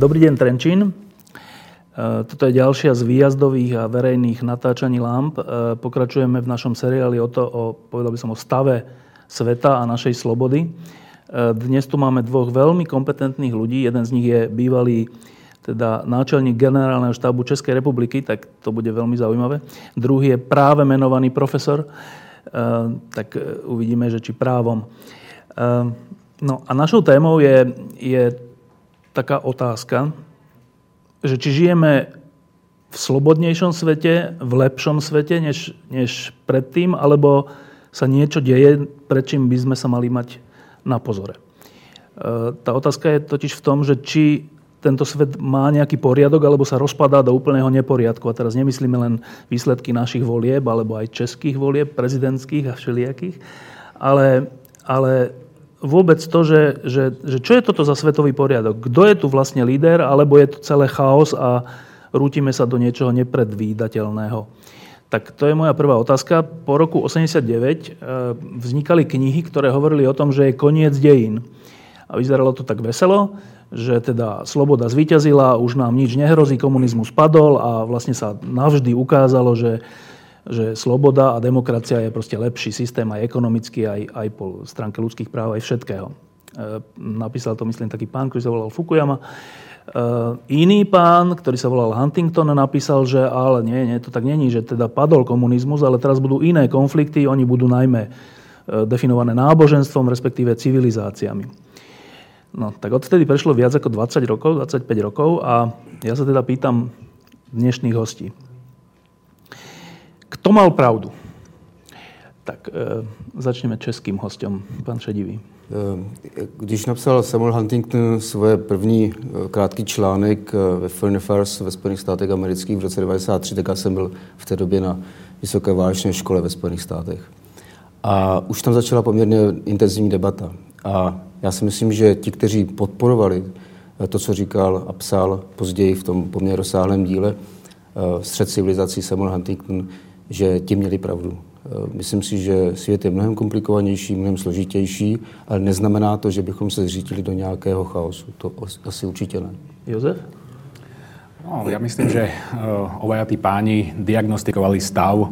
Dobrý deň, Trenčín. E, toto je ďalšia z výjazdových a verejných natáčaní lamp. E, pokračujeme v našom seriáli o, to, o, povedal by som, o stave sveta a našej slobody. E, dnes tu máme dvoch veľmi kompetentných ľudí. Jeden z nich je bývalý teda náčelník generálneho štábu Českej republiky, tak to bude veľmi zaujímavé. Druhý je práve menovaný profesor, tak uvidíme, že či právom. No a našou témou je, je taká otázka, že či žijeme v slobodnejšom svete, v lepšom svete než, než predtým, alebo sa niečo deje, pred čím by sme sa mali mať na pozore. E, tá otázka je totiž v tom, že či tento svet má nejaký poriadok, alebo sa rozpadá do úplného neporiadku. A teraz nemyslíme len výsledky našich volieb, alebo aj českých volieb, prezidentských a všelijakých, ale, ale vôbec to, že, že, že čo je toto za svetový poriadok? Kto je tu vlastne líder, alebo je to celé chaos a rútime sa do niečoho nepredvídateľného? Tak to je moja prvá otázka. Po roku 89 e, vznikali knihy, ktoré hovorili o tom, že je koniec dejín. A vyzeralo to tak veselo, že teda sloboda zvíťazila, už nám nič nehrozí, komunizmus padol a vlastne sa navždy ukázalo, že že sloboda a demokracia je proste lepší systém aj ekonomicky, aj, aj po stránke ľudských práv, aj všetkého. E, napísal to, myslím, taký pán, ktorý sa volal Fukuyama. E, iný pán, ktorý sa volal Huntington, napísal, že ale nie, nie, to tak není, že teda padol komunizmus, ale teraz budú iné konflikty, oni budú najmä e, definované náboženstvom, respektíve civilizáciami. No, tak odtedy prešlo viac ako 20 rokov, 25 rokov a ja sa teda pýtam dnešných hostí. Kto mal pravdu? Tak e, začneme českým hostem, pan Šedivý. E, když napsal Samuel Huntington svoje první e, krátký článek e, ve Foreign Affairs ve Spojených státech amerických v roce 1993, tak já jsem byl v té době na Vysoké válečné škole ve Spojených státech. A už tam začala poměrně intenzivní debata. A já si myslím, že ti, kteří podporovali to, co říkal a psal později v tom poměrně rozsáhlém díle Střed civilizací Samuel Huntington, že ti měli pravdu. Eh, myslím si, že svět je mnohem komplikovanější, mnohem složitější, ale neznamená to, že bychom se zřítili do nějakého chaosu. To asi určitě ne. Jozef? No, ja myslím, že uh, obaja tí páni diagnostikovali stav uh,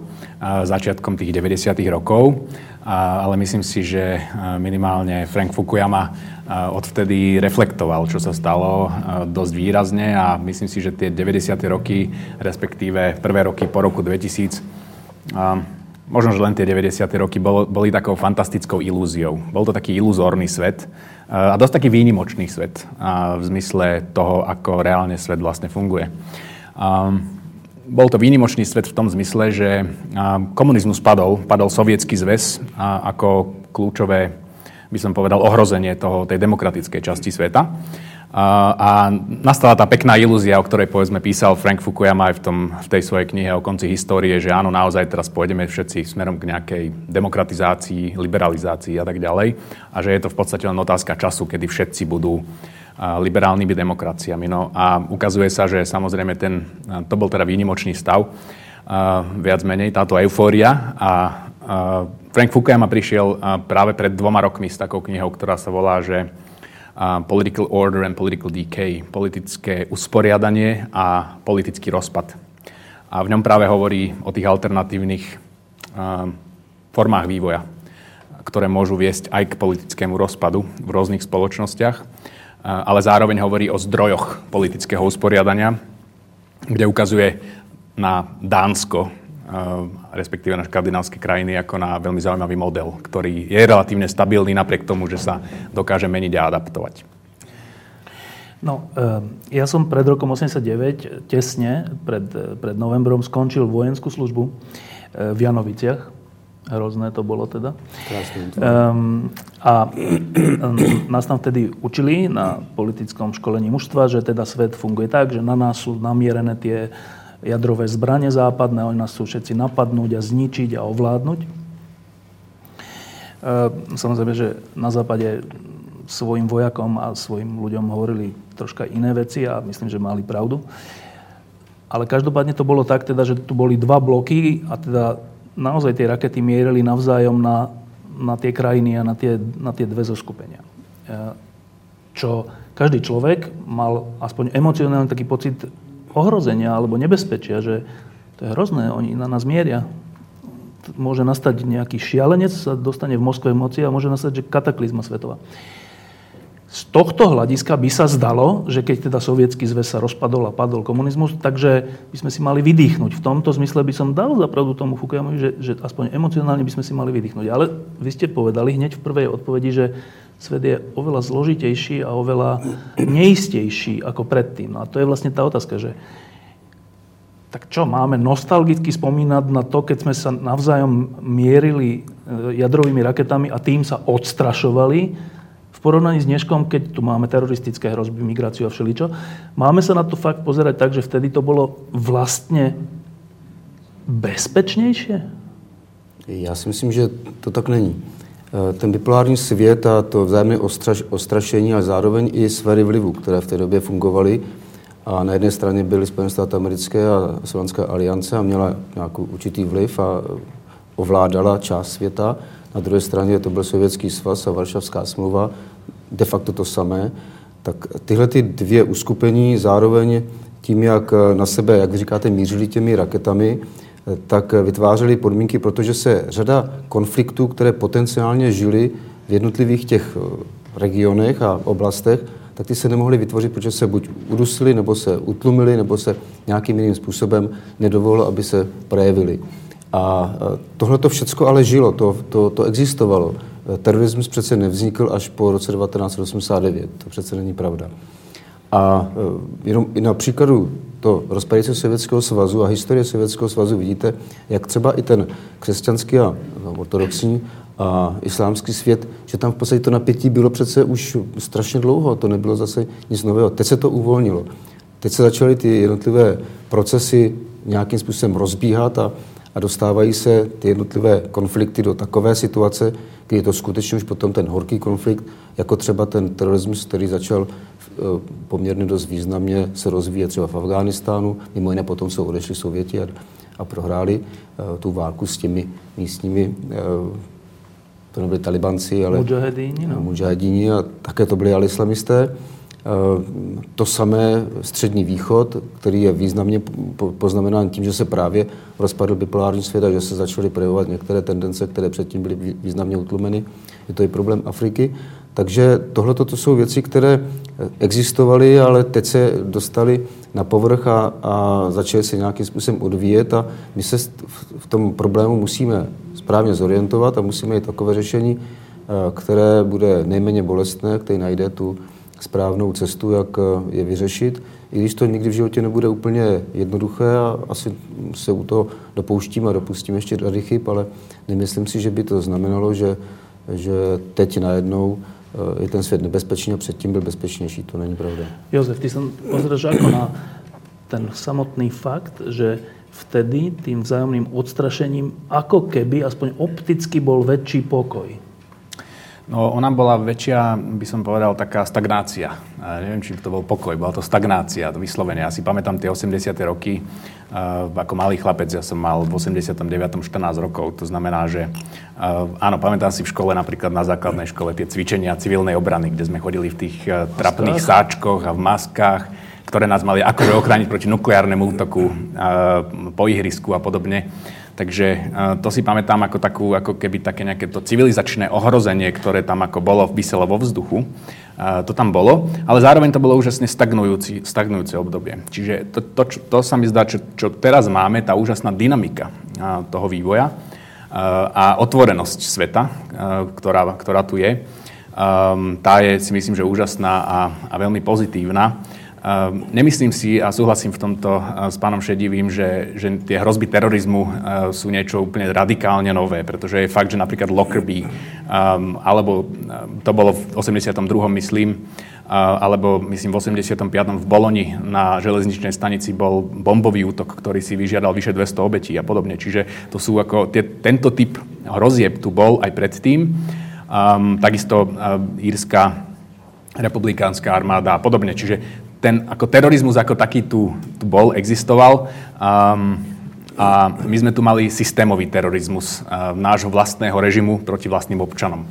začiatkom tých 90. rokov, ale myslím si, že minimálne Frank Fukuyama odvtedy reflektoval, čo sa stalo dosť výrazne a myslím si, že tie 90. roky, respektíve prvé roky po roku 2000, a možno, že len tie 90. roky bol, boli takou fantastickou ilúziou. Bol to taký iluzórny svet a dosť taký výnimočný svet v zmysle toho, ako reálne svet vlastne funguje. A bol to výnimočný svet v tom zmysle, že komunizmus padol, padol sovietský zväz ako kľúčové, by som povedal, ohrozenie toho, tej demokratickej časti sveta. A nastala tá pekná ilúzia, o ktorej povedzme písal Frank Fukuyama aj v, tom, v tej svojej knihe o konci histórie, že áno, naozaj teraz pôjdeme všetci smerom k nejakej demokratizácii, liberalizácii a tak ďalej. A že je to v podstate len otázka času, kedy všetci budú liberálnymi demokraciami. No a ukazuje sa, že samozrejme ten, to bol teda výnimočný stav, viac menej táto eufória a Frank Fukuyama prišiel práve pred dvoma rokmi s takou knihou, ktorá sa volá, že political order and political decay, politické usporiadanie a politický rozpad. A v ňom práve hovorí o tých alternatívnych formách vývoja, ktoré môžu viesť aj k politickému rozpadu v rôznych spoločnostiach, ale zároveň hovorí o zdrojoch politického usporiadania, kde ukazuje na Dánsko, respektíve na škandinávske krajiny ako na veľmi zaujímavý model, ktorý je relatívne stabilný napriek tomu, že sa dokáže meniť a adaptovať. No, eh, ja som pred rokom 89, tesne pred, pred novembrom, skončil vojenskú službu eh, v Janoviciach. Hrozné to bolo teda. Um, a um, nás tam vtedy učili na politickom školení mužstva, že teda svet funguje tak, že na nás sú namierené tie jadrové zbranie západné, oni nás sú všetci napadnúť a zničiť a ovládnuť. Um, samozrejme, že na západe svojim vojakom a svojim ľuďom hovorili troška iné veci a myslím, že mali pravdu. Ale každopádne to bolo tak, teda, že tu boli dva bloky a teda naozaj tie rakety mierili navzájom na, na tie krajiny a na tie, na tie dve zoskupenia. E, čo každý človek mal aspoň emocionálny taký pocit ohrozenia alebo nebezpečia, že to je hrozné, oni na nás mieria. Môže nastať nejaký šialenec, sa dostane v Moskve moci a môže nastať, že kataklizma svetová z tohto hľadiska by sa zdalo, že keď teda sovietský zväz sa rozpadol a padol komunizmus, takže by sme si mali vydýchnuť. V tomto zmysle by som dal zapravdu tomu Fukuyamovi, že, že aspoň emocionálne by sme si mali vydýchnuť. Ale vy ste povedali hneď v prvej odpovedi, že svet je oveľa zložitejší a oveľa neistejší ako predtým. No a to je vlastne tá otázka, že tak čo, máme nostalgicky spomínať na to, keď sme sa navzájom mierili e, jadrovými raketami a tým sa odstrašovali, v porovnaní s dneškom, keď tu máme teroristické hrozby, migráciu a všeličo, máme sa na to fakt pozerať tak, že vtedy to bolo vlastne bezpečnější? Já si myslím, že to tak není. Eh, ten bipolární svět a to vzájemné ostraž, ostrašení a zároveň i sféry vlivu, které v té době fungovaly. A na jedné straně byly Spojené státy americké a Slovanská aliance a měla nějaký určitý vliv a ovládala část světa. Na druhé straně to byl Sovětský svaz a Varšavská smlouva, de facto to samé. Tak tyhle ty dvě uskupení zároveň tím, jak na sebe, jak vy říkáte, mířili těmi raketami, tak vytvářely podmínky, protože se řada konfliktů, které potenciálně žily v jednotlivých těch regionech a oblastech, tak ty se nemohly vytvořit, protože se buď udusili, nebo se utlumili, nebo se nějakým jiným způsobem nedovolilo, aby se projevili. A e, tohle to všecko ale žilo, to, to, to existovalo. E, terorismus přece nevznikl až po roce 1989, to přece není pravda. A e, jenom i na příkladu to rozpadajícího Sovětského svazu a historie Sovětského svazu vidíte, jak třeba i ten křesťanský a no, ortodoxní a islámský svět, že tam v podstatě to napětí bylo přece už strašně dlouho, to nebylo zase nic nového. Teď se to uvolnilo. Teď se začaly ty jednotlivé procesy nějakým způsobem rozbíhat a a dostávají se ty jednotlivé konflikty do takové situace, kdy je to skutečně už potom ten horký konflikt, jako třeba ten terorismus, který začal eh, poměrně dost významně se rozvíjet třeba v Afghánistánu, mimo jiné potom jsou odešli Sověti a, a prohráli uh, tu válku s těmi místními, uh, to nebyli talibanci, ale mujahedíni, no. mujahedíni a také to byli ale islamisté. To samé střední východ, který je významně poznamenán tím, že se právě rozpadl bipolární svět a že se začaly projevovat některé tendence, které předtím byly významně utlumeny. Je to i problém Afriky. Takže tohle to jsou věci, které existovaly, ale teď se dostaly na povrch a, a začaly se nějakým způsobem odvíjet a my se v tom problému musíme správně zorientovat a musíme mít takové řešení, eh, které bude nejméně bolestné, které najde tu správnou cestu, jak eh, je vyřešit. I když to nikdy v životě nebude úplně jednoduché a asi se u toho dopouštím a dopustím ještě rady chyb, ale nemyslím si, že by to znamenalo, že, že teď najednou eh, je ten svět nebezpečný a předtím byl bezpečnější. To není pravda. Jozef, ty som pozrieš na ten samotný fakt, že vtedy tým vzájomným odstrašením ako keby aspoň opticky bol väčší pokoj. No, ona bola väčšia, by som povedal, taká stagnácia. A neviem, či to bol pokoj, bola to stagnácia, to vyslovene. Ja si pamätám tie 80. roky, uh, ako malý chlapec, ja som mal v 89. 14 rokov, to znamená, že uh, áno, pamätám si v škole, napríklad na základnej škole, tie cvičenia civilnej obrany, kde sme chodili v tých uh, trapných sáčkoch a v maskách, ktoré nás mali akože ochrániť proti nukleárnemu útoku po ihrisku a podobne. Takže to si pamätám ako, takú, ako keby také nejaké to civilizačné ohrozenie, ktoré tam ako bolo vyselo vo vzduchu. To tam bolo, ale zároveň to bolo úžasne stagnujúci, stagnujúce obdobie. Čiže to, to, čo, to sa mi zdá, čo, čo teraz máme, tá úžasná dynamika toho vývoja a otvorenosť sveta, ktorá, ktorá tu je, tá je si myslím, že úžasná a, a veľmi pozitívna. Nemyslím si a súhlasím v tomto s pánom Šedivým, že, že tie hrozby terorizmu sú niečo úplne radikálne nové, pretože je fakt, že napríklad Lockerbie, alebo to bolo v 82. myslím, alebo myslím v 85. v Boloni na železničnej stanici bol bombový útok, ktorý si vyžiadal vyše 200 obetí a podobne. Čiže to sú ako, tie, tento typ hrozieb tu bol aj predtým. Um, takisto uh, írska republikánska armáda a podobne. Čiže ten ako terorizmus ako taký tu, tu bol, existoval. Um, a my sme tu mali systémový terorizmus uh, nášho vlastného režimu proti vlastným občanom.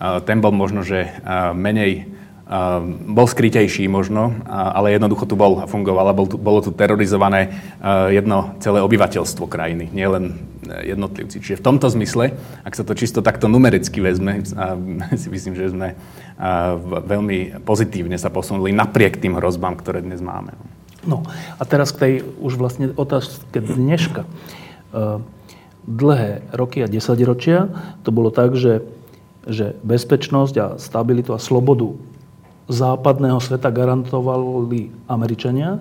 Uh, ten bol možno, že uh, menej Ehm, bol skrytejší možno, ale jednoducho tu bol a fungoval a bol tu, bolo tu terorizované eh, jedno celé obyvateľstvo krajiny, nielen eh, jednotlivci. Čiže v tomto zmysle, ak sa to čisto takto numericky vezme, si myslím, že sme veľmi pozitívne sa posunuli napriek tým hrozbám, ktoré dnes máme. No a teraz k tej už vlastne otázke dneška. Eh, dlhé roky a desaťročia to bolo tak, že, že bezpečnosť a stabilitu a slobodu západného sveta garantovali Američania. E,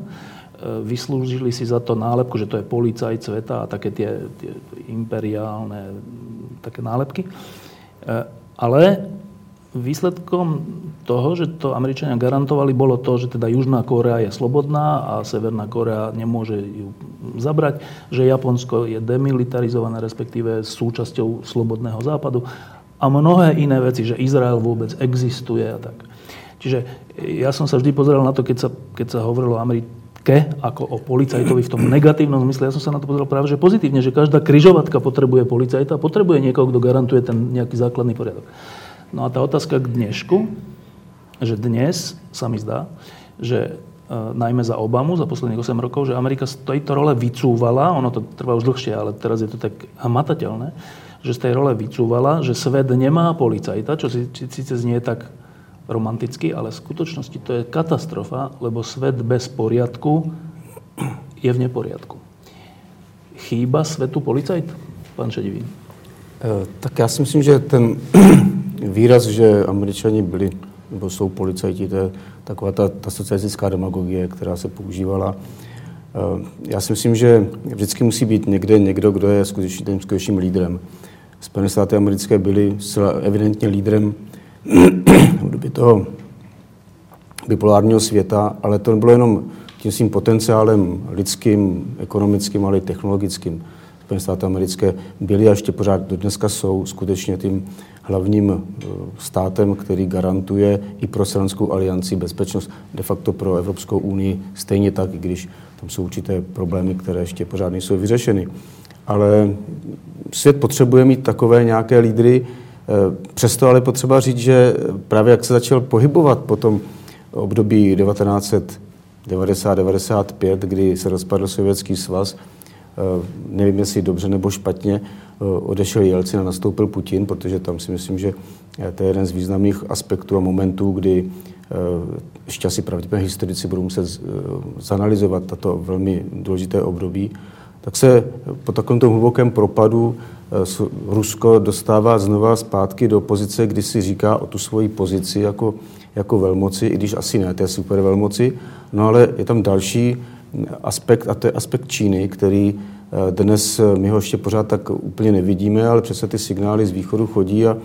vyslúžili si za to nálepku, že to je policajt sveta a také tie, tie imperiálne také nálepky. E, ale výsledkom toho, že to Američania garantovali, bolo to, že teda Južná Kórea je slobodná a Severná Kórea nemôže ju zabrať, že Japonsko je demilitarizované, respektíve súčasťou slobodného západu a mnohé iné veci, že Izrael vôbec existuje a tak. Čiže ja som sa vždy pozeral na to, keď sa, keď sa hovorilo o Amerike ako o policajtovi v tom negatívnom zmysle. Ja som sa na to pozeral práve že pozitívne, že každá kryžovatka potrebuje policajta, potrebuje niekoho, kto garantuje ten nejaký základný poriadok. No a tá otázka k dnešku, že dnes sa mi zdá, že e, najmä za Obamu za posledných 8 rokov, že Amerika z tejto role vycúvala, ono to trvá už dlhšie, ale teraz je to tak hmatateľné, že z tej role vycúvala, že svet nemá policajta, čo síce znie tak romanticky, ale v skutočnosti to je katastrofa, lebo svet bez poriadku je v neporiadku. Chýba svetu policajt, pán Šedivý? Eh, tak já si myslím, že ten výraz, že američani byli nebo jsou policajti, to je taková ta, ta socialistická demagogie, která se používala. Eh, já si myslím, že vždycky musí být někde někdo, kdo je skutečným, skutečným lídrem. Spojené státy americké byly evidentně lídrem v době toho bipolárního světa, ale to nebylo jenom tím svým potenciálem lidským, ekonomickým, ale i technologickým. Spojené státy americké byly a ještě pořád do dneska jsou skutečně tím hlavním eh, státem, který garantuje i pro Selanskou alianci bezpečnost, de facto pro Evropskou unii stejně tak, i když tam jsou určité problémy, které ještě pořád nejsou vyřešeny. Ale svět potřebuje mít takové nějaké lídry, Eh, přesto ale potřeba říct, že právě jak se začal pohybovat po tom období 1990-95, kdy se rozpadl Sovětský svaz, eh, nevím, jestli dobře nebo špatně, odešel Jelcin a nastoupil Putin, protože tam si myslím, že to je jeden z významných aspektů a momentů, kdy ještě asi pravděpodobně historici budou muset zanalizovat tato velmi důležité období, tak se po takovémto hlubokém propadu Eh, Rusko dostává znova zpátky do pozice, kdy si říká o tu svoji pozici jako, jako velmoci, i když asi ne té super velmoci. No ale je tam další aspekt, a to je aspekt Číny, který eh, dnes eh, my ho ještě pořád tak úplně nevidíme, ale přece ty signály z východu chodí a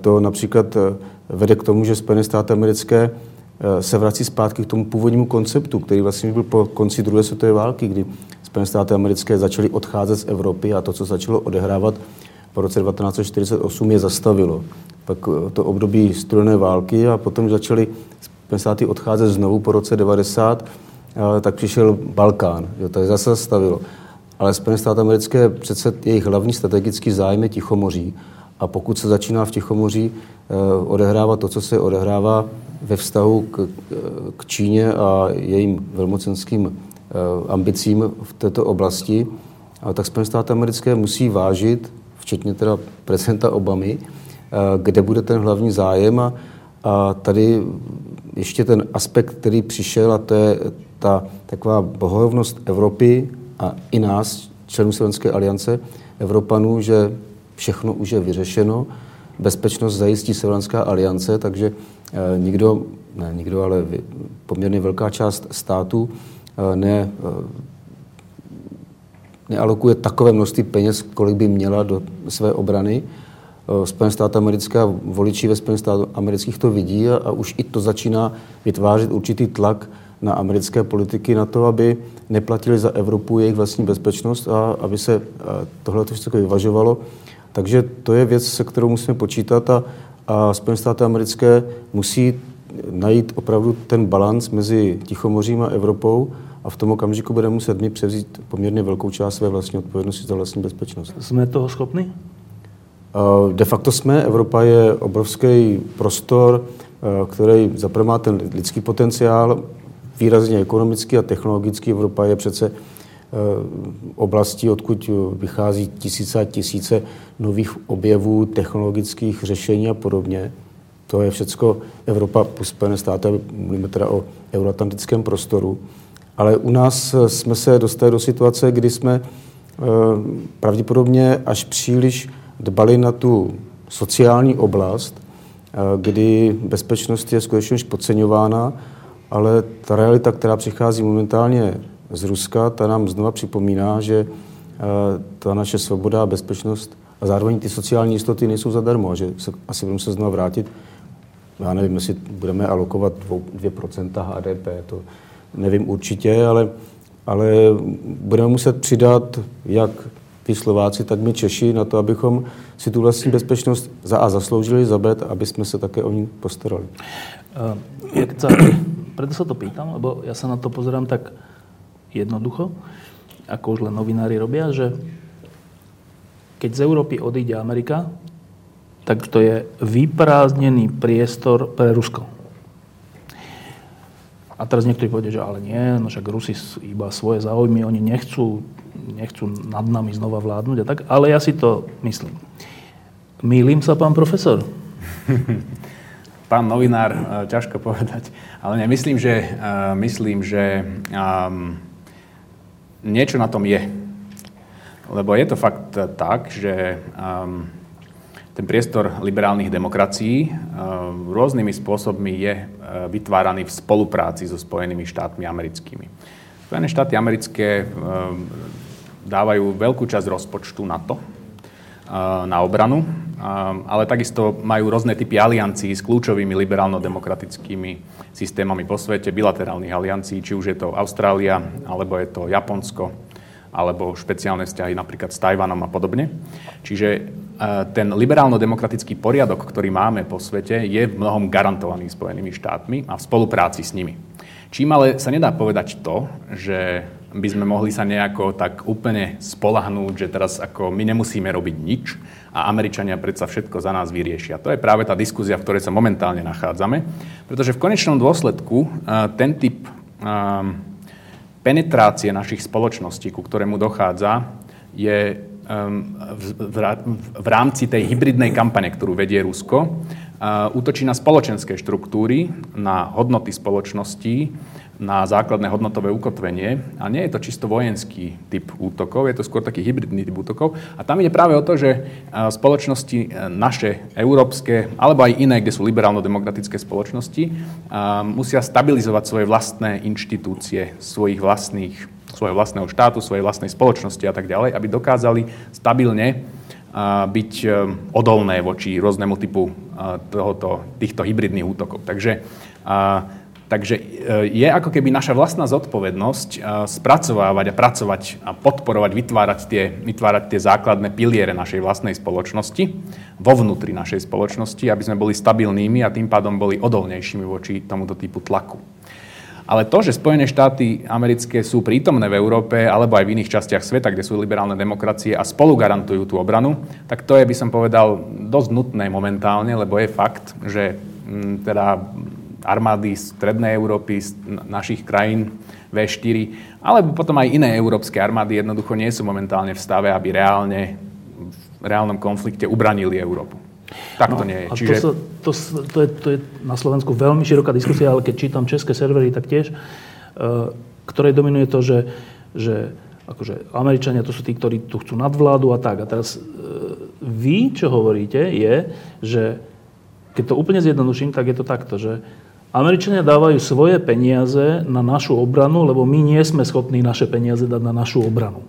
to například vede k tomu, že Spojené státy americké se vrací zpátky k tomu původnímu konceptu, který vlastně byl po konci druhé světové války, kdy Spojené státy americké začaly odcházet z Evropy a to, co začalo odehrávat po roce 1948, je zastavilo. Pak eh, to období studené války a potom začaly Spojené státy odcházet znovu po roce 90, tak přišel Balkán, jo, je zase zastavilo. Ale Spojené státy americké přece jejich hlavní strategický zájem je Tichomoří. A pokud se začíná v Tichomoří eh, odehrávat to, co se odehrává ve vztahu k, k Číně a jejím velmocenským Eh, ambicím v této oblasti, tak Spojené státy americké musí vážit, včetně teda prezidenta Obamy, eh, kde bude ten hlavní zájem a, a tady ještě ten aspekt, který přišel, a to je ta taková bohorovnost Evropy a i nás, členů Slovenské aliance, Evropanů, že všechno už je vyřešeno, bezpečnost zajistí Severnská aliance, takže nikdo, ne nikdo, ale poměrně velká část států ne, nealokuje takové množství peněz, kolik by měla do své obrany. Spojené státy americké a voliči ve Spojených státech amerických to vidí a, a už i to začíná vytvářet určitý tlak na americké politiky na to, aby neplatili za Evropu jejich vlastní bezpečnost a aby se tohle to všechno vyvažovalo. Takže to je věc, se kterou musíme počítat a, a Spojené státy americké musí najít opravdu ten balans mezi Tichomořím a Evropou a v tom okamžiku budeme muset my převzít poměrně velkou část své vlastní odpovědnosti za vlastní bezpečnost. Jsme toho schopni? De facto jsme. Evropa je obrovský prostor, který zaprvé má ten lidský potenciál, výrazně ekonomický a technologický. Evropa je přece oblastí, odkud vychází tisíce a tisíce nových objevů, technologických řešení a podobně. To je všecko Evropa plus Spojené státy, mluvíme teda o euroatlantickém prostoru. Ale u nás jsme se dostali do situace, kdy jsme pravděpodobně až příliš dbali na tu sociální oblast, kdy bezpečnost je skutečně už podceňována, ale ta realita, která přichází momentálně z Ruska, ta nám znova připomíná, že ta naše svoboda a bezpečnost a zároveň ty sociální jistoty nejsou zadarmo a že se asi budeme se znova vrátit. Já nevím, jestli budeme alokovat 2% HDP, to nevím určitě, ale, ale budeme muset přidat jak ty Slováci, tak my Češi na to, abychom si tu vlastní bezpečnost za A zasloužili, za B, aby jsme se také o ní postarali. Uh, jak sa, preto sa to pýtam, lebo ja sa na to pozerám tak jednoducho, ako už len novinári robia, že keď z Európy odíde Amerika, tak to je vyprázdnený priestor pre Rusko. A teraz niektorí povedia, že ale nie, no však Rusi iba svoje záujmy, oni nechcú, nechcú nad nami znova vládnuť a tak, ale ja si to myslím. Mýlim sa, pán profesor? pán novinár, e, ťažko povedať, ale nemyslím, že, uh, myslím, že um, niečo na tom je. Lebo je to fakt tak, že um, ten priestor liberálnych demokracií eh, rôznymi spôsobmi je eh, vytváraný v spolupráci so Spojenými štátmi americkými. Spojené štáty americké eh, dávajú veľkú časť rozpočtu na to, na obranu, ale takisto majú rôzne typy aliancií s kľúčovými liberálno-demokratickými systémami po svete, bilaterálnych aliancií, či už je to Austrália, alebo je to Japonsko, alebo špeciálne vzťahy napríklad s Tajvanom a podobne. Čiže ten liberálno-demokratický poriadok, ktorý máme po svete, je v mnohom garantovaný Spojenými štátmi a v spolupráci s nimi. Čím ale sa nedá povedať to, že by sme mohli sa nejako tak úplne spolahnúť, že teraz ako my nemusíme robiť nič a Američania predsa všetko za nás vyriešia. To je práve tá diskuzia, v ktorej sa momentálne nachádzame, pretože v konečnom dôsledku ten typ penetrácie našich spoločností, ku ktorému dochádza, je Ehm, v rámci tej hybridnej kampane, ktorú vedie Rusko, útočí na spoločenské štruktúry, na hodnoty spoločností, na základné hodnotové ukotvenie. A nie je to čisto vojenský typ útokov, je to skôr taký hybridný typ útokov. A tam ide práve o to, že spoločnosti e, naše, európske, alebo aj iné, kde sú liberálno-demokratické spoločnosti, musia stabilizovať svoje vlastné inštitúcie, svojich vlastných svojho vlastného štátu, svojej vlastnej spoločnosti a tak ďalej, aby dokázali stabilne byť e, odolné voči rôznemu typu tohoto, týchto hybridných útokov. Takže, takže e, je ako keby naša vlastná zodpovednosť spracovávať a pracovať a podporovať, vytvárať tie, vytvárať tie základné piliere našej vlastnej spoločnosti, vo vnútri našej spoločnosti, aby sme boli stabilnými a tým pádom boli odolnejšími voči tomuto typu tlaku. Ale to, že Spojené štáty americké sú prítomné v Európe alebo aj v iných častiach sveta, kde sú liberálne demokracie a spolu garantujú tú obranu, tak to je, by som povedal, dosť nutné momentálne, lebo je fakt, že m, mm, teda armády z Strednej Európy, z našich krajín V4, alebo potom aj iné európske armády jednoducho nie sú momentálne v stave, aby reálne v reálnom konflikte ubranili Európu. Tak to no, nie je. Čiže... to, to, to, je, to je na Slovensku veľmi široká diskusia, ale keď čítam české servery, tak tiež, uh, ktorej dominuje to, že, že akože Američania to sú tí, ktorí tu chcú nadvládu a tak. A teraz uh, vy, čo hovoríte, je, že keď to úplne zjednoduším, tak je to takto, že Američania dávajú svoje peniaze na našu obranu, lebo my nie sme schopní naše peniaze dať na našu obranu.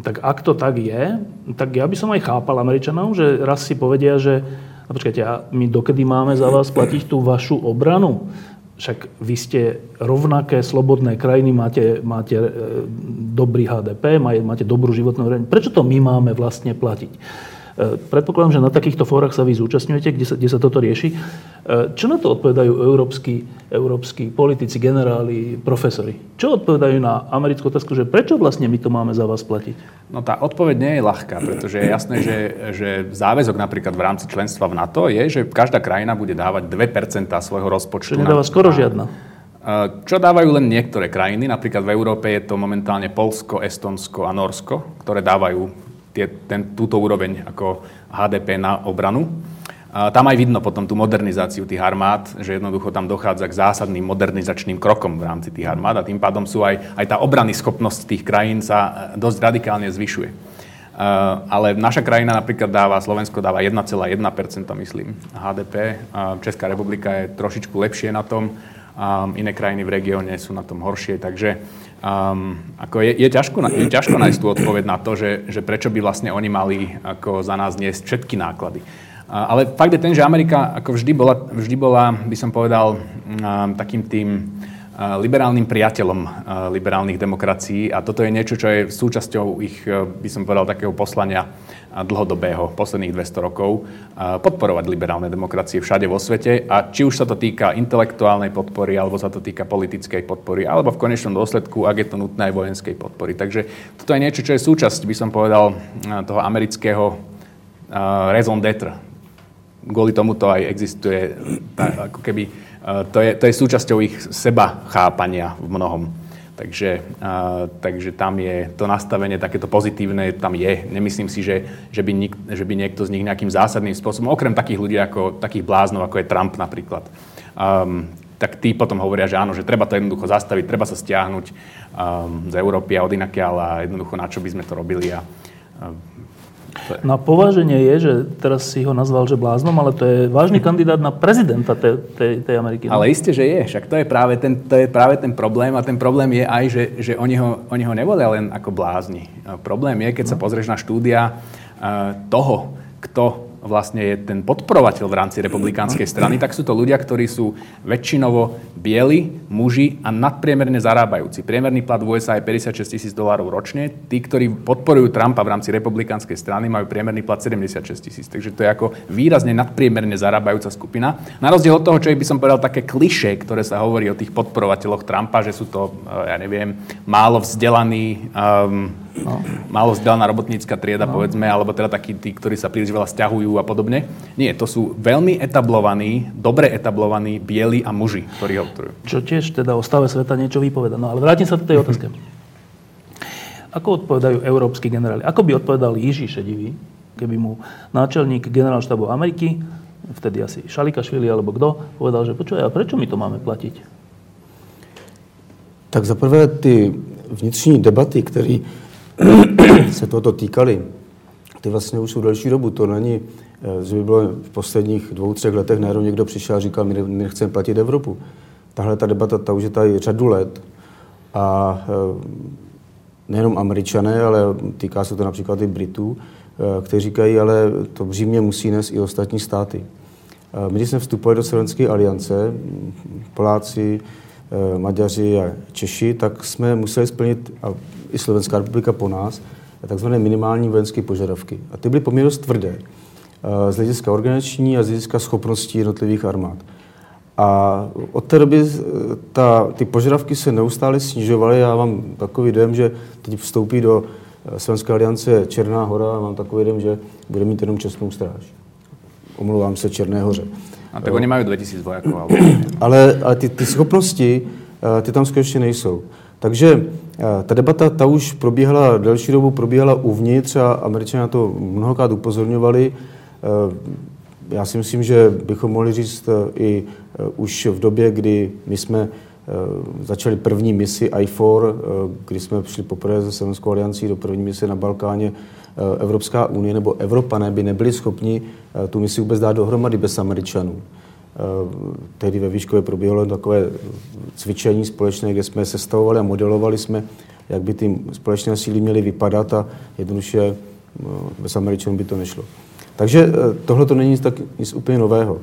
Tak ak to tak je, tak ja by som aj chápal Američanov, že raz si povedia, že no počkajte, a my dokedy máme za vás platiť tú vašu obranu? Však vy ste rovnaké slobodné krajiny, máte, máte e, dobrý HDP, máte dobrú životnú úroveň. Prečo to my máme vlastne platiť? E, predpokladám, že na takýchto fórach sa vy zúčastňujete, kde sa, kde sa toto rieši. E, čo na to odpovedajú európsky, európsky politici, generáli, profesori? Čo odpovedajú na americkú otázku, že prečo vlastne my to máme za vás platiť? No tá odpoveď nie je ľahká, pretože je jasné, že, že záväzok napríklad v rámci členstva v NATO je, že každá krajina bude dávať 2% svojho rozpočtu. Čo nedáva na, skoro žiadna. E, čo dávajú len niektoré krajiny, napríklad v Európe je to momentálne Polsko, Estonsko a Norsko, ktoré dávajú tie, ten, túto úroveň ako HDP na obranu. Tam aj vidno potom tú modernizáciu tých armád, že jednoducho tam dochádza k zásadným modernizačným krokom v rámci tých armád a tým pádom sú aj, aj tá obrany schopnosť tých krajín sa dosť radikálne zvyšuje. Uh, ale naša krajina napríklad dáva, Slovensko dáva 1,1%, myslím, HDP. Uh, Česká republika je trošičku lepšie na tom, iné krajiny v regióne sú na tom horšie, takže Um, ako je, je, ťažko, je ťažko nájsť tú odpoveď na to, že, že prečo by vlastne oni mali ako za nás niesť všetky náklady. Ale fakt je ten, že Amerika ako vždy bola, vždy bola by som povedal, takým tým liberálnym priateľom liberálnych demokracií a toto je niečo, čo je súčasťou ich, by som povedal, takého poslania dlhodobého, posledných 200 rokov, podporovať liberálne demokracie všade vo svete a či už sa to týka intelektuálnej podpory, alebo sa to týka politickej podpory, alebo v konečnom dôsledku, ak je to nutné, aj vojenskej podpory. Takže toto je niečo, čo je súčasť, by som povedal, toho amerického raison d'être. Kvôli tomuto aj existuje, tá, ako keby, to je, to je súčasťou ich seba chápania v mnohom. Takže, a, takže tam je to nastavenie takéto pozitívne, tam je. Nemyslím si, že, že, by nik, že by niekto z nich nejakým zásadným spôsobom, okrem takých ľudí, ako, takých bláznov, ako je Trump napríklad, um, tak tí potom hovoria, že áno, že treba to jednoducho zastaviť, treba sa stiahnuť um, z Európy a od inakiaľ a jednoducho na čo by sme to robili. A, um, na pováženie je, že teraz si ho nazval, že bláznom, ale to je vážny kandidát na prezidenta tej, tej, tej Ameriky. No? Ale isté, že je. Však to je, práve ten, to je práve ten problém a ten problém je aj, že, že oni, ho, oni ho nevolia len ako blázni. Problém je, keď sa no. pozrieš na štúdia uh, toho, kto vlastne je ten podporovateľ v rámci republikánskej strany, tak sú to ľudia, ktorí sú väčšinovo bieli, muži a nadpriemerne zarábajúci. Priemerný plat v USA je 56 tisíc dolárov ročne. Tí, ktorí podporujú Trumpa v rámci republikánskej strany, majú priemerný plat 76 tisíc. Takže to je ako výrazne nadpriemerne zarábajúca skupina. Na rozdiel od toho, čo by som povedal také kliše, ktoré sa hovorí o tých podporovateľoch Trumpa, že sú to, eh, ja neviem, málo vzdelaní, um, No. Málo vzdelaná robotnícka trieda, no. povedzme, alebo teda takí tí, ktorí sa príliš veľa stiahujú a podobne. Nie, to sú veľmi etablovaní, dobre etablovaní bieli a muži, ktorí ho obtujú. Čo tiež teda o stave sveta niečo vypoveda. No ale vrátim sa do tej otázke. Ako odpovedajú európsky generáli? Ako by odpovedal Jiří Šedivý, keby mu náčelník generálštábu Ameriky, vtedy asi Šalikašvili alebo kto, povedal, že počuj, a prečo my to máme platiť? Tak za prvé ty vnitřní debaty, které se toto týkaly, ty vlastně už jsou delší dobu. To není, eh, že by bylo v posledních dvou, třech letech najednou někdo přišel a říkal, my nechceme platit Evropu. Tahle ta debata, ta už je tady řadu let a eh, nejenom američané, ale týká se to například i Britů, eh, kteří říkají, ale to břímě musí nést i ostatní státy. My, když jsme vstupovali do Slovenské aliance, Poláci, Maďaři a Češi, tak jsme museli splnit, a i Slovenská republika po nás, takzvané minimální vojenské požadavky. A ty byly poměrně tvrdé eh, z hlediska organizační a z hlediska schopností jednotlivých armád. A od té doby eh, ta, ty požadavky se neustále snižovaly. Já mám takový dojem, že teď vstoupí do eh, Slovenské aliance Černá hora a mám takový dojem, že bude mít jenom čestnou stráž. Omlouvám se Černé hoře. A tak oni mají 2000 vojáků. Ale, ale, ale ty, ty schopnosti, ty tam skutečně nejsou. Takže eh, ta debata, ta už probíhala delší dobu, probíhala uvnitř a američané na to mnohokrát upozorňovali. Eh, já si myslím, že bychom mohli říct eh, i už v době, kdy my jsme začali první misi IFOR, kdy jsme přišli poprvé ze Sevenskou aliancí do první mise na Balkáně. Evropská unie nebo Evropané by nebyli schopni tu misi vůbec dát dohromady bez Američanů. Tehdy ve Výškově proběhlo takové cvičení společné, kde jsme sestavovali a modelovali jsme, jak by ty společné síly měly vypadat a jednoduše bez Američanů by to nešlo. Takže tohle to není tak, nic úplně nového.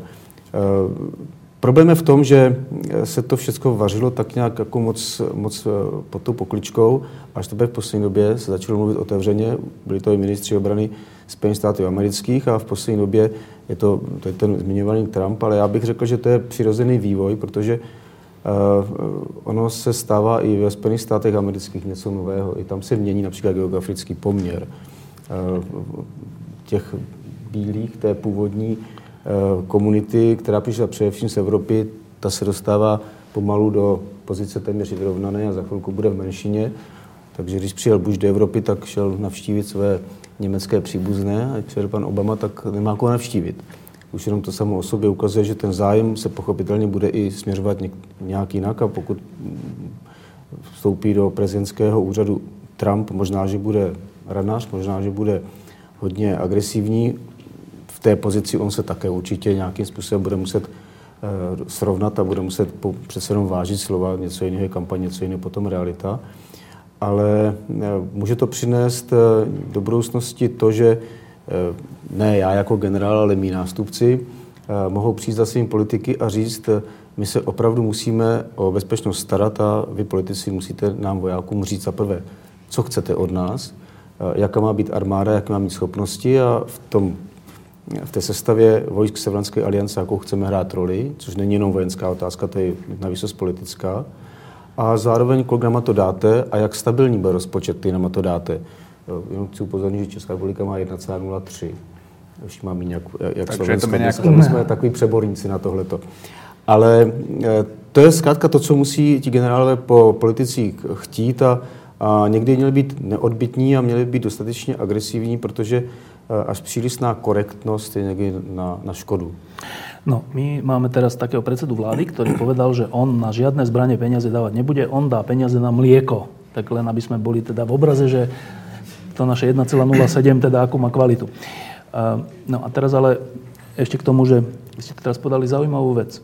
Problém je v tom, že se to všechno vařilo tak nějak jako moc, moc pod tou pokličkou, až teprve v poslední době se začalo mluvit otevřeně, byli to i ministři obrany Spojených států amerických a v poslední době je to, to je ten zmiňovaný Trump, ale já bych řekl, že to je přirozený vývoj, protože uh, ono se stává i ve Spojených státech amerických něco nového. I tam se mění například geografický poměr uh, těch bílých, té původní Eh, komunity, která přišla především z Evropy, ta se dostává pomalu do pozice téměř vyrovnané a za chvilku bude v menšině. Takže když přijel Bush do Evropy, tak šel navštívit své německé příbuzné a když pan Obama, tak nemá koho navštívit. Už jenom to samo o sobě ukazuje, že ten zájem se pochopitelně bude i směřovat nějak jinak a pokud vstoupí do prezidentského úřadu Trump, možná, že bude ranář, možná, že bude hodně agresivní, v té pozici on se také určitě nějakým způsobem bude muset uh, srovnat a bude muset přece jenom vážit slova, něco jiného je kampaň, něco jiného potom realita. Ale uh, může to přinést uh, do budoucnosti to, že ne já jako generál, ale mý nástupci mohou přijít za svým politiky a říct, my se opravdu musíme o bezpečnost starat a vy politici musíte nám vojákům říct za prvé, co chcete od nás, jaká má být armáda, jaké má mít schopnosti a v tom v té sestavě vojsk Severnské aliance, jakou chceme hrát roli, což není jenom vojenská otázka, to je navíc politická. A zároveň, kolik nám to dáte a jak stabilní bude rozpočet, který nám to dáte. Jenom chci upozornit, že Česká republika má 1,03. Už mám jak, jak Slovensko. Nějak... My jsme takový přeborníci na tohleto. Ale eh, to je zkrátka to, co musí ti generálové po politicích chtít a, a někdy měli být neodbitní a měli být dostatečně agresivní, protože až přílišná korektnosť je niekde na, na škodu. No, my máme teraz takého predsedu vlády, ktorý povedal, že on na žiadne zbranie peniaze dávať nebude, on dá peniaze na mlieko. Tak len aby sme boli teda v obraze, že to naše 1,07 teda akú má kvalitu. Eh, no a teraz ale ešte k tomu, že ste teraz podali zaujímavú vec.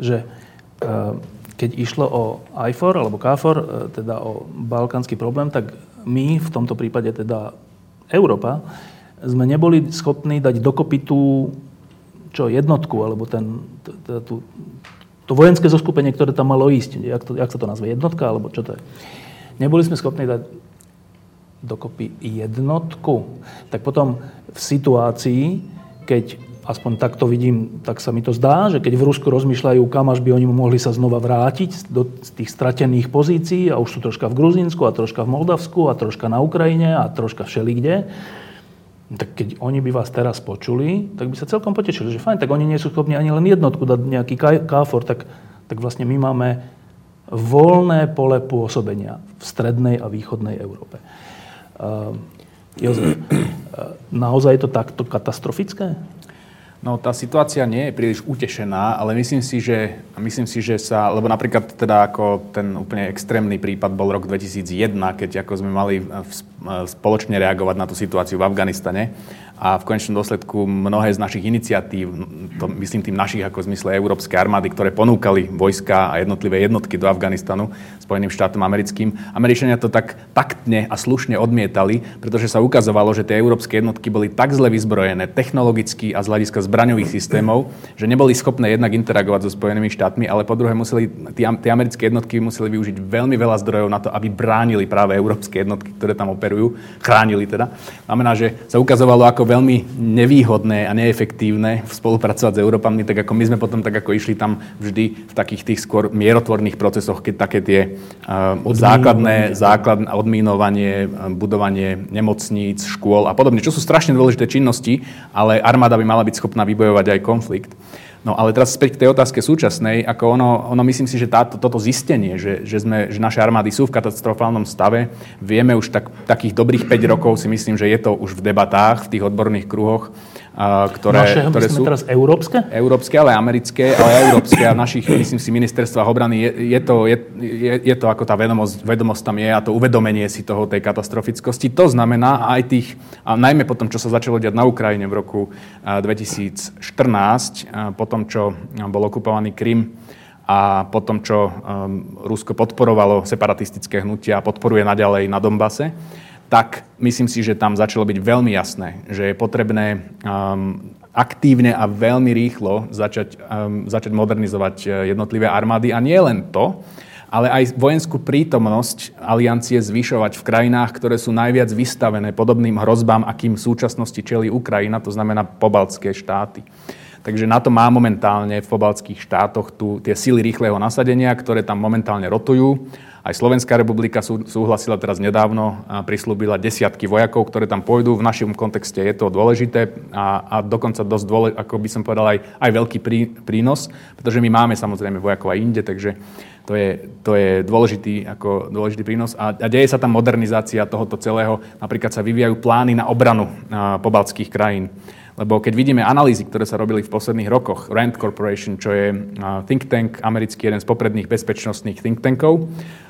Že eh, keď išlo o IFOR alebo KFOR, teda o balkánsky problém, tak my v tomto prípade teda Európa, sme neboli schopní dať dokopy tú čo, jednotku, alebo ten, tú, to vojenské zoskupenie, ktoré tam malo ísť. Jak, to, jak sa to nazve? Jednotka? Alebo čo to je? Neboli sme schopní dať dokopy jednotku. Tak potom v situácii, keď aspoň tak to vidím, tak sa mi to zdá, že keď v Rusku rozmýšľajú, kam až by oni mohli sa znova vrátiť do tých stratených pozícií a už sú troška v Gruzínsku a troška v Moldavsku a troška na Ukrajine a troška všelikde, tak keď oni by vás teraz počuli, tak by sa celkom potešili, že fajn, tak oni nie sú schopní ani len jednotku dať nejaký káfor, tak, tak vlastne my máme voľné pole pôsobenia v strednej a východnej Európe. Uh, Jozef, naozaj je to takto katastrofické? No tá situácia nie je príliš utešená, ale myslím si, že, myslím si, že sa, lebo napríklad teda ako ten úplne extrémny prípad bol rok 2001, keď ako sme mali spoločne reagovať na tú situáciu v Afganistane a v konečnom dôsledku mnohé z našich iniciatív, to myslím tým našich ako v zmysle Európskej armády, ktoré ponúkali vojska a jednotlivé jednotky do Afganistanu Spojeným štátom americkým, Američania to tak taktne a slušne odmietali, pretože sa ukazovalo, že tie európske jednotky boli tak zle vyzbrojené technologicky a z hľadiska zbraňových systémov, že neboli schopné jednak interagovať so Spojenými štátmi, ale po druhé museli, tie americké jednotky museli využiť veľmi veľa zdrojov na to, aby bránili práve európske jednotky, ktoré tam operujú, chránili teda. Znamená, že sa ukazovalo, ako veľmi nevýhodné a neefektívne spolupracovať s Európami, tak ako my sme potom tak ako išli tam vždy v takých tých skôr mierotvorných procesoch, keď také tie uh, základné, základné odmínovanie, budovanie nemocníc, škôl a podobne, čo sú strašne dôležité činnosti, ale armáda by mala byť schopná vybojovať aj konflikt. No ale teraz späť k tej otázke súčasnej, ako ono, ono myslím si, že táto, toto zistenie, že, že, sme, že naše armády sú v katastrofálnom stave, vieme už tak, takých dobrých 5 rokov, si myslím, že je to už v debatách, v tých odborných kruhoch, ktoré, Naše, ktoré sú teraz európske? Európske, ale americké, ale európske a našich, myslím si, ministerstva obrany. Je, je, to, je, je, je to ako tá vedomosť, vedomosť tam je a to uvedomenie si toho tej katastrofickosti. To znamená aj tých, a najmä po tom, čo sa začalo diať na Ukrajine v roku 2014, po tom, čo bol okupovaný Krym, a po tom, čo um, Rusko podporovalo separatistické hnutia a podporuje naďalej na Dombase, tak myslím si, že tam začalo byť veľmi jasné, že je potrebné um, aktívne a veľmi rýchlo začať, um, začať modernizovať uh, jednotlivé armády. A nie len to, ale aj vojenskú prítomnosť aliancie zvyšovať v krajinách, ktoré sú najviac vystavené podobným hrozbám, akým v súčasnosti čelí Ukrajina, to znamená pobaltské štáty. Takže na to má momentálne v pobaltských štátoch tu tie síly rýchleho nasadenia, ktoré tam momentálne rotujú aj Slovenská republika sú, súhlasila teraz nedávno a prislúbila desiatky vojakov, ktoré tam pôjdu. V našom kontexte je to dôležité a, a dokonca dosť dôležité, ako by som povedal, aj, aj veľký prí, prínos, pretože my máme samozrejme vojakov aj inde, takže to je, to je dôležitý, ako dôležitý prínos. A, a deje sa tam modernizácia tohoto celého. Napríklad sa vyvíjajú plány na obranu pobaltských krajín. Lebo keď vidíme analýzy, ktoré sa robili v posledných rokoch, Rand Corporation, čo je think tank, americký jeden z popredných bezpečnostných think tankov,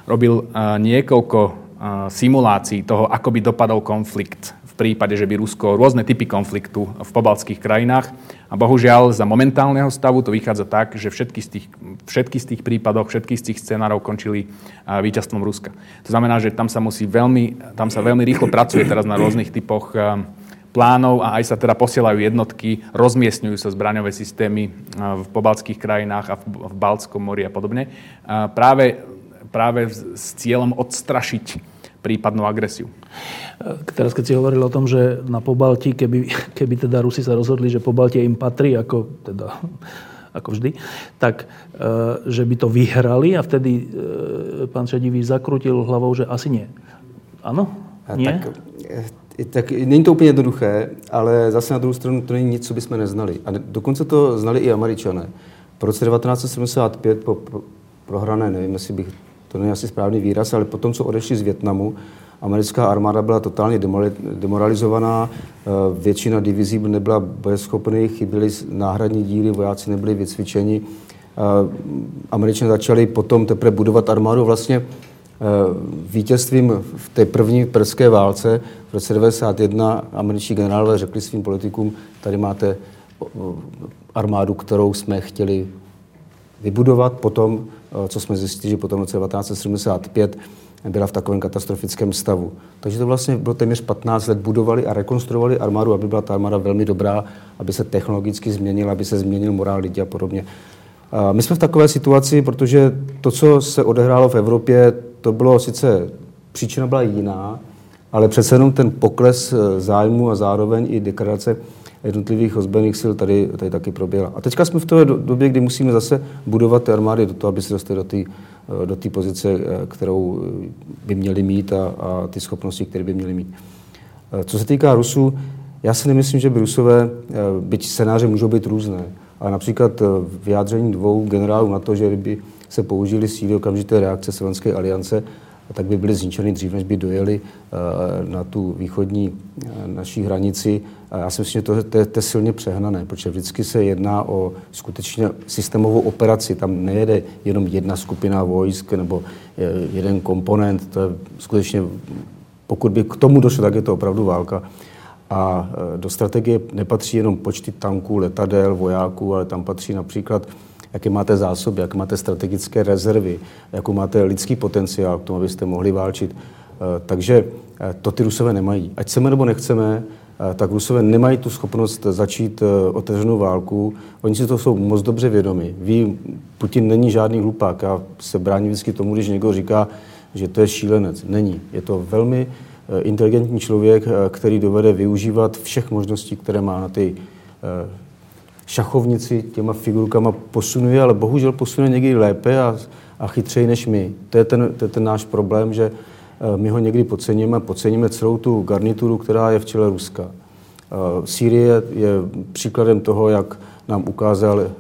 robil niekoľko simulácií toho, ako by dopadol konflikt v prípade, že by Rusko rôzne typy konfliktu v pobaltských krajinách. A bohužiaľ za momentálneho stavu to vychádza tak, že všetky z tých, všetky z tých prípadov, všetky z tých scenárov končili víťazstvom Ruska. To znamená, že tam sa musí veľmi, tam sa veľmi rýchlo pracuje teraz na rôznych typoch plánov a aj sa teda posielajú jednotky, rozmiestňujú sa zbraňové systémy v pobaltských krajinách a v Baltskom mori a podobne. Práve, práve s cieľom odstrašiť prípadnú agresiu. Teraz keď si hovoril o tom, že na Pobalti, keby, keby teda Rusi sa rozhodli, že Pobaltie im patrí, ako teda ako vždy, tak e, že by to vyhrali a vtedy e, pán Šedivý zakrutil hlavou, že asi nie. Áno? Nie? Tak, tak není to úplně jednoduché, ale zase na druhou stranu to není nic, co bychom neznali. A dokonce to znali i američané. Po roce 1975 po prohrané, nevím, jestli bych, to není asi správný výraz, ale potom, co odešli z Větnamu, americká armáda byla totálně demoralizovaná, eh, většina divizí nebyla bojeschopných, chyběly náhradní díly, vojáci nebyli vycvičeni. Eh, Američané začali potom teprve budovat armádu vlastně Eh, vítězstvím v té první perské válce v roce 1991 američtí generálové řekli svým politikům, tady máte armádu, kterou jsme chtěli vybudovat. Potom, co jsme zjistili, že potom v roce 1975 byla v takovém katastrofickém stavu. Takže to vlastně bylo téměř 15 let budovali a rekonstruovali armádu, aby byla ta armáda velmi dobrá, aby se technologicky změnila, aby se změnil morál lidí a podobně. My jsme v takové situaci, protože to, co se odehrálo v Evropě, to bylo sice, příčina byla jiná, ale přece jenom ten pokles eh, zájmu a zároveň i degradace jednotlivých ozbrojených sil tady, tady taky proběhla. A teďka jsme v té době, kdy musíme zase budovat ty armády do toho, aby se dostali do té eh, do pozice, eh, kterou by měli mít a, a ty schopnosti, které by měli mít. Co se týká Rusů, já si nemyslím, že by Rusové, byť scénáře můžou být různé, ale například vyjádření dvou generálů na to, že kdyby se použili síly okamžité reakce Slovenské aliance, tak by byly zničeny dřív, než by dojeli uh, na tu východní uh, naší hranici. A já si myslím, že to, to, to je silně přehnané, protože vždycky se jedná o skutečně systémovou operaci. Tam nejede jenom jedna skupina vojsk nebo jeden komponent. To je skutečně, pokud by k tomu došlo, tak je to opravdu válka. A do strategie nepatří jenom počty tanků, letadel, vojáků, ale tam patří například jaké máte zásoby, jaké máte strategické rezervy, jakou máte lidský potenciál k tomu, abyste mohli válčit. Eh, takže eh, to ty Rusové nemají. Ať chceme nebo nechceme, eh, tak Rusové nemají tu schopnost začít otevřenou válku. Oni si to jsou moc dobře vědomi. Ví, Putin není žádný hlupák. Já se bráním vždycky tomu, když někdo říká, že to je šílenec. Není. Je to velmi inteligentní člověk, který dovede využívat všech možností, které má na ty šachovnici těma figurkama posunuje, ale bohužel posune někdy lépe a, a chytřeji než my. To je, ten, to je ten náš problém, že eh, my ho někdy podceníme, podceníme celou tu garnituru, která je v čele Ruska. Eh, Sýrie je příkladem toho, jak nám ukázal, eh,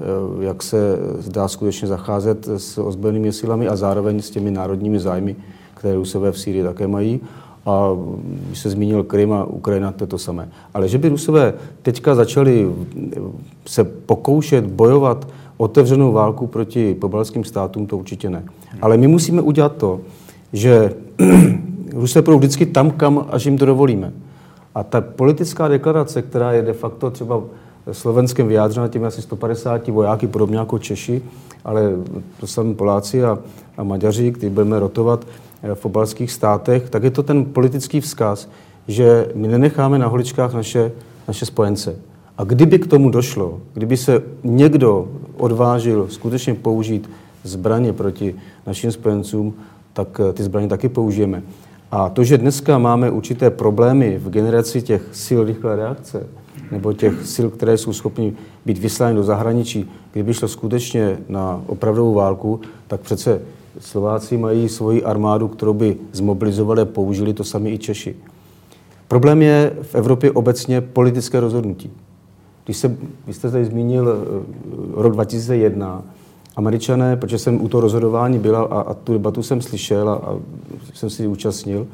jak se dá skutečně zacházet s ozbrojenými silami a zároveň s těmi národními zájmy, které Rusové v Sýrii také mají. A když se zmínil Krym a Ukrajina, to je to samé. Ale že by Rusové teďka začali se pokoušet bojovat otevřenou válku proti pobalským státům, to určitě ne. Ale my musíme udělat to, že Rusové budou vždycky tam, kam až jim to dovolíme. A ta politická deklarace, která je de facto třeba Slovenskem vyjádřena těmi asi 150 vojáky, podobně jako Češi, ale to sami Poláci a, a Maďaři, kteří budeme rotovat v obalských státech, tak je to ten politický vzkaz, že my nenecháme na holičkách naše, naše spojence. A kdyby k tomu došlo, kdyby se někdo odvážil skutečně použít zbraně proti našim spojencům, tak eh, ty zbraně taky použijeme. A to, že dneska máme určité problémy v generaci těch sil rychlé reakce, nebo těch sil, které jsou schopni být vyslány do zahraničí, kdyby šlo skutečně na opravdovou válku, tak přece Slováci mají svoji armádu, kterou by zmobilizovali a použili to sami i Češi. Problém je v Evropě obecně politické rozhodnutí. Když se, vy jste tady zmínil eh, rok 2001, američané, protože jsem u toho rozhodování byl a, a tu debatu jsem slyšel a, a jsem si účastnil,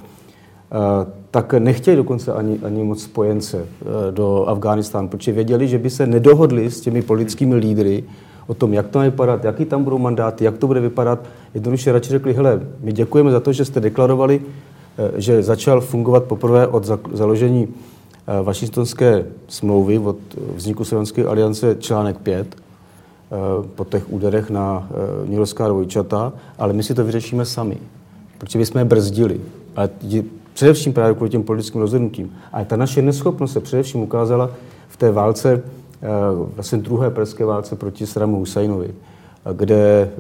a, eh, tak nechtěli dokonce ani, ani moc spojence eh, do Afghánistánu, protože věděli, že by se nedohodli s těmi politickými lídry o tom, jak to má vypadat, jaký tam budou mandáty, jak to bude vypadat. Jednoduše radši řekli, hele, my děkujeme za to, že jste deklarovali, že začal fungovat poprvé od založení Eh, Washingtonské smlouvy od vzniku Slovenské aliance článek 5 eh, po těch úderech na eh, Nílská dvojčata, ale my si to vyřešíme sami, protože my jsme je brzdili. Ale především právě kvůli těm politickým rozhodnutím. A ta naše neschopnost se především ukázala v té válce, vlastně druhé perské válce proti Sramu Husajnovi, kde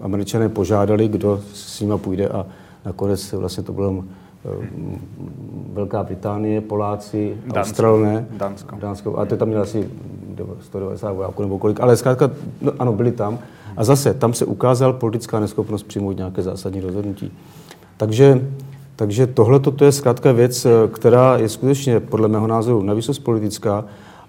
američané požádali, kdo s nima půjde a nakonec vlastně to bylo Eh, Velká Británie, Poláci, Dánsko. Australané. Dánsko. Dánsko. A to tam měl asi 190 vojáků nebo kolik. Ale zkrátka, no, ano, byli tam. A zase, tam se ukázal politická neschopnost přijmout nějaké zásadní rozhodnutí. Takže, takže tohle to je zkrátka věc, eh, která je skutečně podle mého názoru navíc politická,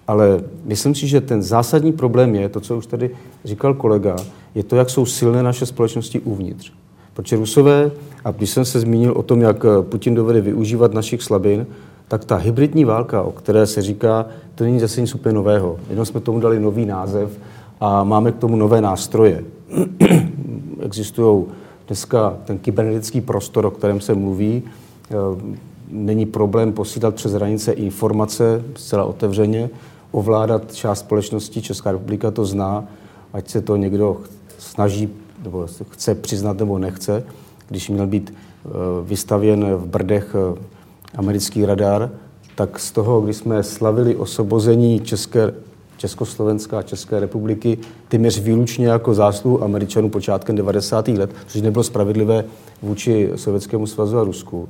ale myslím si, že ten zásadní problém je, to, co už tady říkal kolega, je to, jak jsou silné naše společnosti uvnitř. Protože Rusové, a když jsem se zmínil o tom, jak eh, Putin dovede využívat našich slabin, tak ta hybridní válka, o které se říká, to není zase nic úplně nového. Jenom jsme tomu dali nový název a máme k tomu nové nástroje. Existují dneska ten kybernetický prostor, o kterém se mluví. Eh, není problém posílat přes hranice informace zcela otevřeně, ovládat část společnosti. Česká republika to zná, ať se to někdo snaží nebo chce přiznat nebo nechce, když měl být eh, vystavěn v Brdech eh, americký radar, tak z toho, když jsme slavili osobození České, Československá a České republiky téměř výlučně jako zásluhu Američanů počátkem 90. let, což nebylo spravedlivé vůči Sovětskému svazu a Rusku,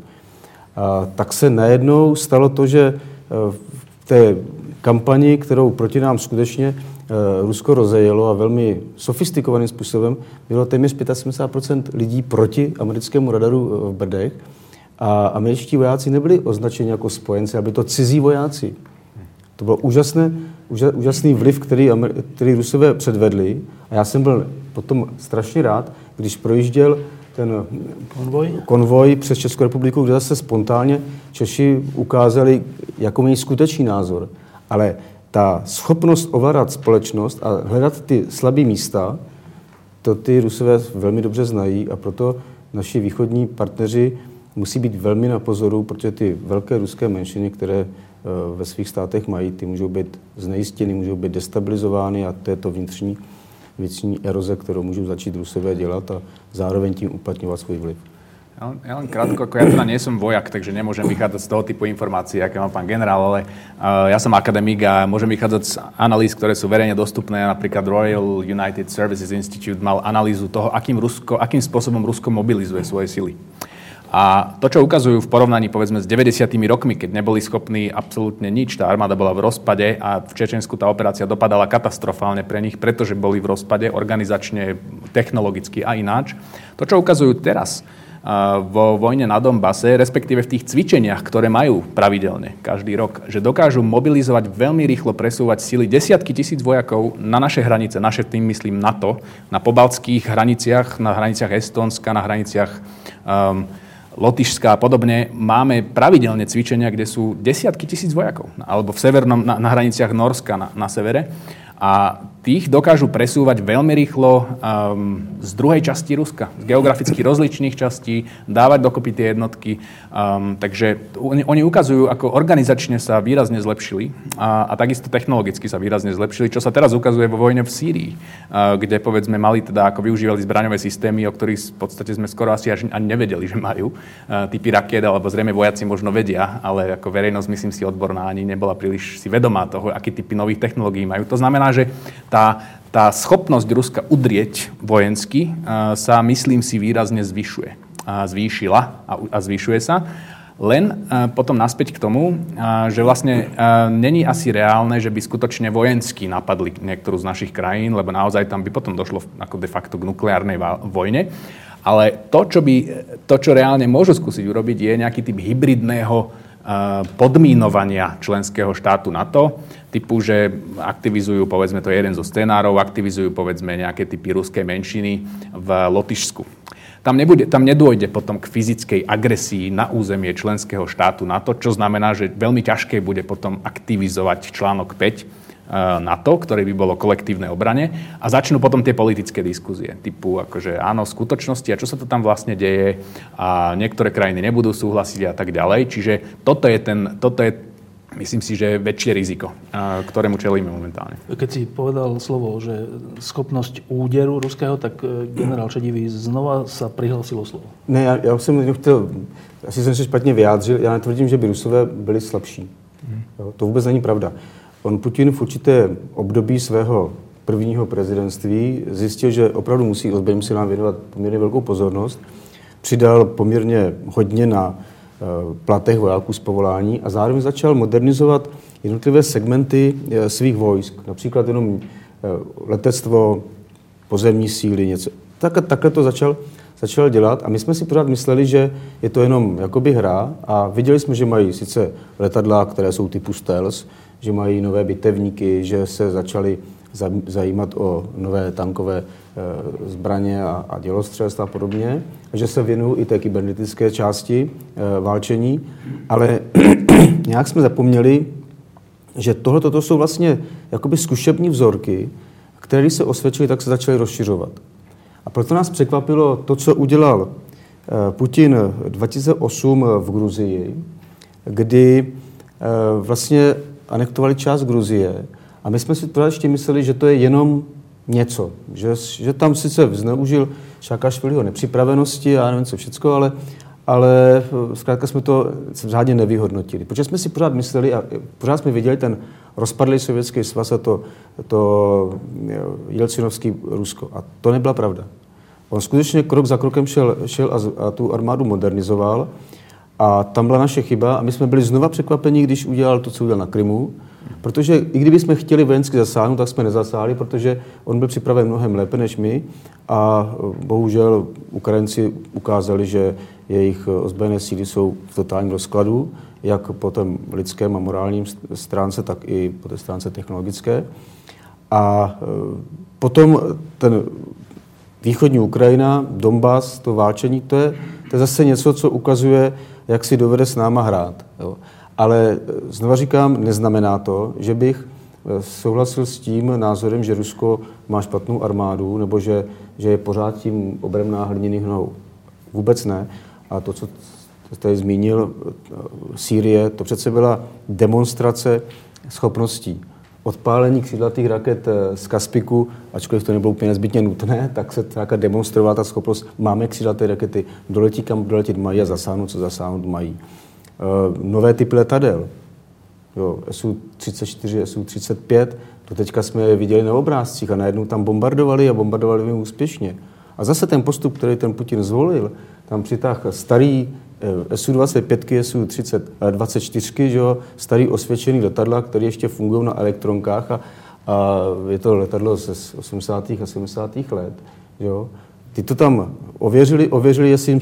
a tak se najednou stalo to, že eh, v té kampani, kterou proti nám skutečně Eh, Rusko rozejelo a velmi sofistikovaným způsobem bylo téměř 75% lidí proti americkému radaru eh, v Brdech a američtí vojáci nebyli označeni jako spojenci, aby to cizí vojáci. To byl úžasné, úžasný vliv, který, který Rusové předvedli a já jsem byl potom strašně rád, když projížděl ten konvoj, konvoj přes Českou republiku, kde zase spontánně Češi ukázali, jako mají skutečný názor. Ale ta schopnost ovládat společnost a hledat ty slabé místa, to ty Rusové velmi dobře znají a proto naši východní partneři musí být velmi na pozoru, protože ty velké ruské menšiny, které eh, ve svých státech mají, ty můžou být znejistěny, můžou být destabilizovány a to je to vnitřní, vnitřní eroze, kterou můžou začít Rusové dělat a zároveň tím uplatňovat svůj vliv. Ja len, ja len krátko, ako ja teda nie som vojak, takže nemôžem vychádzať z toho typu informácií, aké má pán generál, ale uh, ja som akademik a môžem vychádzať z analýz, ktoré sú verejne dostupné. Napríklad Royal United Services Institute mal analýzu toho, akým, Rusko, akým spôsobom Rusko mobilizuje svoje sily. A to, čo ukazujú v porovnaní povedzme s 90. rokmi, keď neboli schopní absolútne nič, tá armáda bola v rozpade a v Čečensku tá operácia dopadala katastrofálne pre nich, pretože boli v rozpade organizačne, technologicky a ináč. To, čo ukazujú teraz, vo vojne na Donbase, respektíve v tých cvičeniach, ktoré majú pravidelne každý rok, že dokážu mobilizovať veľmi rýchlo presúvať sily desiatky tisíc vojakov na naše hranice, naše tým myslím NATO, na pobaltských hraniciach, na hraniciach Estónska, na hraniciach um, Lotyšska a podobne, máme pravidelne cvičenia, kde sú desiatky tisíc vojakov. Alebo v severnom, na, na hraniciach Norska na, na severe. A tých dokážu presúvať veľmi rýchlo um, z druhej časti Ruska, z geograficky rozličných častí, dávať dokopy tie jednotky. Um, takže oni, oni ukazujú, ako organizačne sa výrazne zlepšili a, a takisto technologicky sa výrazne zlepšili, čo sa teraz ukazuje vo vojne v Sýrii, uh, kde povedzme mali teda, ako využívali zbraňové systémy, o ktorých v podstate sme skoro asi až ani nevedeli, že majú. Uh, typy rakiet, alebo zrejme vojaci možno vedia, ale ako verejnosť, myslím si, odborná ani nebola príliš si vedomá toho, aký typy nových technológií majú. To znamená, že tá, tá schopnosť Ruska udrieť vojensky sa, myslím si, výrazne zvyšuje. Zvýšila a, a zvyšuje sa. Len potom naspäť k tomu, že vlastne není asi reálne, že by skutočne vojensky napadli niektorú z našich krajín, lebo naozaj tam by potom došlo ako de facto k nukleárnej vojne. Ale to, čo, by, to, čo reálne môžu skúsiť urobiť, je nejaký typ hybridného podmínovania členského štátu NATO, typu, že aktivizujú, povedzme, to je jeden zo scenárov, aktivizujú, povedzme, nejaké typy ruskej menšiny v Lotyšsku. Tam, nebude, tam nedôjde potom k fyzickej agresii na územie členského štátu NATO, čo znamená, že veľmi ťažké bude potom aktivizovať článok 5 Eh, NATO, ktoré by bolo kolektívne obrane a začnú potom tie politické diskuzie typu akože áno, v skutočnosti a čo sa to tam vlastne deje a niektoré krajiny nebudú súhlasiť a tak ďalej. Čiže toto je, ten, toto je myslím si, že väčšie riziko, eh, ktorému čelíme momentálne. Keď si povedal slovo, že schopnosť úderu ruského, tak eh, generál Šedivý znova sa prihlásilo slovo. Ne, já, já jsem chtěl, asi jsem se špatně vyjádřil, já netvrdím, že by Rusové byli slabší. Hmm. To vůbec není pravda. On Putin v určité období svého prvního prezidentství zjistil, že opravdu musí ozbrojeným silám věnovat poměrně velkou pozornost. Přidal poměrně hodně na eh, platech vojáků z povolání a zároveň začal modernizovat jednotlivé segmenty eh, svých vojsk. Například jenom eh, letectvo, pozemní síly, něco. Tak, takhle to začal, začal dělat a my jsme si pořád mysleli, že je to jenom jakoby hra a viděli jsme, že mají sice letadla, které jsou typu stealth, že mají nové bitevníky, že se začali zajímat o nové tankové eh, zbraně a, a dělostřelstva a podobně, že se věnují i té kybernetické části e, válčení, ale nějak jsme zapomněli, že tohle toto jsou vlastně jakoby zkušební vzorky, které se osvědčily, tak se začaly rozšiřovat. A proto nás překvapilo to, co udělal e, Putin 2008 v Gruzii, kdy vlastně anektovali část Gruzie a my jsme si pořád ještě mysleli, že to je jenom něco, že, že tam sice zneužil Šakašviliho nepřipravenosti a nevím co všecko, ale, ale eh, zkrátka jsme to řádně nevyhodnotili. Protože jsme si pořád mysleli a pořád jsme viděli ten rozpadlý sovětský svaz a to, to eh, Jelcinovský Rusko. A to nebyla pravda. On skutečně krok za krokem šel, šel a, a tu armádu modernizoval a tam byla naše chyba a my jsme byli znova překvapeni, když udělal to, co udělal na Krymu, protože i kdyby jsme chtěli vojensky zasáhnout, tak jsme nezasáhli, protože on byl připraven mnohem lépe než my a bohužel Ukrajinci ukázali, že jejich ozbrojené síly jsou v totálním rozkladu, jak po tom lidském a morálním stránce, tak i po té stránce technologické. A e, potom ten východní Ukrajina, Donbass, to válčení, to je, to je zase něco, co ukazuje, jak si dovede s náma hrát. Jo. Ale eh, znova říkám, neznamená to, že bych eh, souhlasil s tím názorem, že Rusko má špatnou armádu nebo že, že je pořád tím obrem náhlněný hnou. Vůbec ne. A to, co tady zmínil, eh, Sýrie, to přece byla demonstrace schopností odpálení křídlatých raket eh, z Kaspiku, ačkoliv to nebylo úplně nezbytně nutné, tak se taká demonstrovala ta schopnost. Máme křídlaté rakety, doletí kam doletět mají a zasáhnout, co zasáhnout mají. Eh, nové typy letadel, jo, Su-34, Su-35, to teďka jsme je viděli na obrázcích a najednou tam bombardovali a bombardovali jim úspěšně. A zase ten postup, který ten Putin zvolil, tam přitáhl starý Eh, SU-25, SU-24, že jo, starý osvědčený letadla, které ještě fungují na elektronkách a, a je to letadlo ze 80. a 70. let. Že jo. Ty to tam ověřili, ověřili, jestli jim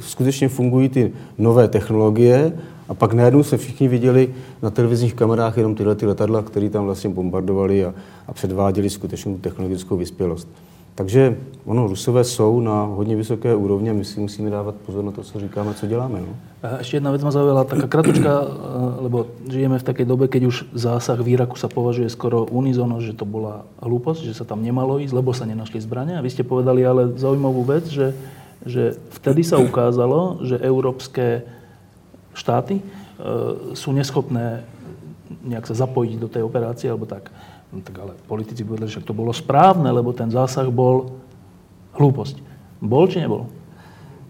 skutečně fungují ty nové technologie a pak najednou se všichni viděli na televizních kamerách jenom tyhle ty letadla, které tam vlastně bombardovali a, a předváděli skutečnou technologickou vyspělost. Takže ono, Rusové jsou na hodně vysoké úrovni a my si musíme dávat pozor na to, co říkáme, co děláme. No? Ešte jedna vec ma zaujala, taká kratučka, lebo žijeme v takej dobe, keď už zásah v Iraku sa považuje skoro unizono, že to bola hlúposť, že sa tam nemalo ísť, lebo sa nenašli zbrania. A vy ste povedali ale zaujímavú vec, že, že vtedy sa ukázalo, že európske štáty e, sú neschopné nejak sa zapojiť do tej operácie, alebo tak. No, tak ale politici povedali, že to bolo správne, lebo ten zásah bol hlúposť. Bol či nebol?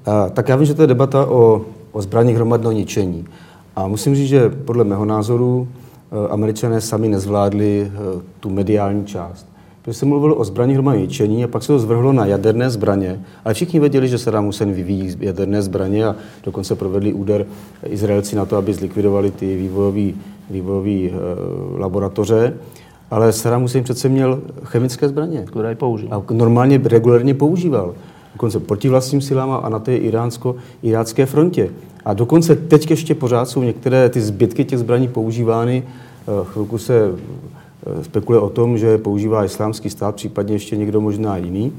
A, tak já vím, že to je debata o, o zbraních hromadného ničení. A musím říct, že podle mého názoru e, američané sami nezvládli e, tu mediální část. Protože se mluvilo o zbraní hromadného ničení a pak se to zvrhlo na jaderné zbraně. Ale všichni věděli, že Saddam Hussein vyvíjí jaderné zbraně a dokonce provedli úder Izraelci na to, aby zlikvidovali ty vývojové e, laboratoře ale Saddam Hussein přece měl chemické zbraně. Které i použil. A normálně regulérně používal. Dokonce proti vlastním silám a na té iránsko-irácké frontě. A dokonce teď ještě pořád jsou některé ty zbytky těch zbraní používány. Eh, chvilku se eh, spekuluje o tom, že používá islámský stát, případně ještě někdo možná jiný.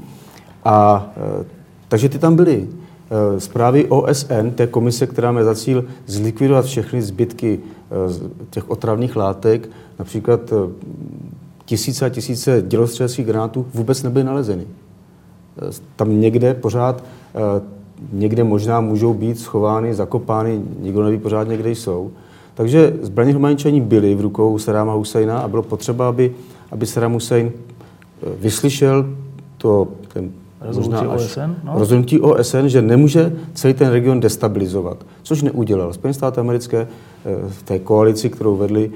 A eh, takže ty tam byly. Zprávy OSN, té komise, která má za cíl zlikvidovat všechny zbytky těch otravných látek, například tisíce a tisíce dělostřeleckých granátů vůbec nebyly nalezeny. Tam někde pořád, eh, někde možná můžou být schovány, zakopány, nikdo neví pořád, kde jsou. Takže zbraně humaničení byly v rukou Sadáma Husajna a bylo potřeba, aby, aby Saddam eh, vyslyšel to, ten Rozhodnutí OSN? No? Rozhodnutí OSN, že nemůže celý ten region destabilizovat, což neudělal. Spojené státy americké eh, v té koalici, kterou vedli,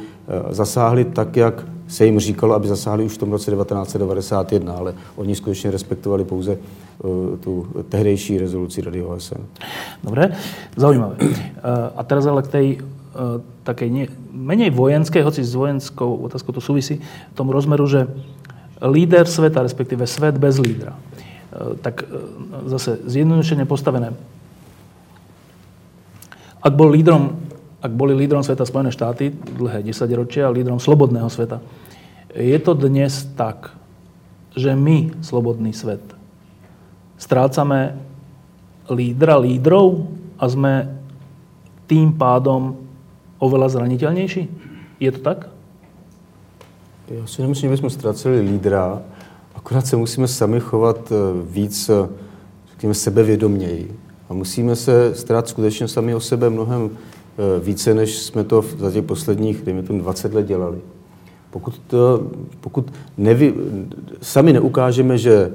zasáhli tak, jak se jim říkalo, aby zasáhli už v tom roce 1991, ale oni skutečně respektovali pouze uh, tu tehdejší rezoluci Rady OSN. Dobre, zaujímavé. A teraz ale k tej takej nie, menej vojenskej, hoci s vojenskou otázkou to súvisí, tomu rozmeru, že líder sveta, respektíve svet bez lídra. Uh, tak uh, zase zjednodušene postavené. Ak bol lídrom ak boli lídrom sveta Spojené štáty dlhé 10 ročia, lídrom slobodného sveta, je to dnes tak, že my, slobodný svet, strácame lídra, lídrov a sme tým pádom oveľa zraniteľnejší? Je to tak? Já si nemyslím, že bychom ztráceli lídra, akorát se musíme sami chovat eh, víc, eh, řekněme, sebevědoměji. A musíme se starat skutečně sami o sebe mnohem Eh, více, než jsme to za těch posledních, dejme tomu, 20 let dělali. Pokud, to, pokud nevy, sami neukážeme, že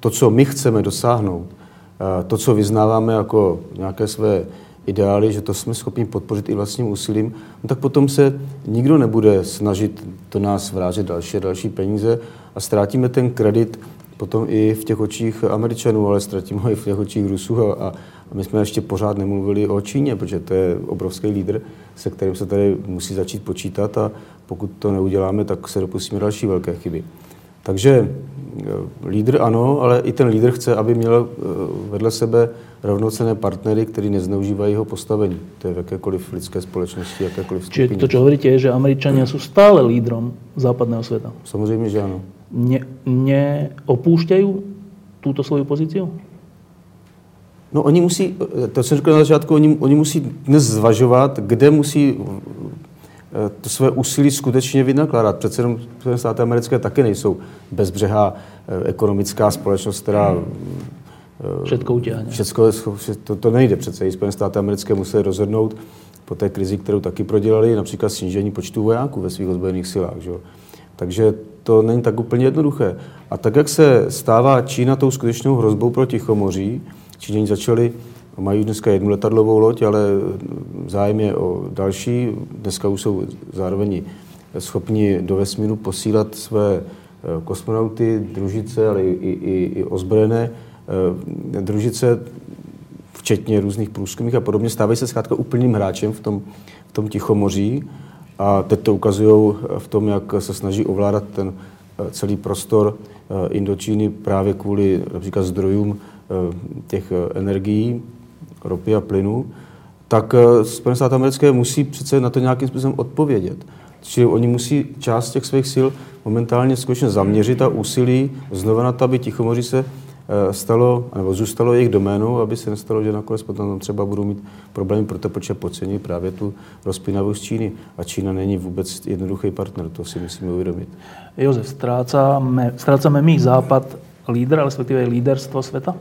to, co my chceme dosáhnout, to, co vyznáváme jako nějaké své ideály, že to jsme schopni podpořit i vlastním úsilím, no tak potom se nikdo nebude snažit do nás vrážet další a další peníze a ztrátíme ten kredit potom i v těch očích Američanů, ale ztratíme ho i v těch očích Rusů a, a my jsme ještě pořád nemluvili o Číně, protože to je obrovský lídr, se kterým se tady musí začít počítat a pokud to neuděláme, tak se dopustíme další velké chyby. Takže lídr ano, ale i ten lídr chce, aby měl eh, vedle sebe rovnocené partnery, kteří nezneužívají jeho postavení. To je v jakékoliv lidské společnosti, jakékoliv skupině. Čiže to, čo hovoríte, je, že Američania sú stále lídrom západného sveta. Samozřejmě, že ano. Ne, neopúšťajú túto svoju pozíciu? No oni musí, to jsem řekl na začátku, oni, oni musí dnes zvažovat, kde musí eh, to své úsilí skutečně vynakládat. Přece jenom Spojené státy americké taky nejsou bezbřehá eh, ekonomická společnost, která eh, Všetko utěhne. Všetko, to, to nejde přece. I Spojené státy americké museli rozhodnout po té krizi, kterou taky prodělali, například snížení počtu vojáků ve svých ozbrojených silách. Že? Takže to není tak úplně jednoduché. A tak, jak se stává Čína tou skutečnou hrozbou pro Tichomoří, Číňani začali, mají dneska jednu letadlovou loď, ale zájem je o další. Dneska už jsou zároveň schopni do vesmíru posílat své eh, kosmonauty, družice, ale i, i, i ozbrojené eh, družice, včetně různých průzkumých a podobně, stávají se zkrátka úplným hráčem v tom, v tom Tichomoří. A teď to ukazují v tom, jak se snaží ovládat ten eh, celý prostor Indočíny právě kvůli například zdrojům Eh, těch eh, energií, ropy a plynu, tak eh, Spojené státy americké musí přece na to nějakým způsobem odpovědět. Čili oni musí část těch svých sil momentálně skutečně zaměřit a úsilí znova na to, aby Tichomoří se eh, stalo, nebo zůstalo jejich doménou, aby se nestalo, že nakonec potom třeba budou mít problémy, proto protože podcení právě tu rozpínavost Číny. A Čína není vůbec jednoduchý partner, to si musíme uvědomit. Jozef, strácame, strácame my Západ lídra, respektíve líderstvo sveta?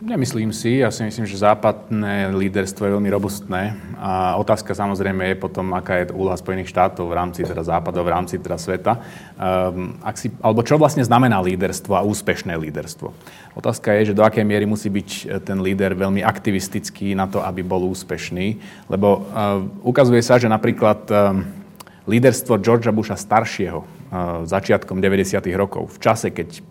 Nemyslím si. Ja si myslím, že západné líderstvo je veľmi robustné. A otázka samozrejme je potom, aká je úloha Spojených štátov v rámci teda západov, v rámci teda sveta. Um, ak si, alebo čo vlastne znamená líderstvo a úspešné líderstvo. Otázka je, že do akej miery musí byť e, ten líder veľmi aktivistický na to, aby bol úspešný. Lebo uh, ukazuje sa, že napríklad um, líderstvo Georgea Busha staršieho uh, začiatkom 90. rokov, v čase, keď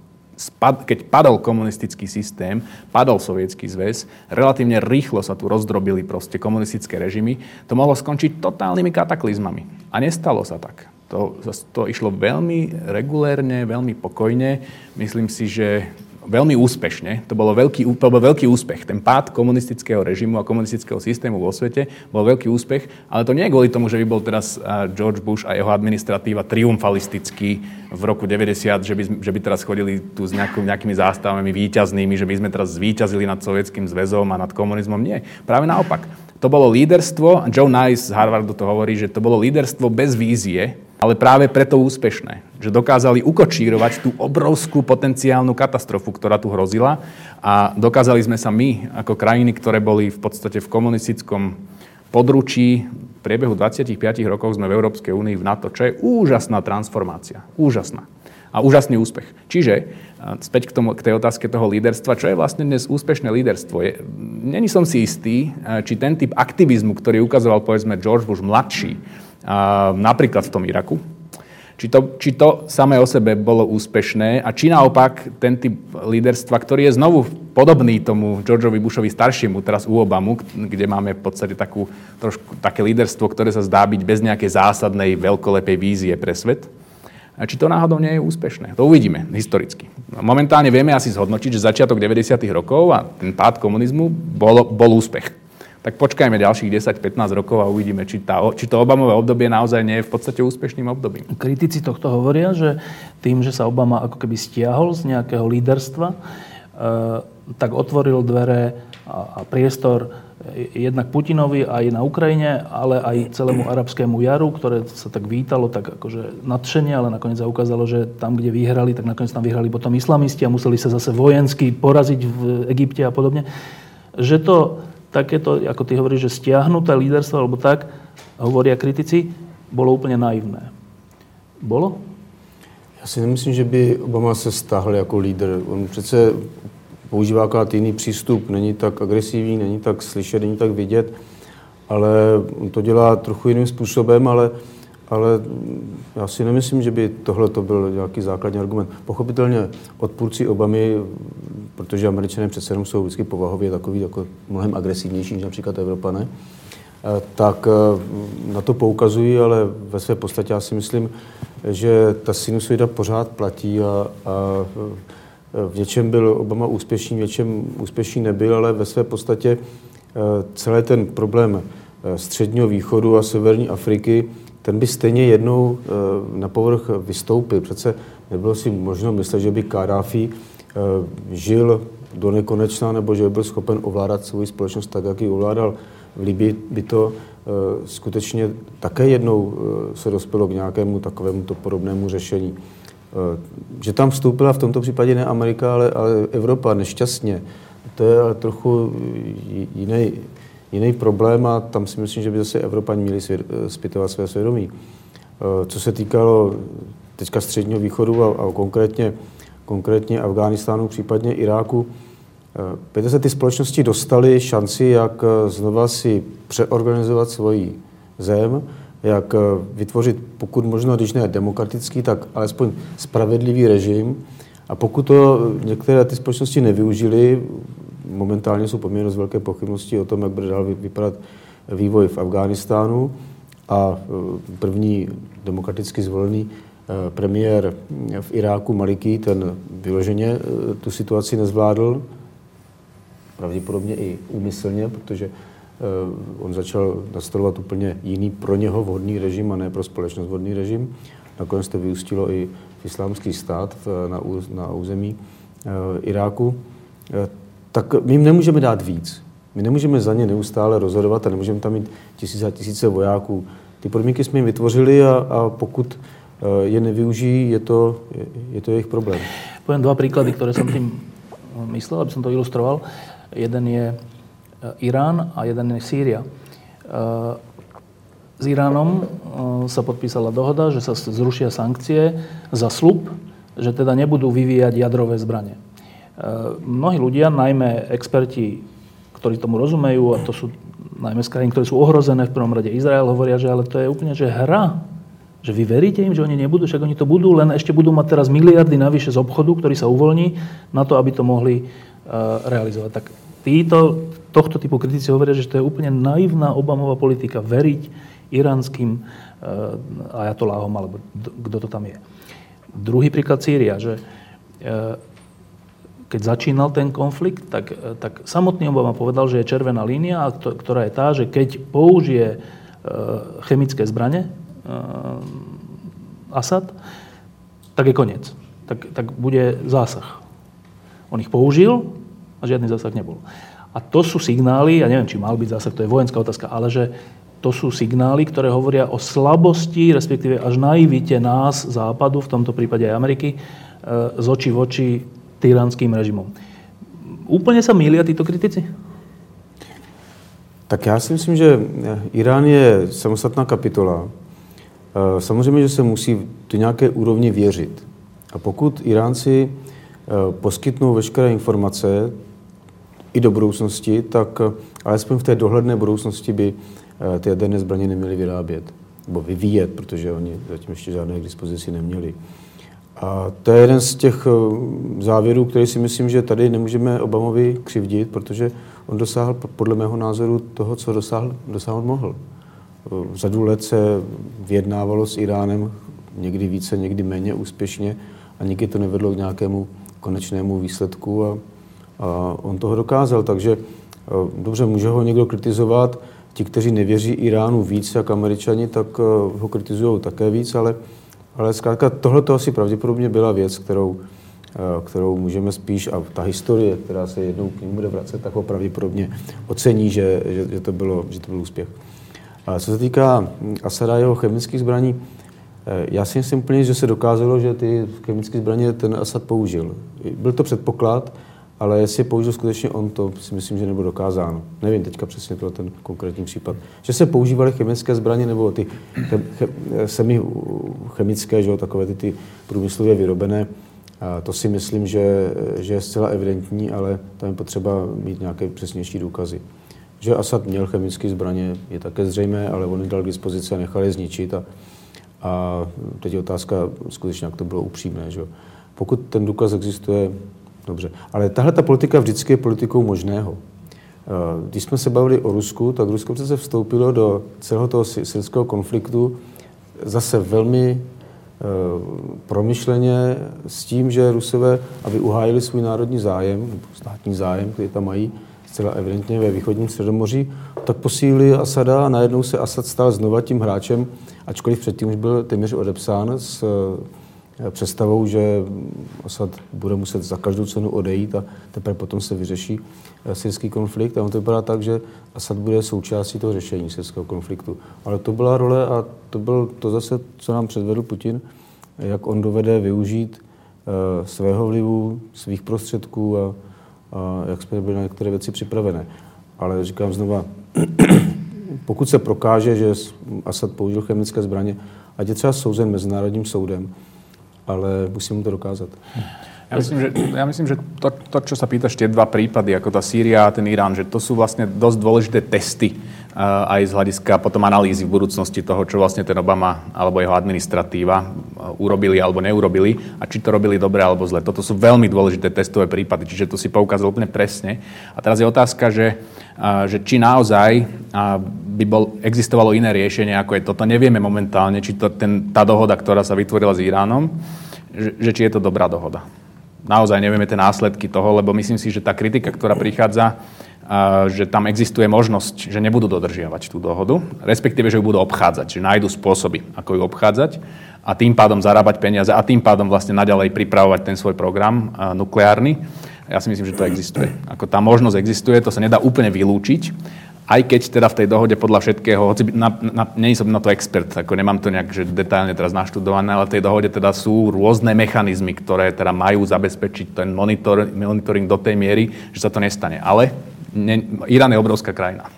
keď padol komunistický systém, padol sovietský zväz, relatívne rýchlo sa tu rozdrobili proste komunistické režimy, to mohlo skončiť totálnymi kataklizmami. A nestalo sa tak. To, to išlo veľmi regulérne, veľmi pokojne. Myslím si, že veľmi úspešne. To, bolo veľký, to bol veľký úspech. Ten pád komunistického režimu a komunistického systému vo svete bol veľký úspech, ale to nie je kvôli tomu, že by bol teraz George Bush a jeho administratíva triumfalistický v roku 90, že by, že by teraz chodili tu s nejakou, nejakými zástavami výťaznými, že by sme teraz zvíťazili nad Sovietským zväzom a nad komunizmom. Nie. Práve naopak. To bolo líderstvo, Joe Nice z Harvardu to hovorí, že to bolo líderstvo bez vízie, ale práve preto úspešné, že dokázali ukočírovať tú obrovskú potenciálnu katastrofu, ktorá tu hrozila a dokázali sme sa my, ako krajiny, ktoré boli v podstate v komunistickom područí, v priebehu 25 rokov sme v Európskej únii v NATO, čo je úžasná transformácia. Úžasná. A úžasný úspech. Čiže, späť k, tomu, k tej otázke toho líderstva, čo je vlastne dnes úspešné líderstvo? Je, není som si istý, či ten typ aktivizmu, ktorý ukazoval povedzme George Bush mladší, napríklad v tom Iraku. Či to, či to samé o sebe bolo úspešné a či naopak ten typ líderstva, ktorý je znovu podobný tomu Georgeovi Bushovi staršiemu, teraz u Obamu, kde máme v podstate takú, trošku, také líderstvo, ktoré sa zdá byť bez nejakej zásadnej veľkolepej vízie pre svet, a či to náhodou nie je úspešné. To uvidíme historicky. Momentálne vieme asi zhodnotiť, že začiatok 90. rokov a ten pád komunizmu bol, bol úspech tak počkajme ďalších 10-15 rokov a uvidíme, či, tá, či to Obamové obdobie naozaj nie je v podstate úspešným obdobím. Kritici tohto hovoria, že tým, že sa Obama ako keby stiahol z nejakého líderstva, e, tak otvoril dvere a, a priestor jednak Putinovi aj na Ukrajine, ale aj celému arabskému jaru, ktoré sa tak vítalo, tak akože nadšenie, ale nakoniec sa ukázalo, že tam, kde vyhrali, tak nakoniec tam vyhrali potom islamisti a museli sa zase vojensky poraziť v Egypte a podobne. Že to takéto, ako ty hovoríš, že stiahnuté líderstvo alebo tak, hovoria kritici, bolo úplně naivné. Bolo? Já si nemyslím, že by Obama se stáhl jako lídr. On přece používá akorát jiný přístup, není tak agresivní, není tak slyšet, není tak vidět, ale on to dělá trochu jiným způsobem, ale ale já si nemyslím, že by tohle to byl nějaký základní argument. Pochopitelně odpůrci Obamy, protože američané přece jenom jsou vždycky povahově takový jako mnohem agresivnější než například Evropané, eh, tak eh, na to poukazují, ale ve své podstatě já si myslím, že ta sinusoida pořád platí a, a v něčem byl Obama úspěšný, v něčem úspěšný nebyl, ale ve své podstatě eh, celý ten problém středního východu a severní Afriky ten by stejně jednou eh, na povrch vystoupil. Přece nebylo si možno myslet, že by Kadáfi eh, žil do nekonečna, nebo že by byl schopen ovládat svou společnost tak, jak ji ovládal v Libii, by to eh, skutečně také jednou se dospělo k nějakému takovému to podobnému řešení. Že tam vstoupila v tomto případě ne Amerika, ale, ale Evropa nešťastně, to je trochu jiný, jiný problém a tam si myslím, že by zase Evropani měli zpytovat své svědomí. Eh, co se týkalo teďka středního východu a, a konkrétně, konkrétně Afghánistánu, případně Iráku, Pěte se ty společnosti dostaly šanci, jak eh, znova si přeorganizovat svoji zem, jak eh, vytvořit pokud možno, když ne demokratický, tak alespoň spravedlivý režim. A pokud to některé ty společnosti nevyužili, momentálně jsou poměrně velké pochybnosti o tom, jak bude dál vypadat vývoj v Afghánistánu a e, první demokraticky zvolený e, premiér v Iráku Maliki, ten vyloženě e, tu situaci nezvládl, pravděpodobně i úmyslně, protože on začal nastolovat úplně jiný pro něho vhodný režim a ne pro společnost vhodný režim. Nakonec to vyústilo i v islámský stát na území Iráku. Tak my jim nemůžeme dát víc. My nemůžeme za ně neustále rozhodovat a nemůžeme tam mít tisíce a tisíce vojáků. Ty podmínky jsme jim vytvořili a, a pokud je nevyužijí, je to, je, to jejich problém. Poviem dva príklady, ktoré som tým myslel, aby som to ilustroval. Jeden je Irán a jeden je Sýria. S Iránom sa podpísala dohoda, že sa zrušia sankcie za slub, že teda nebudú vyvíjať jadrové zbranie. Mnohí ľudia, najmä experti, ktorí tomu rozumejú, a to sú najmä z krajín, ktoré sú ohrozené, v prvom rade Izrael, hovoria, že ale to je úplne že hra že vy veríte im, že oni nebudú, však oni to budú, len ešte budú mať teraz miliardy navyše z obchodu, ktorý sa uvoľní na to, aby to mohli uh, realizovať. Tak títo, tohto typu kritici hovoria, že to je úplne naivná Obamová politika veriť iránskym uh, ajatoláhom, alebo kto to tam je. Druhý príklad Sýria, že uh, keď začínal ten konflikt, tak, tak samotný Obama povedal, že je červená línia, ktorá je tá, že keď použije chemické zbranie, Asad, tak je koniec. Tak, tak bude zásah. On ich použil a žiadny zásah nebol. A to sú signály, ja neviem, či mal byť zásah, to je vojenská otázka, ale že to sú signály, ktoré hovoria o slabosti, respektíve až naivite nás, Západu, v tomto prípade aj Ameriky, eh, z očí v oči tyranským režimom. Úplne sa mília títo kritici? Tak já si myslím, že Irán je samostatná kapitola Eh, samozřejmě, že se musí do nějaké úrovni věřit. A pokud Iránci eh, poskytnou veškeré informace i do budoucnosti, tak eh, alespoň v té dohledné budoucnosti by ty jaderné zbraně neměly vyrábět nebo vyvíjet, protože oni zatím ještě žádné k dispozici neměli. A to je jeden z těch závěrů, který si myslím, že tady nemůžeme Obamovi křivdit, protože on dosáhl podle mého názoru toho, co dosáhl, dosáhl mohl. Řadu let se vyjednávalo s Iránem, někdy více, někdy méně úspěšně a nikdy to nevedlo k nějakému konečnému výsledku a, a on toho dokázal. Takže dobře, může ho někdo kritizovat, ti, kteří nevěří Iránu víc jak američani, tak ho kritizují také víc, ale, ale zkrátka tohle to asi pravděpodobně byla věc, kterou, kterou můžeme spíš, a ta historie, která se jednou k němu bude vracet, tak ho pravděpodobně ocení, že, že, že, to, bylo, že to byl úspěch. Ale co se týká Asada a jeho chemických zbraní, eh, já si myslím úplně, že se dokázalo, že ty chemické zbraně ten Asad použil. Byl to předpoklad, ale jestli je použil skutečně on, to si myslím, že nebylo dokázáno. Nevím teďka přesně to ten konkrétní případ. Že se používaly chemické zbraně nebo ty chem, chem, semi chemické, že jo, takové ty, ty průmyslově vyrobené, a to si myslím, že, že je zcela evidentní, ale tam je potřeba mít nějaké přesnější důkazy. Že Asad měl chemické zbraně, je také zřejmé, ale on je dal k dispozici a nechal je zničit. A, a teď je otázka skutečně, jak to bylo upřímné. Že? Pokud ten důkaz existuje, dobře. Ale tahle ta politika vždycky je politikou možného. Když jsme se bavili o Rusku, tak Rusko se vstoupilo do celého toho syrského konfliktu zase velmi promyšleně s tím, že Rusové, aby uhájili svůj národní zájem, státní zájem, který tam mají, zcela evidentně ve východním středomoří, tak posílili Asada a najednou se Asad stal znova tím hráčem, ačkoliv předtím už byl téměř odepsán eh, představou, že Asad bude muset za každou cenu odejít a teprve potom se vyřeší eh, syrský konflikt. A on to vypadá tak, že Asad bude součástí toho řešení syrského konfliktu. Ale to byla role a to byl to zase, co nám předvedl Putin, jak on dovede využít uh, svého vlivu, svých prostředků a, jak jsme byli na některé věci připravené. Ale říkám znova, pokud se prokáže, že Asad použil chemické zbraně, ať je třeba souzen Mezinárodním soudem, ale musím mu to dokázat. Ja myslím, že, ja myslím, že to, to, čo sa pýtaš, tie dva prípady, ako tá Sýria a ten Irán, že to sú vlastne dosť dôležité testy uh, aj z hľadiska potom analýzy v budúcnosti toho, čo vlastne ten Obama alebo jeho administratíva uh, urobili alebo neurobili a či to robili dobre alebo zle. Toto sú veľmi dôležité testové prípady, čiže to si poukázal úplne presne. A teraz je otázka, že, uh, že či naozaj by bol, existovalo iné riešenie, ako je toto. Nevieme momentálne, či to ten, tá dohoda, ktorá sa vytvorila s Iránom, že, že či je to dobrá dohoda naozaj nevieme tie následky toho, lebo myslím si, že tá kritika, ktorá prichádza že tam existuje možnosť, že nebudú dodržiavať tú dohodu, respektíve, že ju budú obchádzať, že nájdu spôsoby, ako ju obchádzať a tým pádom zarábať peniaze a tým pádom vlastne naďalej pripravovať ten svoj program nukleárny. Ja si myslím, že to existuje. Ako tá možnosť existuje, to sa nedá úplne vylúčiť, aj keď teda v tej dohode podľa všetkého, hoci na, na, nie som na to expert, ako nemám to nejak že detailne teraz naštudované, ale v tej dohode teda sú rôzne mechanizmy, ktoré teda majú zabezpečiť ten monitor, monitoring do tej miery, že sa to nestane. Ale ne, Irán je obrovská krajina.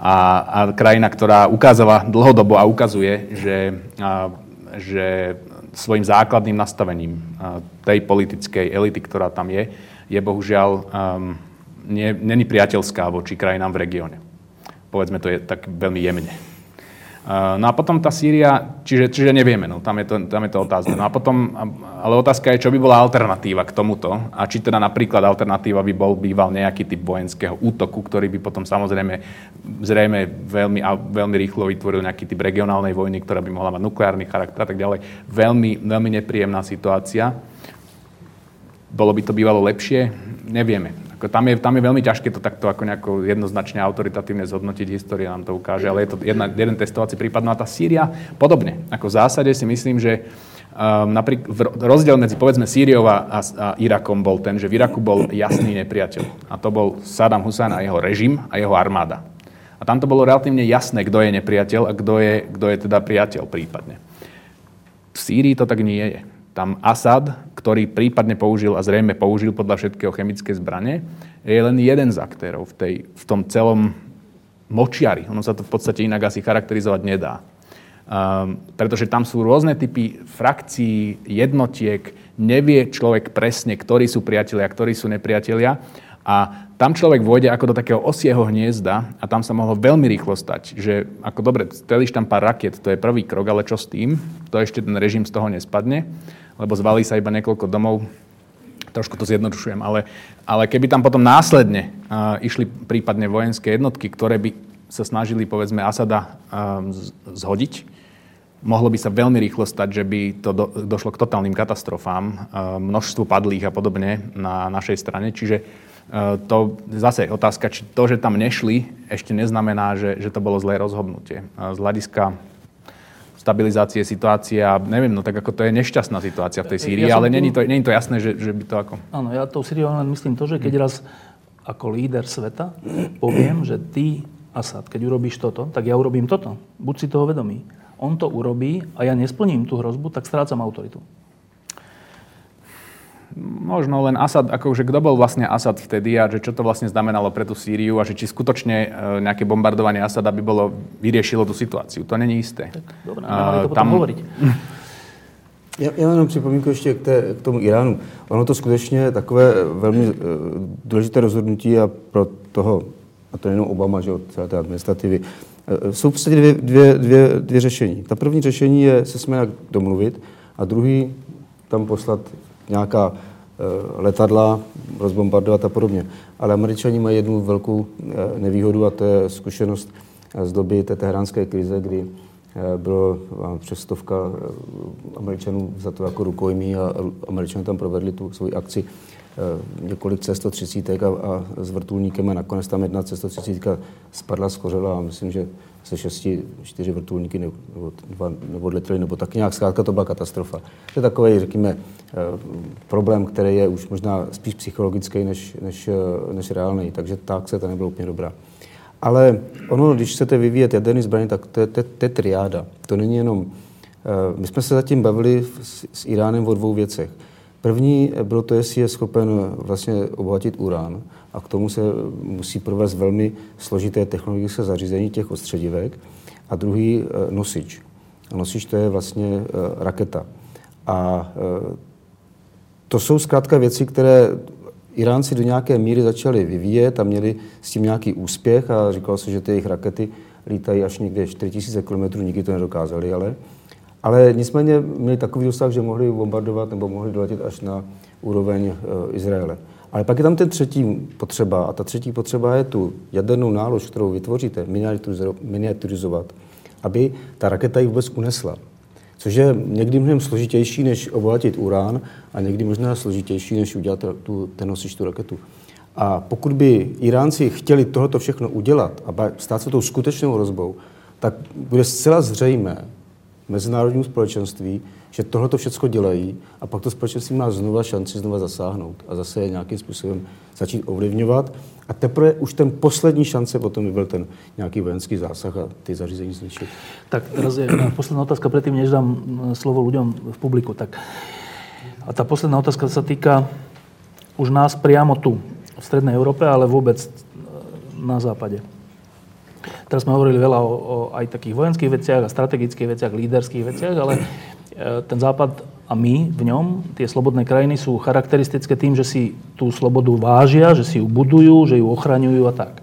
A, a krajina, ktorá ukázala dlhodobo a ukazuje, že, a, že svojim základným nastavením a, tej politickej elity, ktorá tam je, je bohužiaľ um, není priateľská voči krajinám v regióne. Povedzme to je tak veľmi jemne. No a potom tá Sýria, čiže, čiže nevieme, no, tam, je to, tam je to otázka. No a potom, ale otázka je, čo by bola alternatíva k tomuto a či teda napríklad alternatíva by bol býval nejaký typ vojenského útoku, ktorý by potom samozrejme zrejme veľmi, veľmi rýchlo vytvoril nejaký typ regionálnej vojny, ktorá by mohla mať nukleárny charakter a tak ďalej. Veľmi, veľmi nepríjemná situácia. Bolo by to bývalo lepšie? Nevieme. Tam je, tam je veľmi ťažké to takto ako nejako jednoznačne autoritatívne zhodnotiť, história nám to ukáže, ale je to jedna, jeden testovací prípad. No a tá Sýria podobne. Ako v zásade si myslím, že um, napríklad rozdiel medzi povedzme Sýriou a, a, a Irakom bol ten, že v Iraku bol jasný nepriateľ. A to bol Saddam Hussein a jeho režim a jeho armáda. A tam to bolo relatívne jasné, kto je nepriateľ a kto je, kto je teda priateľ prípadne. V Sýrii to tak nie je tam Asad, ktorý prípadne použil a zrejme použil podľa všetkého chemické zbranie, je len jeden z aktérov v, tej, v tom celom močiari. Ono sa to v podstate inak asi charakterizovať nedá. Um, pretože tam sú rôzne typy frakcií, jednotiek, nevie človek presne, ktorí sú priatelia, ktorí sú nepriatelia. A tam človek vôjde ako do takého osieho hniezda a tam sa mohlo veľmi rýchlo stať, že ako dobre, strelíš tam pár raket, to je prvý krok, ale čo s tým? To ešte ten režim z toho nespadne, lebo zvalí sa iba niekoľko domov, trošku to zjednodušujem, ale, ale keby tam potom následne uh, išli prípadne vojenské jednotky, ktoré by sa snažili, povedzme, Asada uh, zhodiť, mohlo by sa veľmi rýchlo stať, že by to do, došlo k totálnym katastrofám, uh, množstvu padlých a podobne na našej strane. Čiže Eh, to zase otázka, či to, že tam nešli, ešte neznamená, že, že to bolo zlé rozhodnutie. Z hľadiska stabilizácie situácie a neviem, no tak ako to je nešťastná situácia v tej Sýrii, ja ale tu... není, to, není to jasné, že, že by to ako... Áno, ja tou Sýriou len myslím to, že keď raz ako líder sveta poviem, že ty, Asad, keď urobíš toto, tak ja urobím toto. Buď si toho vedomý. On to urobí a ja nesplním tú hrozbu, tak strácam autoritu možno len Asad, akože kto bol vlastne Asad vtedy a že čo to vlastne znamenalo pre tú Sýriu a že či skutočne e, nejaké bombardovanie Asada by bolo, vyriešilo tú situáciu. To není isté. Tak, dobré, uh, to tam hovoriť. Já, já jenom připomínku ještě k, té, k tomu Iránu. Ono to skutečně takové velmi uh, důležité rozhodnutí a pro toho, a to nejenom Obama, že od celé té administrativy, uh, jsou v podstatě dvě, dvě, dvě, dvě řešení. Ta první řešení je se jsme domluvit a druhý tam poslat nějaká eh, letadla, rozbombardovat a podobně. Ale američani mají jednu velkou eh, nevýhodu a to je zkušenost eh, z doby té teheránské krize, kdy bylo přes stovka američanů za to jako rukojmí a američané tam provedli tu svoji akci několik C-130 a, a s vrtulníkem a nakonec tam jedna C-130 spadla, skořela a myslím, že se šesti, čtyři vrtulníky nebo, dva odletěli, nebo tak nějak zkrátka to byla katastrofa. To je takový, řekněme, eh, problém, který je už možná spíš psychologický než, než, eh, než reálný, takže ta akce to nebyla úplně dobrá. Ale ono, když chcete vyvíjet jaderný zbraně, tak to je, to, to je triáda. To není jenom... Eh, my jsme se zatím bavili s, s Iránem o dvou věcech. První bylo to, jestli je schopen vlastně obohatit urán a k tomu se musí provést velmi složité technologické zařízení těch odstředivek. A druhý eh, nosič. A nosič to je vlastně eh, raketa. A eh, to jsou zkrátka věci, které Iránci do nějaké míry začali vyvíjet a měli s tím nějaký úspěch a říkalo se, že ty jejich rakety lítají až někde 4000 km, nikdy to nedokázali, ale ale nicméně měli takový dosah, že mohli bombardovat nebo mohli doletět až na úroveň Izraele. Ale pak je tam ten třetí potřeba a ta třetí potřeba je tu jadernou nálož, kterou vytvoříte, miniaturizovat, aby ta raketa ji vůbec unesla. Což je někdy mnohem složitější, než obohatit urán a někdy možná složitější, než udělat tu, ten nosič, tu raketu. A pokud by Iránci chtěli tohoto všechno udělat a stát se tou skutečnou hrozbou, tak bude zcela zřejmé mezinárodnímu společenství, že tohle všechno dělají a pak to společenství má znova šanci znova zasáhnout a zase je nějakým způsobem začít ovlivňovat. A teprve už ten poslední šance potom by byl ten nějaký vojenský zásah a ty zařízení zničit. Tak teraz je posledná otázka predtým, než dám slovo ľuďom v publiku. Tak, a tá posledná otázka sa týka už nás priamo tu, v Strednej Európe, ale vôbec na západe. Teraz sme hovorili veľa o, o aj takých vojenských veciach a strategických veciach, líderských veciach, ale ten Západ a my v ňom, tie slobodné krajiny, sú charakteristické tým, že si tú slobodu vážia, že si ju budujú, že ju ochraňujú a tak.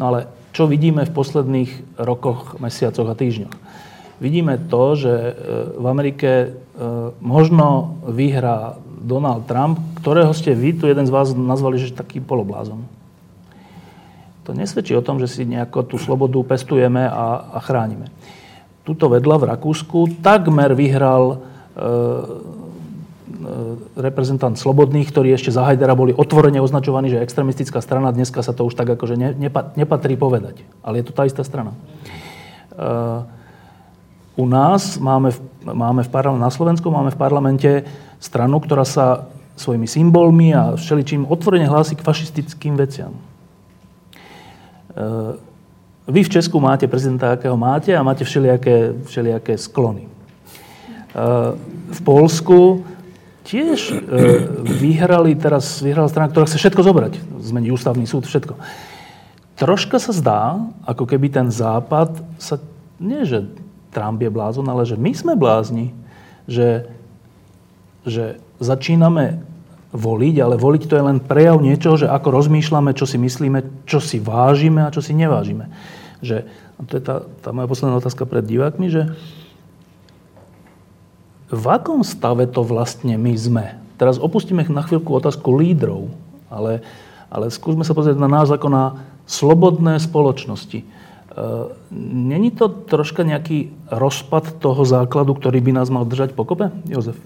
No ale čo vidíme v posledných rokoch, mesiacoch a týždňoch? Vidíme to, že e, v Amerike e, možno vyhrá Donald Trump, ktorého ste vy, tu jeden z vás nazvali, že taký poloblázon to nesvedčí o tom, že si nejako tú slobodu pestujeme a, a chránime. Tuto vedľa v Rakúsku takmer vyhral e, e, reprezentant Slobodných, ktorí ešte za Hajdera boli otvorene označovaní, že extremistická strana. Dneska sa to už tak akože ne, nepa, nepatrí povedať. Ale je to tá istá strana. E, u nás máme, máme v parlamente, na Slovensku máme v parlamente stranu, ktorá sa svojimi symbolmi a všeličím otvorene hlási k fašistickým veciam. Vy v Česku máte prezidenta, akého máte a máte všelijaké, všelijaké sklony. Eh, v Polsku tiež eh, vyhrali teraz, vyhrala strana, ktorá chce všetko zobrať. Zmeniť ústavný súd, všetko. Troška sa zdá, ako keby ten západ sa, nie že Trump je blázon, ale že my sme blázni, že, že začíname voliť, ale voliť to je len prejav niečoho, že ako rozmýšľame, čo si myslíme, čo si vážime a čo si nevážime. Že, to je tá, tá moja posledná otázka pred divákmi, že v akom stave to vlastne my sme? Teraz opustíme na chvíľku otázku lídrov, ale, ale skúsme sa pozrieť na nás ako na slobodné spoločnosti. E, není to troška nejaký rozpad toho základu, ktorý by nás mal držať pokope? Jozef.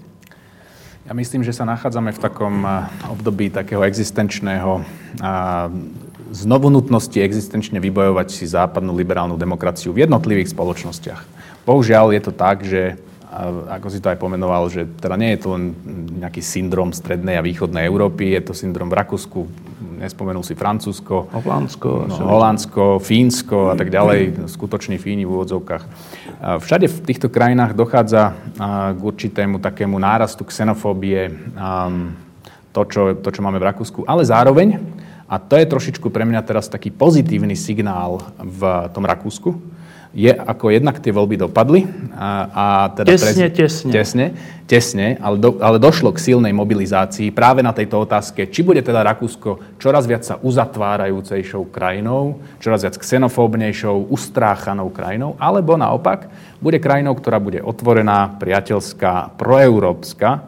Ja myslím, že sa nachádzame v takom období takého existenčného znovu nutnosti existenčne vybojovať si západnú liberálnu demokraciu v jednotlivých spoločnostiach. Bohužiaľ je to tak, že ako si to aj pomenoval, že teda nie je to len nejaký syndrom strednej a východnej Európy, je to syndrom v Rakúsku, nespomenul si Francúzsko, Holandsko, no, Holandsko Fínsko a tak ďalej, skutoční Fíni v úvodzovkách. Všade v týchto krajinách dochádza k určitému takému nárastu xenofóbie, to čo, to, čo máme v Rakúsku, ale zároveň, a to je trošičku pre mňa teraz taký pozitívny signál v tom Rakúsku, je, ako jednak tie voľby dopadli. A, a teda tesne, prez... tesne. Tesne, tesne ale, do, ale došlo k silnej mobilizácii práve na tejto otázke, či bude teda Rakúsko čoraz viac sa uzatvárajúcejšou krajinou, čoraz viac xenofóbnejšou, ustráchanou krajinou, alebo naopak bude krajinou, ktorá bude otvorená, priateľská, proeurópska.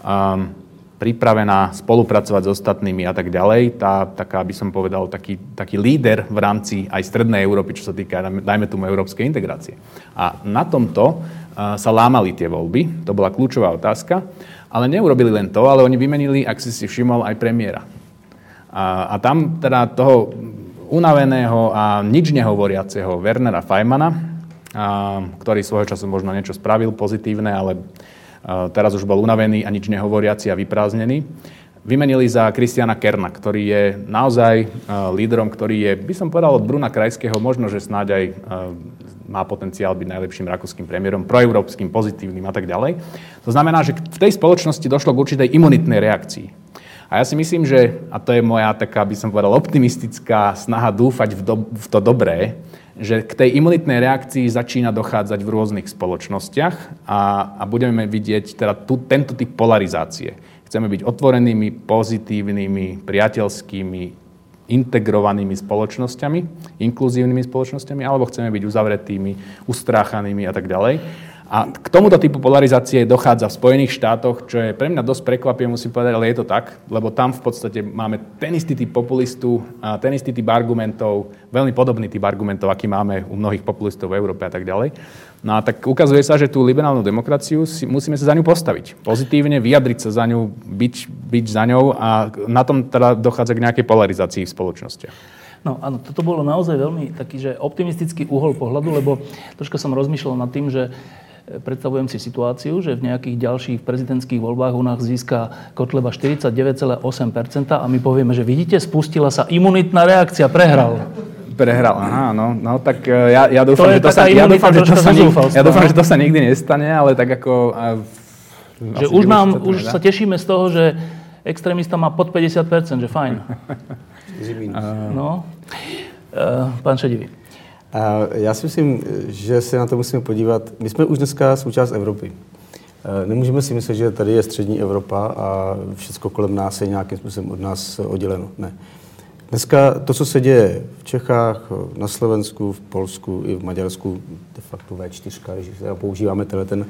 Um, pripravená spolupracovať s ostatnými a tak ďalej. Tá, taká, by som povedal, taký, taký líder v rámci aj strednej Európy, čo sa týka, dajme tomu, európskej integrácie. A na tomto uh, sa lámali tie voľby, to bola kľúčová otázka, ale neurobili len to, ale oni vymenili, ak si si všimol, aj premiéra. A, a tam teda toho unaveného a nič nehovoriaceho Wernera Feynmana, a, ktorý svojho času možno niečo spravil pozitívne, ale teraz už bol unavený a nič nehovoriaci a vyprázdnený. Vymenili za Kristiana Kerna, ktorý je naozaj lídrom, ktorý je, by som povedal, od Bruna Krajského, možno, že snáď aj má potenciál byť najlepším rakúskym premiérom, proeurópskym, pozitívnym a tak ďalej. To znamená, že v tej spoločnosti došlo k určitej imunitnej reakcii. A ja si myslím, že, a to je moja taká, by som povedal, optimistická snaha dúfať v, do, v to dobré, že k tej imunitnej reakcii začína dochádzať v rôznych spoločnostiach a, a budeme vidieť teda tu, tento typ polarizácie. Chceme byť otvorenými, pozitívnymi, priateľskými, integrovanými spoločnosťami, inkluzívnymi spoločnosťami, alebo chceme byť uzavretými, ustráchanými a tak ďalej. A k tomuto typu polarizácie dochádza v Spojených štátoch, čo je pre mňa dosť prekvapivé, musím povedať, ale je to tak, lebo tam v podstate máme ten istý typ populistu, ten istý typ argumentov, veľmi podobný typ argumentov, aký máme u mnohých populistov v Európe a tak ďalej. No a tak ukazuje sa, že tú liberálnu demokraciu si, musíme sa za ňu postaviť. Pozitívne vyjadriť sa za ňu, byť, byť za ňou a na tom teda dochádza k nejakej polarizácii v spoločnosti. No áno, toto bolo naozaj veľmi taký, že optimistický uhol pohľadu, lebo troška som rozmýšľal nad tým, že Predstavujem si situáciu, že v nejakých ďalších prezidentských voľbách u nás získa Kotleba 49,8% a my povieme, že vidíte, spustila sa imunitná reakcia, prehral. Prehral, aha, no, no tak e, ja, ja dúfam, že to sa, ja dúfam, že to sa, ja dúfam, že to sa nikdy nestane, ale tak ako... Že už, nám, už sa tešíme z toho, že extrémista má pod 50%, že fajn. no. Uh, pán Šedivý. A já si myslím, že se na to musíme podívat. My jsme už dneska součást Evropy. E, nemůžeme si myslet, že tady je střední Evropa a všechno kolem nás je nějakým způsobem od nás odděleno. Ne. Dneska to, co se děje v Čechách, na Slovensku, v Polsku i v Maďarsku, de facto V4, když používáme tenhle ten,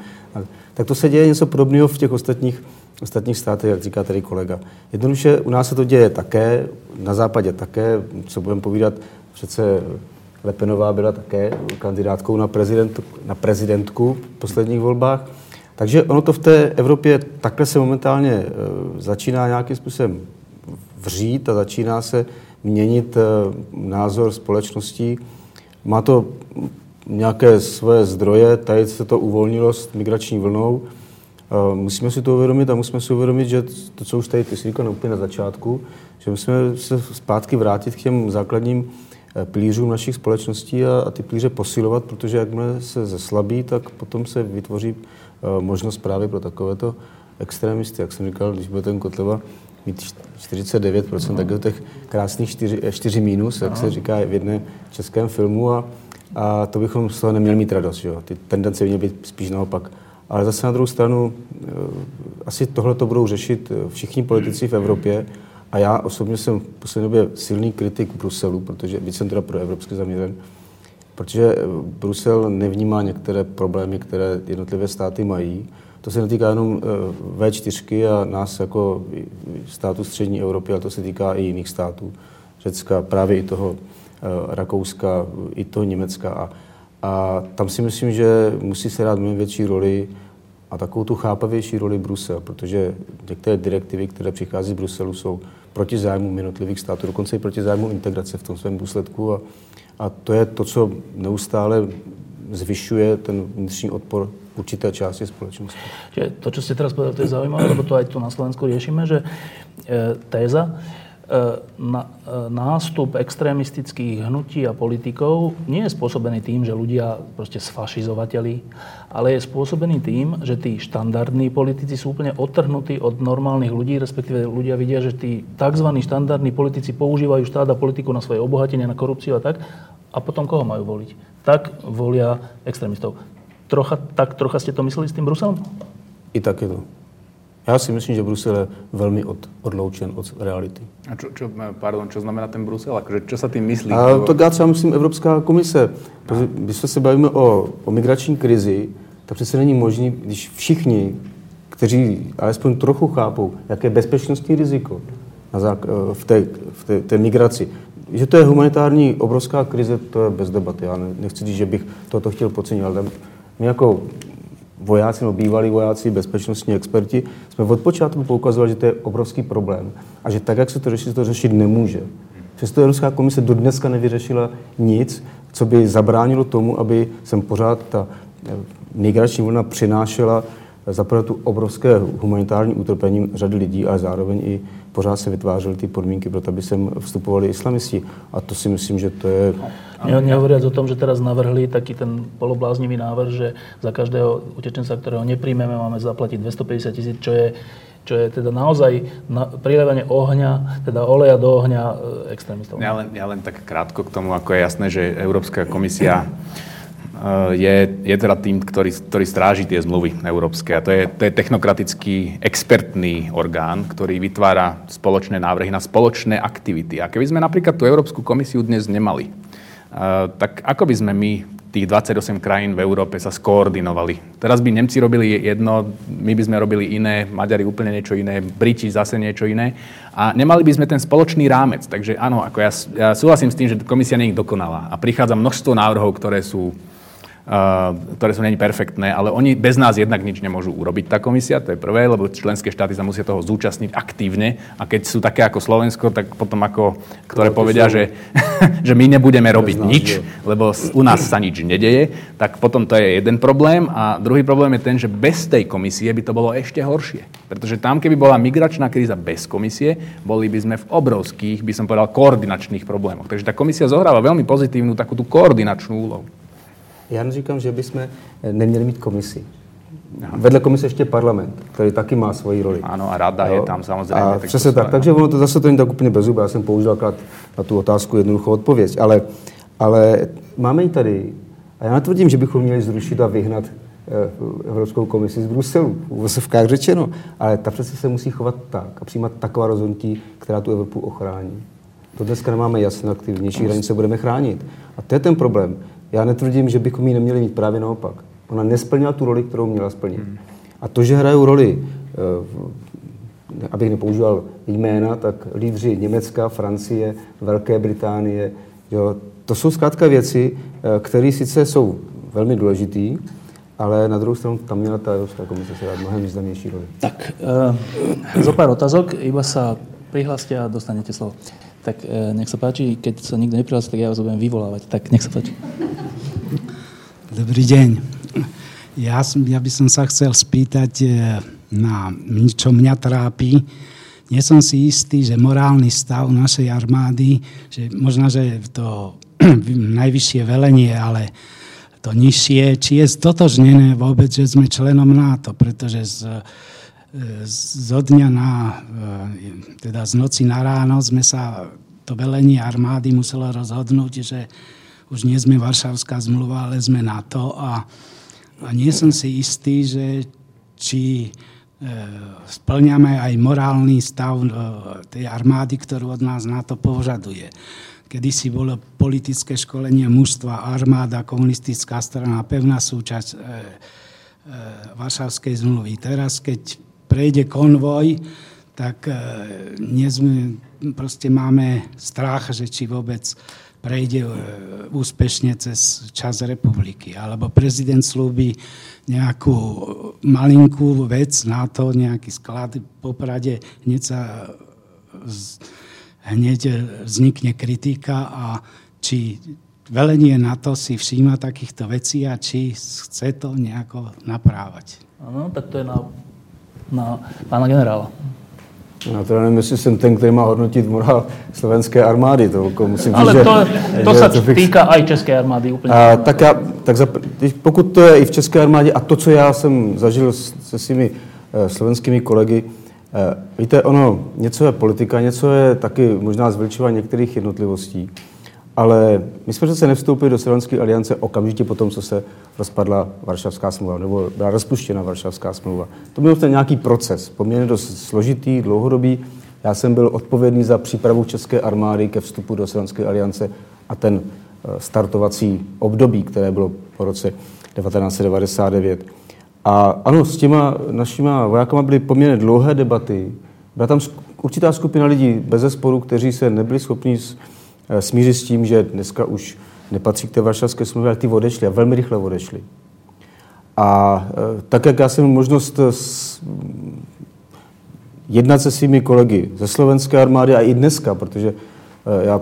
tak to se děje něco podobného v těch ostatních, ostatních státech, jak říká tady kolega. Jednoduše u nás se to děje také, na západě také, co budeme povídat, přece Lepenová byla také kandidátkou na, na prezidentku v posledních volbách. Takže ono to v té Evropě takhle se momentálně e, začíná nějakým způsobem vřít a začíná se měnit e, názor společností. Má to nějaké svoje zdroje, tady se to uvolnilo s migrační vlnou. E, musíme si to uvědomit a musíme si uvědomit, že to, co už tady ty jsi říkal úplně na začátku, že musíme se zpátky vrátit k těm základním Eh, pilířů našich společností a, a ty pilíře posilovat, protože jakmile se zeslabí, tak potom se vytvoří uh, možnost právě pro takovéto extremisty. Jak jsem říkal, když bude ten Kotleva mít 49%, no. tak to těch krásných 4, 4 minus, jak se říká v jedné českém filmu a, a to bychom z toho neměli mít radost. Že jo? Ty tendence by měly být spíš naopak. Ale zase na druhou stranu, uh, asi tohle to budou řešit všichni politici v Evropě, a já osobně jsem v poslední době silný kritik Bruselu, protože byť jsem teda pro evropský zaměřen, protože eh, Brusel nevnímá některé problémy, které jednotlivé státy mají. To se netýká jenom eh, V4 a nás jako států střední Evropy, ale to se týká i jiných států. Řecka, právě i toho eh, Rakouska, i toho Německa. A, a tam si myslím, že musí se dát mnohem větší roli a takovou tu chápavější roli Brusel, protože některé direktivy, které přichází z Bruselu, jsou proti zájmu jednotlivých států, dokonce i proti zájmu integrace v tom svém důsledku. A, a to je to, co neustále zvyšuje ten vnitřní odpor určité části společnosti. Čiže to, čo ste teraz povedali, to je zaujímavé, lebo to aj tu na Slovensku riešime, že e, téza, nástup extrémistických hnutí a politikov nie je spôsobený tým, že ľudia proste sfašizovateli, ale je spôsobený tým, že tí štandardní politici sú úplne odtrhnutí od normálnych ľudí, respektíve ľudia vidia, že tí tzv. štandardní politici používajú štát a politiku na svoje obohatenie, na korupciu a tak, a potom koho majú voliť? Tak volia extrémistov. Trocha, tak trocha ste to mysleli s tým Bruselom? I tak to. Já si myslím, že Brusel je velmi od, odloučen od reality. A čo, čo, pardon, čo znamená ten Brusel? Akože, čo sa tým myslí? A to já třeba myslím Evropská komise. Když se bavíme o, o migrační krizi, tak přece není možné, když všichni, kteří alespoň trochu chápou, jaké bezpečnostní riziko na zák- eh, v, té, v té, té migraci, že to je humanitární obrovská krize, to je bez debaty. Já nechci říct, že bych toto chtěl podcenit, ale my jako vojáci nebo bývalí vojáci, bezpečnostní experti, jsme od počátku poukazovali, že to je obrovský problém a že tak, jak se to řeší, to řešit nemůže. Přesto Evropská komise do dneska nevyřešila nic, co by zabránilo tomu, aby sem pořád ta eh, migrační vlna přinášela zaprvé tu obrovské humanitární utrpení řady lidí, ale zároveň i pořád se vytvářely ty podmínky pro to, aby sem vstupovali islamisti. A to si myslím, že to je... Ne, nehovoriac o tom, že teraz navrhli taký ten polobláznivý návrh, že za každého utečenca, ktorého nepríjmeme, máme zaplatiť 250 tisíc, čo je čo je teda naozaj na, prilevanie ohňa, teda oleja do ohňa e, extrémistov. Ja len, ja len tak krátko k tomu, ako je jasné, že Európska komisia je, je teda tým, ktorý, ktorý stráži tie zmluvy európske. A to je, to je technokratický expertný orgán, ktorý vytvára spoločné návrhy na spoločné aktivity. A keby sme napríklad tú Európsku komisiu dnes nemali, uh, tak ako by sme my tých 28 krajín v Európe sa skoordinovali. Teraz by Nemci robili jedno, my by sme robili iné, Maďari úplne niečo iné, Briti zase niečo iné. A nemali by sme ten spoločný rámec. Takže áno, ako ja, ja súhlasím s tým, že komisia nie je dokonalá. A prichádza množstvo návrhov, ktoré sú ktoré sú není perfektné, ale oni bez nás jednak nič nemôžu urobiť, tá komisia, to je prvé, lebo členské štáty sa musia toho zúčastniť aktívne a keď sú také ako Slovensko, tak potom ako, ktoré povedia, že, že my nebudeme robiť nič, lebo u nás sa nič nedeje, tak potom to je jeden problém a druhý problém je ten, že bez tej komisie by to bolo ešte horšie. Pretože tam, keby bola migračná kríza bez komisie, boli by sme v obrovských, by som povedal, koordinačných problémoch. Takže tá komisia zohráva veľmi pozitívnu takú tú koordinačnú úlohu. Já neříkám, že bychom neměli mít komisi. Aha. Vedle komise ještě parlament, který taky má svoji roli. Ano, a rada jo. je tam samozřejmě. A přesně tak, takže ono to zase to není tak úplně bezubé. Já jsem použil na tu otázku jednoduchou odpověď. Ale, ale máme ji tady. A já netvrdím, že bychom měli zrušit a vyhnat eh, Evropskou komisi z Bruselu, v vsevkách řečeno. Ale ta přece se musí chovat tak a přijímat taková rozhodnutí, která tu Evropu ochrání. To dneska nemáme jasně aktivnější hranice budeme chránit. A to je ten problém. Já netvrdím, že bychom ji neměli mít právě naopak. Ona nesplnila tu roli, kterou měla splnit. Hmm. A to, že hrajou roli, eh, abych nepoužíval jména, tak lídři Německa, Francie, Velké Británie, jo, to jsou zkrátka věci, eh, které sice jsou velmi důležitý, ale na druhou stranu tam měla ta Evropská komise se dát mnohem významnější roli. Tak, uh, zo pár otázok, iba sa prihláste a dostanete slovo. Tak uh, nech sa páči, keď sa nikto neprihlási, tak ja vás budem vyvolávať. Tak nech sa páči. Dobrý deň. Ja, ja by som sa chcel spýtať e, na čo mňa trápi. Nie som si istý, že morálny stav našej armády, že možno, že to najvyššie velenie, ale to nižšie, či je stotožnené vôbec, že sme členom NATO, pretože z, e, zo dňa na, e, teda z noci na ráno sme sa to velenie armády muselo rozhodnúť, že už nie sme Varšavská zmluva, ale sme NATO a, a nie som si istý, že či e, splňame aj morálny stav e, tej armády, ktorú od nás NATO požaduje. Kedy si bolo politické školenie mužstva, armáda, komunistická strana, pevná súčasť e, e, Varšavskej zmluvy. Teraz, keď prejde konvoj, tak nie sme, proste máme strach, že či vôbec prejde e, úspešne cez čas republiky. Alebo prezident slúbi nejakú malinkú vec na to, nejaký sklad po Prade, hneď sa hneď vznikne kritika a či velenie na to si všíma takýchto vecí a či chce to nejako naprávať. Áno, tak to je na, na pána generála. Já teda nevím, jestli jsem ten, který má hodnotit morál slovenské armády. To jako musím Ale říct, to, že, to že, se to týká i české armády úplně. A, tak já, tak za, pokud to je i v české armádě a to, co já jsem zažil se svými uh, slovenskými kolegy, uh, víte, ono, něco je politika, něco je taky možná zveličování některých jednotlivostí. Ale my jsme přece nevstoupili do Slovenské aliance okamžitě po tom, co se rozpadla Varšavská smlouva, nebo byla rozpuštěna Varšavská smlouva. To byl ten nějaký proces, poměrně dost složitý, dlouhodobý. Já jsem byl odpovědný za přípravu České armády ke vstupu do Slovenské aliance a ten eh, startovací období, které bylo po roce 1999. A ano, s těma našima vojákama byly poměrně dlouhé debaty. Byla tam určitá skupina lidí bez zesporu, kteří se nebyli schopni smířit s tím, že dneska už nepatří k té varšavské smlouvě, ale ty odešli a velmi rychle odešli. A eh, tak, jak já jsem možnost eh, s, jednat se svými kolegy ze slovenské armády a i dneska, protože já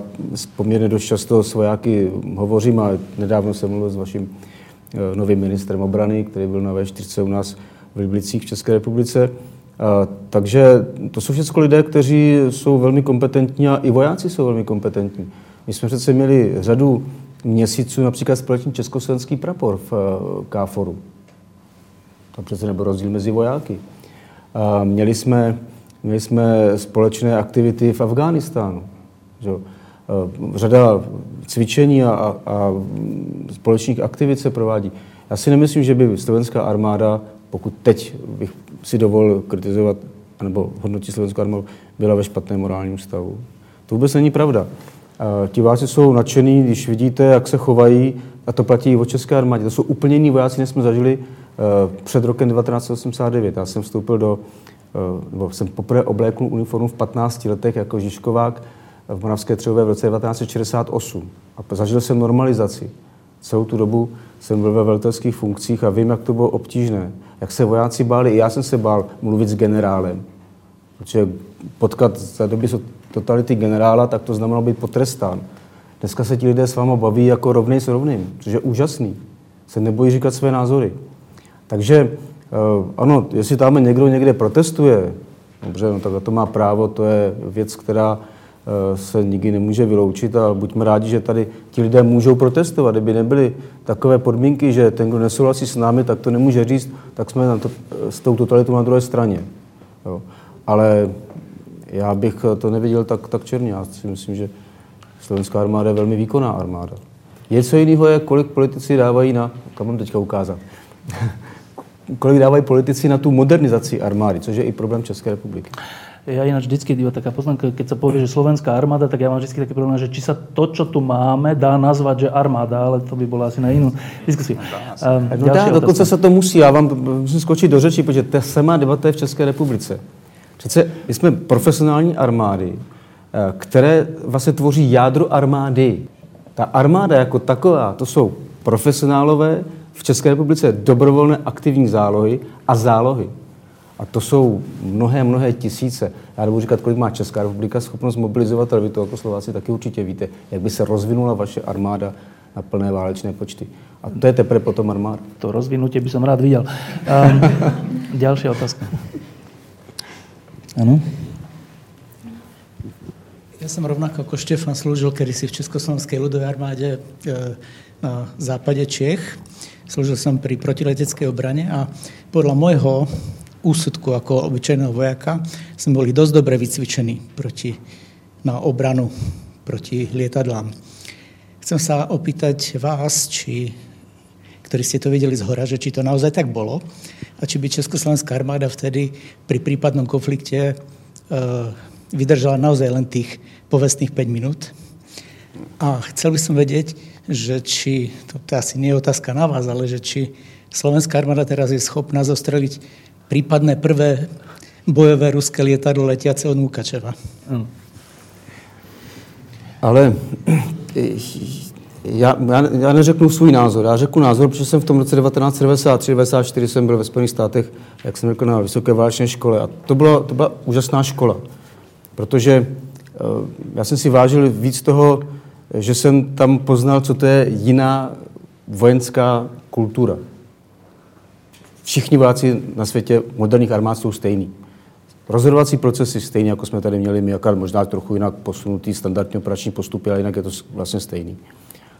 poměrně dost často s vojáky hovořím a nedávno jsem mluvil s vaším novým ministrem obrany, který byl na V4 u nás v Liblicích v České republice. Takže to jsou všechno lidé, kteří jsou velmi kompetentní a i vojáci jsou velmi kompetentní. My jsme přece měli řadu měsíců například společný československý prapor v eh, KFORu. To přece nebyl rozdíl mezi vojáky. Měli jsme, měli jsme společné aktivity v Afghánistánu. Eh, řada cvičení a, a, a společných aktivit se provádí. Já si nemyslím, že by slovenská armáda, pokud teď bych si dovolil kritizovat nebo hodnotit slovenskou armádu, byla ve špatném morálním stavu. To vůbec není pravda. Ti vojáci jsou nadšený, když vidíte, jak se chovají, a to platí i o České armádě. To jsou úplně jiní vojáci, než jsme zažili před rokem 1989. Já jsem vstoupil do, nebo jsem poprvé oblékl uniformu v 15 letech jako Žižkovák v Moravské Třehové v roce 1968. A zažil jsem normalizaci. Celou tu dobu jsem byl ve velitelských funkcích a vím, jak to bylo obtížné. Jak se vojáci báli. I já jsem se bál mluvit s generálem. Protože potkat za doby totality generála, tak to znamenalo být potrestán. Dneska se ti lidé s váma baví jako rovnej s rovným, což je úžasný. Se nebojí říkat své názory. Takže ano, jestli tam někdo někde protestuje, dobře, no tak to má právo, to je věc, která se nikdy nemůže vyloučit a buďme rádi, že tady ti lidé můžou protestovat. Kdyby nebyly takové podmínky, že ten, kdo nesouhlasí s námi, tak to nemůže říct, tak jsme na to, s tou totalitou na druhé straně. Jo. Ale já bych to neviděl tak, tak černě. Já si myslím, že slovenská armáda je velmi výkonná armáda. Něco jiného je, kolik politici dávají na, kam mám teďka ukázat, kolik dávají politici na tu modernizaci armády, což je i problém České republiky. Ja ináč vždycky, iba taká poznámka, keď sa povie, že slovenská armáda, tak ja mám vždy taký problém, že či sa to, čo tu máme, dá nazvať, že armáda, ale to by bolo asi na inú diskusiu. Um, no dá, dokonce se to musí. Já vám musím skočit do řeči, protože ta samá debata je v České republice. Přece my jsme profesionální armády, eh, které vlastně tvoří jádro armády. Ta armáda jako taková, to jsou profesionálové, v České republice dobrovolné aktivní zálohy a zálohy. A to jsou mnohé, mnohé tisíce. Já nebudu říkat, kolik má Česká republika schopnost mobilizovat, ale vy to jako Slováci taky určitě víte, jak by se rozvinula vaše armáda na plné válečné počty. A to je teprve potom armáda. To rozvinutie by som rád videl. Um, ďalšia otázka. Áno? Ja som rovnako ako Štefan slúžil kedysi v Československej ľudovej armáde e, na západe Čech. Slúžil som pri protileteckej obrane a podľa môjho úsudku ako obyčajného vojaka sme boli dosť dobre vycvičení proti, na obranu proti lietadlám. Chcem sa opýtať vás, či, ktorí ste to videli z hora, že či to naozaj tak bolo a či by Československá armáda vtedy pri prípadnom konflikte e, vydržala naozaj len tých povestných 5 minút. A chcel by som vedieť, že či, to, to asi nie je otázka na vás, ale že či Slovenská armáda teraz je schopná zostreliť prípadné prvé bojové ruské lietadlo letiace od Mukačeva. Ale já, já, já neřeknu svůj názor. Já řeknu názor, protože jsem v tom roce 1993-1994 jsem byl ve Spojených státech, jak jsem řekl, na vysoké válečné škole. A to byla, to byla úžasná škola, protože uh, já jsem si vážil víc toho, že jsem tam poznal, co to je jiná vojenská kultura všichni vojáci na světě moderních armád jsou stejný. Rozhodovací procesy stejně, jako jsme tady měli my, jaká možná trochu jinak posunutý standardní operační postupy, ale jinak je to vlastně stejný.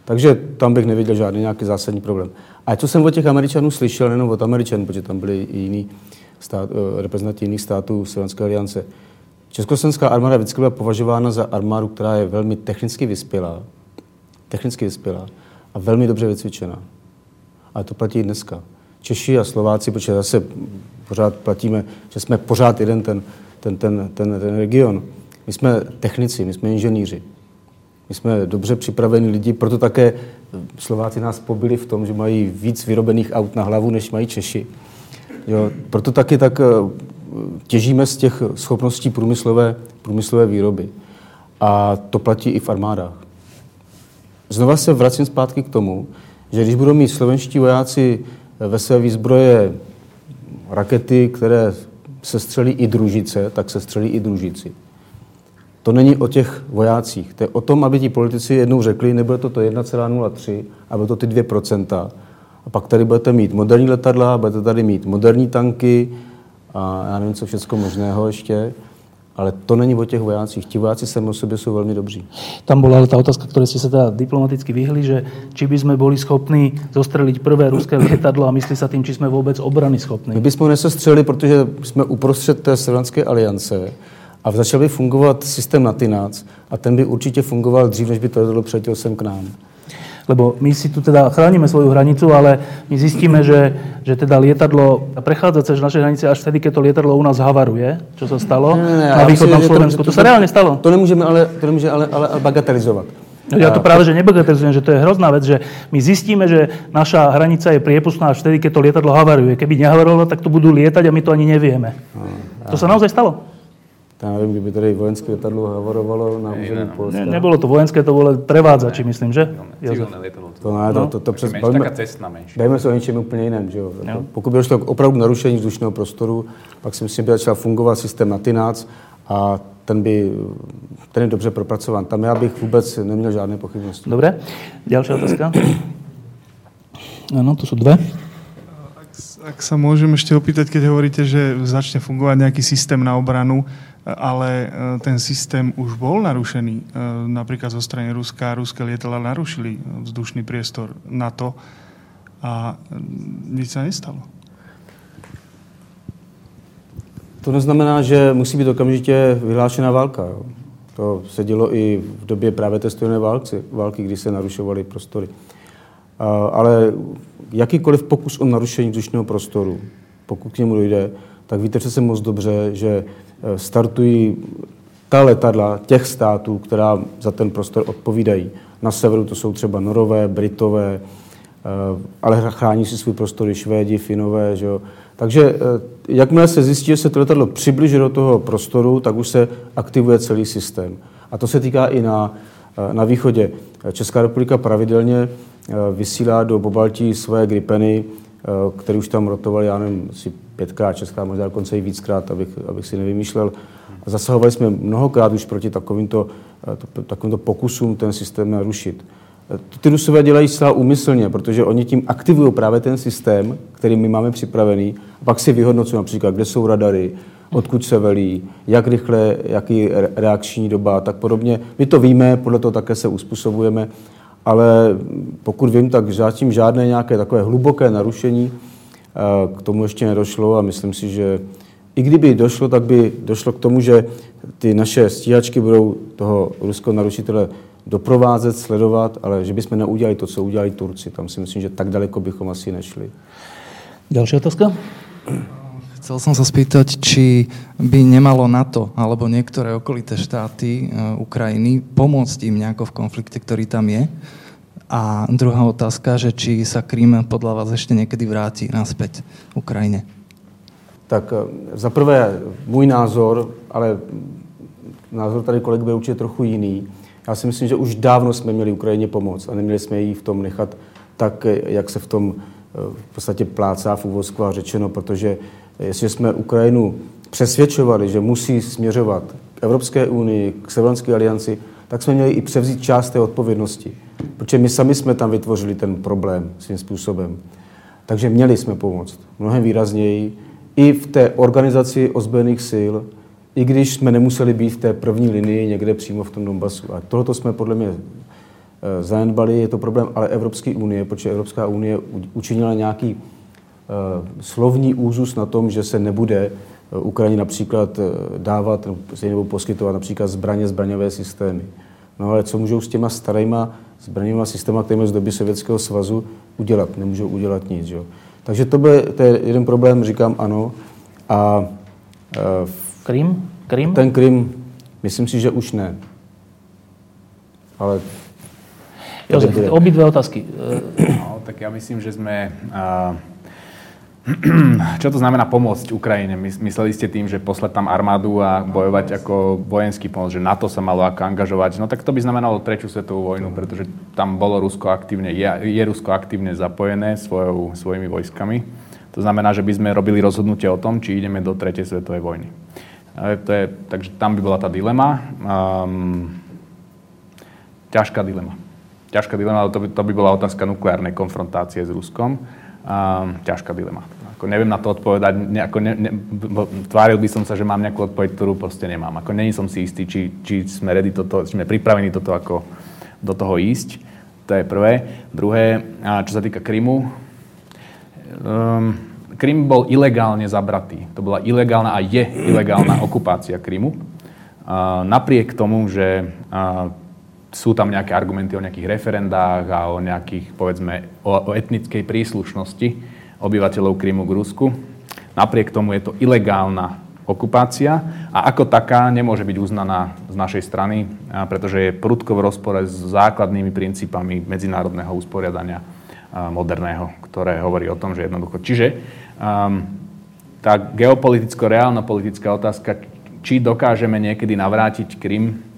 Takže tam bych neviděl žádný nějaký zásadní problém. A co jsem od těch Američanů slyšel, nejenom od Američanů, protože tam byli i jiní stát, eh, reprezentanti jiných států Slovenské aliance. Československá armáda vždycky byla považována za armádu, která je velmi technicky vyspělá, technicky vyspělá a velmi dobře vycvičená. A to platí i dneska. Češi a Slováci, protože zase pořád platíme, že jsme pořád jeden ten, ten, ten, ten, ten region. My jsme technici, my jsme inženýři. My jsme dobře připravení lidi, proto také Slováci nás pobili v tom, že mají víc vyrobených aut na hlavu, než mají Češi. Jo, proto taky tak eh, těžíme z těch schopností průmyslové, průmyslové výroby. A to platí i v armádách. Znova se vracím zpátky k tomu, že když budou mít slovenští vojáci ve své výzbroje rakety, které se střelí i družice, tak se střelí i družici. To není o těch vojácích. To je o tom, aby ti politici jednou řekli, nebude to to 1,03, ale to ty 2%. A pak tady budete mít moderní letadla, budete tady mít moderní tanky a já nevím, co všechno možného ještě ale to není o těch vojácích. Ti vojáci sami o sobě jsou velmi dobří. Tam bola ale tá otázka, ktoré ste sa teda diplomaticky vyhli, že či by sme boli schopní zostreliť prvé ruské lietadlo a myslí sa tým, či sme vôbec obrany schopní. My bychom nesestřeli, protože jsme uprostřed té Severanské aliance a začal by fungovat systém NATINAC a ten by určitě fungoval dřív, než by to letadlo přiletěl sem k nám. Lebo my si tu teda chránime svoju hranicu, ale my zistíme, že, že teda lietadlo prechádza cez naše hranice až vtedy, keď to lietadlo u nás havaruje, čo sa stalo Ne, ne, ne, na východnom myslím, že Slovensku. To, sa reálne stalo. To nemůžeme ale, to nemůže ale, ale, ale bagatelizovat. No Ja to práve, že nebagatelizujem, že to je hrozná vec, že my zistíme, že naša hranica je priepustná až vtedy, keď to lietadlo havaruje. Keby nehavarovalo, tak to budú lietať a my to ani nevieme. To sa naozaj stalo. Já nevím, kdyby tady vojenské letadlo havarovalo na území Polska. Ne, nebolo to vojenské, to bolo prevádzači, myslím, že? Civilné lietadlo. To, ne, to, to, to přes, bavíme- taká cestná menšia. Dajme se o něčem úplně jiném. Že jo? Jako, Pokud by došlo k opravdu narušení vzdušného prostoru, pak si myslím, že by začal fungovat systém NATINAC a ten by ten je dobře propracován. Tam já bych vůbec neměl žádné pochybnosti. Dobre, ďalšia otázka. Áno, tu sú dve. Ak, sa môžem ešte opýtať, keď hovoríte, že začne fungovať nejaký systém na obranu, ale e, ten systém už bol narušený. E, Napríklad zo strany Ruska. Ruské lietadla narušili vzdušný priestor NATO a nič sa nestalo. To neznamená, že musí být okamžitě vyhlášená válka. To se dělo i v době právě té studené války, války, kdy se narušovaly prostory. A, ale jakýkoliv pokus o narušení vzdušného prostoru, pokud k němu dojde, tak víte přece moc dobře, že eh, startují ta letadla těch států, která za ten prostor odpovídají. Na severu to jsou třeba Norové, Britové, eh, ale chrání si svůj prostor i Švédi, Finové. Že jo? Takže eh, jakmile se zjistí, že se to letadlo přibližuje do toho prostoru, tak už se aktivuje celý systém. A to se týká i na, eh, na východě. Česká republika pravidelně eh, vysílá do Pobaltí své gripeny, eh, které už tam rotovaly, já nevím, asi pětkrát, šestkrát, možná dokonce i víckrát, abych, abych si nevymýšlel. Zasahovali jsme mnohokrát už proti takovýmto, eh, to- takovýmto pokusům ten systém narušit. Ty Rusové dělají zcela úmyslně, protože oni tím aktivují právě ten systém, který my máme připravený, a pak si vyhodnocují například, kde jsou radary, odkud se velí, jak rychle, jaký re- reakční doba a tak podobně. My to víme, podle toho také se uspůsobujeme, ale pokud vím, tak zatím žádné nějaké takové hluboké narušení eh, k tomu ještě nedošlo a myslím si, že i kdyby došlo, tak by došlo k tomu, že ty naše stíhačky budou toho ruského narušitele doprovázet, sledovat, ale že bychom neudělali to, co udělali Turci. Tam si myslím, že tak daleko bychom asi nešli. Ďalšia otázka? Chcel som sa spýtať, či by nemalo NATO alebo niektoré okolité štáty e, Ukrajiny pomôcť im nejako v konflikte, ktorý tam je. A druhá otázka, že či sa Krím podľa vás ešte niekedy vráti naspäť Ukrajine. Tak eh, za prvé můj názor, ale názor tady kolegy bude určitě trochu jiný. Já si myslím, že už dávno jsme měli Ukrajině pomoct a neměli jsme jí v tom nechat tak, jak se v tom eh, v podstatě plácá v úvozku a řečeno, protože jestliže jsme Ukrajinu přesvědčovali, že musí směřovat k Evropské unii, k Severanské alianci, tak jsme měli i převzít část té odpovědnosti. Protože my sami jsme tam vytvořili ten problém svým způsobem. Takže měli jsme pomoct mnohem výrazněji i v té organizaci ozbrojených sil, i když jsme nemuseli být v té první linii někde přímo v tom Donbasu. A tohoto jsme podle mě eh, zanedbali, je to problém ale Evropské unie, protože Evropská unie učinila nějaký slovní úzus na tom, že se nebude eh, Ukrajině například eh, dávat nebo poskytovat například zbraně, zbraňové systémy. No ale co můžou s těma starýma zbraňovými systémy, které z doby Sovětského svazu, udělat? Nemůžou udělat nic. Jo? Takže to, bude, to je jeden problém, říkám ano. A eh, Krím? Krím? ten Krym, myslím si, že už ne. Ale Jozef, obidve otázky. No, tak ja myslím, že sme... A, čo to znamená pomôcť Ukrajine? Mys- Mysleli ste tým, že poslať tam armádu a bojovať ako vojenský pomoc, že NATO sa malo ako angažovať? No tak to by znamenalo tretiu svetovú vojnu, pretože tam bolo Rusko aktívne, je, je Rusko aktívne zapojené svojou, svojimi vojskami. To znamená, že by sme robili rozhodnutie o tom, či ideme do tretej svetovej vojny. To je, takže tam by bola tá dilema. Um, ťažká dilema. Ťažká dilema, ale to by, to by bola otázka nukleárnej konfrontácie s Ruskom. Um, ťažká dilema. Ako neviem na to odpovedať, ne, ako ne, ne, tváril by som sa, že mám nejakú odpoveď, ktorú proste nemám. Ako není som si istý, či, či sme ready toto, či sme pripravení toto ako do toho ísť. To je prvé. Druhé, a čo sa týka Krymu, um, Krym bol ilegálne zabratý. To bola ilegálna a je ilegálna okupácia Krymu. A napriek tomu, že a, sú tam nejaké argumenty o nejakých referendách a o nejakých, povedzme, o, o etnickej príslušnosti obyvateľov Krymu k Rusku. Napriek tomu je to ilegálna okupácia a ako taká nemôže byť uznaná z našej strany, pretože je prudko v rozpore s základnými princípami medzinárodného usporiadania moderného, ktoré hovorí o tom, že jednoducho... Čiže um, tá geopoliticko-reálna politická otázka, či dokážeme niekedy navrátiť Krym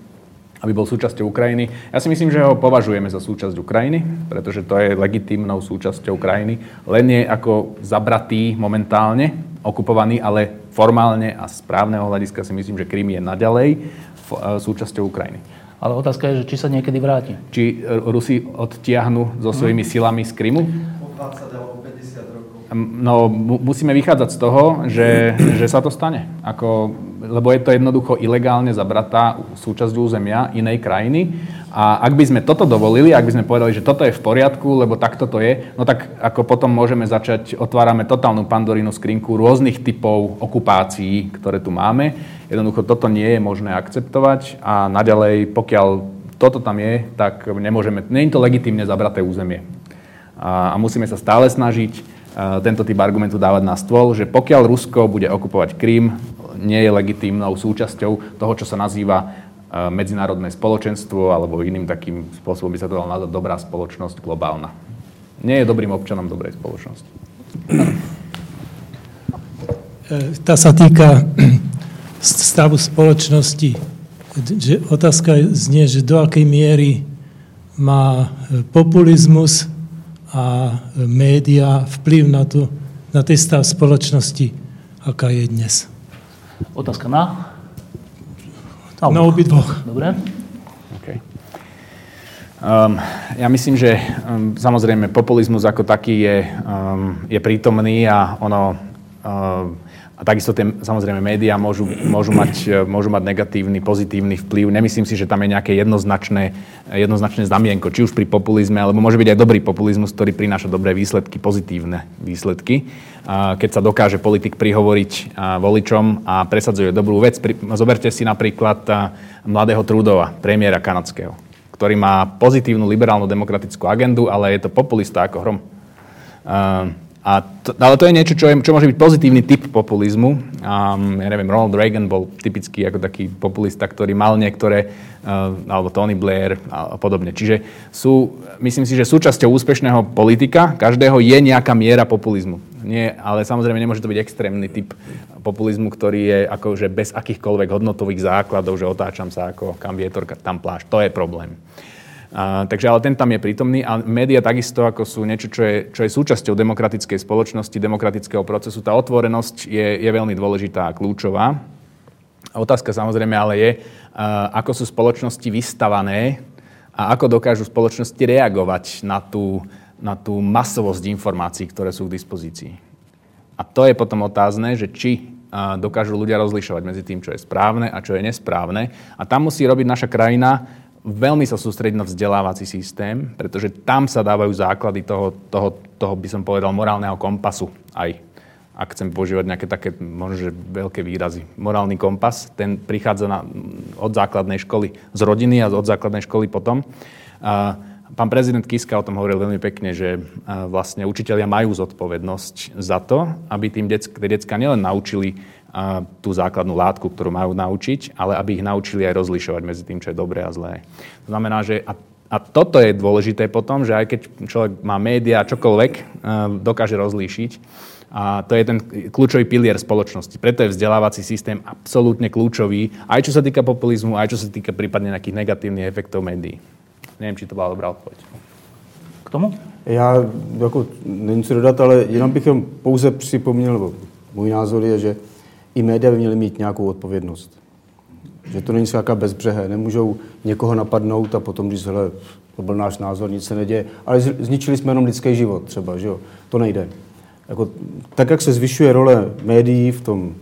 aby bol súčasťou Ukrajiny. Ja si myslím, že ho považujeme za súčasť Ukrajiny, pretože to je legitímnou súčasťou krajiny. Len je ako zabratý momentálne, okupovaný, ale formálne a správneho hľadiska si myslím, že Krym je naďalej e, súčasťou Ukrajiny. Ale otázka je, že či sa niekedy vráti. Či Rusi odtiahnu so svojimi silami z Krymu? No, musíme vychádzať z toho, že, že sa to stane. Ako, lebo je to jednoducho ilegálne zabratá súčasť územia inej krajiny. A ak by sme toto dovolili, ak by sme povedali, že toto je v poriadku, lebo takto to je, no tak ako potom môžeme začať, otvárame totálnu pandorínu skrinku rôznych typov okupácií, ktoré tu máme. Jednoducho toto nie je možné akceptovať a naďalej, pokiaľ toto tam je, tak nemôžeme, nie je to legitímne zabraté územie. A, a musíme sa stále snažiť tento typ argumentu dávať na stôl, že pokiaľ Rusko bude okupovať Krím, nie je legitímnou súčasťou toho, čo sa nazýva medzinárodné spoločenstvo, alebo iným takým spôsobom by sa to dalo nazvať dobrá spoločnosť globálna. Nie je dobrým občanom dobrej spoločnosti. E, tá sa týka stavu spoločnosti. Že otázka znie, že do akej miery má populizmus a média vplyv na, tu, na ten stav spoločnosti, aká je dnes. Otázka na? Na, na obidvoch. Dobre. Okay. Um, ja myslím, že um, samozrejme populizmus ako taký je, um, je prítomný a ono um, a takisto tie, samozrejme, médiá môžu, môžu, mať, môžu mať negatívny, pozitívny vplyv. Nemyslím si, že tam je nejaké jednoznačné, jednoznačné znamienko, či už pri populizme, alebo môže byť aj dobrý populizmus, ktorý prináša dobré výsledky, pozitívne výsledky. Keď sa dokáže politik prihovoriť voličom a presadzuje dobrú vec. Zoberte si napríklad mladého Trudova, premiéra kanadského, ktorý má pozitívnu liberálnu demokratickú agendu, ale je to populista ako hrom. A to, ale to je niečo, čo, je, čo môže byť pozitívny typ populizmu. Um, ja neviem, Ronald Reagan bol typický ako taký populista, ktorý mal niektoré, uh, alebo Tony Blair a, podobne. Čiže sú, myslím si, že súčasťou úspešného politika každého je nejaká miera populizmu. Nie, ale samozrejme nemôže to byť extrémny typ populizmu, ktorý je akože bez akýchkoľvek hodnotových základov, že otáčam sa ako kam vietor, tam pláž. To je problém. A, takže ale ten tam je prítomný a média takisto ako sú niečo, čo je, čo je súčasťou demokratickej spoločnosti, demokratického procesu. Tá otvorenosť je, je veľmi dôležitá a kľúčová. Otázka samozrejme ale je, ako sú spoločnosti vystavané a ako dokážu spoločnosti reagovať na tú, na tú masovosť informácií, ktoré sú k dispozícii. A to je potom otázne, že či dokážu ľudia rozlišovať medzi tým, čo je správne a čo je nesprávne. A tam musí robiť naša krajina veľmi sa sústrediť na vzdelávací systém, pretože tam sa dávajú základy toho, toho, toho by som povedal, morálneho kompasu aj ak chcem používať nejaké také možno, veľké výrazy. Morálny kompas, ten prichádza na, od základnej školy z rodiny a od základnej školy potom. A pán prezident Kiska o tom hovoril veľmi pekne, že vlastne učitelia majú zodpovednosť za to, aby tým detsk, decka nielen naučili tú základnú látku, ktorú majú naučiť, ale aby ich naučili aj rozlišovať medzi tým, čo je dobré a zlé. To znamená, že a, a toto je dôležité potom, že aj keď človek má médiá, čokoľvek, dokáže rozlíšiť. A to je ten kľúčový pilier spoločnosti. Preto je vzdelávací systém absolútne kľúčový, aj čo sa týka populizmu, aj čo sa týka prípadne nejakých negatívnych efektov médií. Neviem, či to bola dobrá odpoveď. K tomu? Já, jako, není co dodat, ale jenom bych pouze připomněl, můj názor je, že i média by měly mít nějakou odpovědnost. Že to není nějaká bezbřehé. Nemůžou někoho napadnout a potom říct, hele, to byl náš názor, nic se neděje. Ale zničili jsme jenom lidský život třeba, že jo? To nejde. Jako, tak, jak se zvyšuje role médií v tom,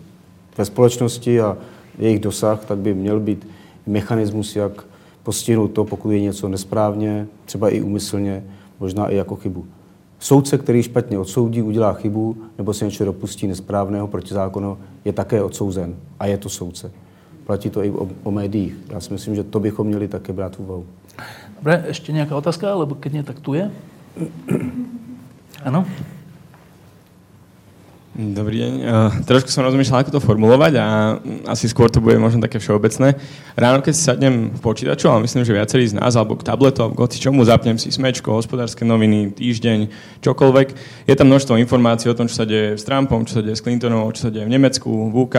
ve společnosti a jejich dosah, tak by měl být mechanismus, jak postihnout to, pokud je něco nesprávně, třeba i úmyslně, možná i jako chybu. Soudce, který špatně odsoudí, udělá chybu nebo se něco dopustí nesprávného protizákonného, je také odsouzen. A je to soudce. Platí to i o, o médiích. Já si myslím, že to bychom měli také brát v úvahu. Dobre, ešte nejaká otázka, alebo keď nie, tak tu je. Áno? Dobrý deň. Uh, trošku som rozmýšľal, ako to formulovať a asi skôr to bude možno také všeobecné. Ráno, keď si sadnem v počítaču, ale myslím, že viacerí z nás, alebo k tabletu, alebo k čomu, zapnem si smečko, hospodárske noviny, týždeň, čokoľvek. Je tam množstvo informácií o tom, čo sa deje s Trumpom, čo sa deje s Clintonom, čo sa deje v Nemecku, v UK,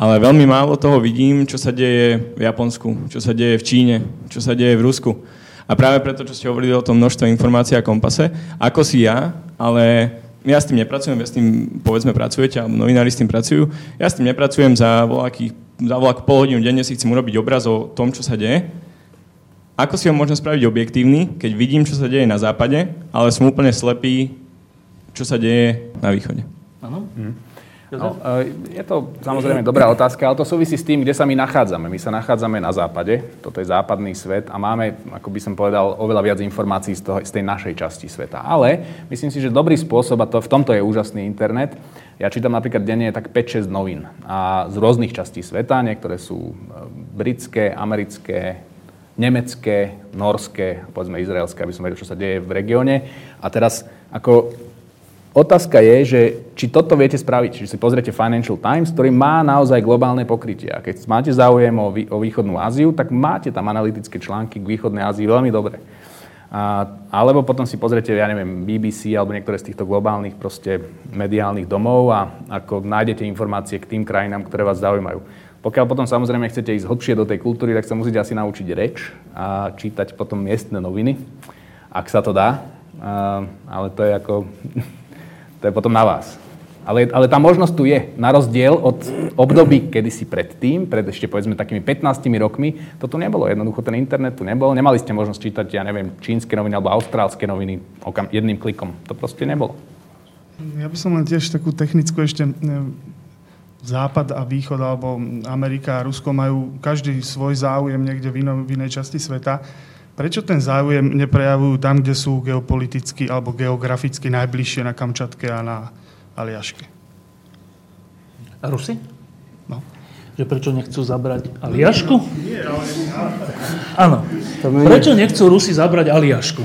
ale veľmi málo toho vidím, čo sa deje v Japonsku, čo sa deje v Číne, čo sa deje v Rusku. A práve preto, čo ste hovorili o tom množstve informácií a kompase, ako si ja, ale ja s tým nepracujem, ja s tým povedzme pracujete, alebo novinári s tým pracujú. Ja s tým nepracujem za voľaký, za voľakú pol hodinu denne si chcem urobiť obraz o tom, čo sa deje. Ako si ho môžem spraviť objektívny, keď vidím, čo sa deje na západe, ale som úplne slepý, čo sa deje na východe. Áno. Mm. No, e, je to samozrejme dobrá otázka, ale to súvisí s tým, kde sa my nachádzame. My sa nachádzame na západe, toto je západný svet a máme, ako by som povedal, oveľa viac informácií z, toho, z tej našej časti sveta. Ale myslím si, že dobrý spôsob, a to, v tomto je úžasný internet, ja čítam napríklad denne tak 5-6 novín a z rôznych častí sveta, niektoré sú e, britské, americké, nemecké, norské, povedzme izraelské, aby som vedel, čo sa deje v regióne. A teraz ako Otázka je, že či toto viete spraviť. Čiže si pozriete Financial Times, ktorý má naozaj globálne pokrytie. A keď máte záujem o, vý, o východnú Áziu, tak máte tam analytické články k východnej Ázii veľmi dobre. A, alebo potom si pozriete, ja neviem, BBC alebo niektoré z týchto globálnych proste mediálnych domov a ako nájdete informácie k tým krajinám, ktoré vás zaujímajú. Pokiaľ potom samozrejme chcete ísť hlbšie do tej kultúry, tak sa musíte asi naučiť reč a čítať potom miestne noviny, ak sa to dá. A, ale to je ako To je potom na vás. Ale, ale tá možnosť tu je. Na rozdiel od období kedysi predtým, pred ešte povedzme takými 15 rokmi, to tu nebolo. Jednoducho ten internet tu nebol. Nemali ste možnosť čítať, ja neviem, čínske noviny alebo austrálske noviny okam, jedným klikom. To proste nebolo. Ja by som len tiež takú technickú ešte Západ a Východ alebo Amerika a Rusko majú každý svoj záujem niekde v, v inej časti sveta. Prečo ten záujem neprejavujú tam, kde sú geopoliticky alebo geograficky najbližšie na Kamčatke a na Aliaške? A Rusy? No. Že prečo nechcú zabrať Aliašku? Áno. Prečo nechcú Rusi zabrať Aliašku?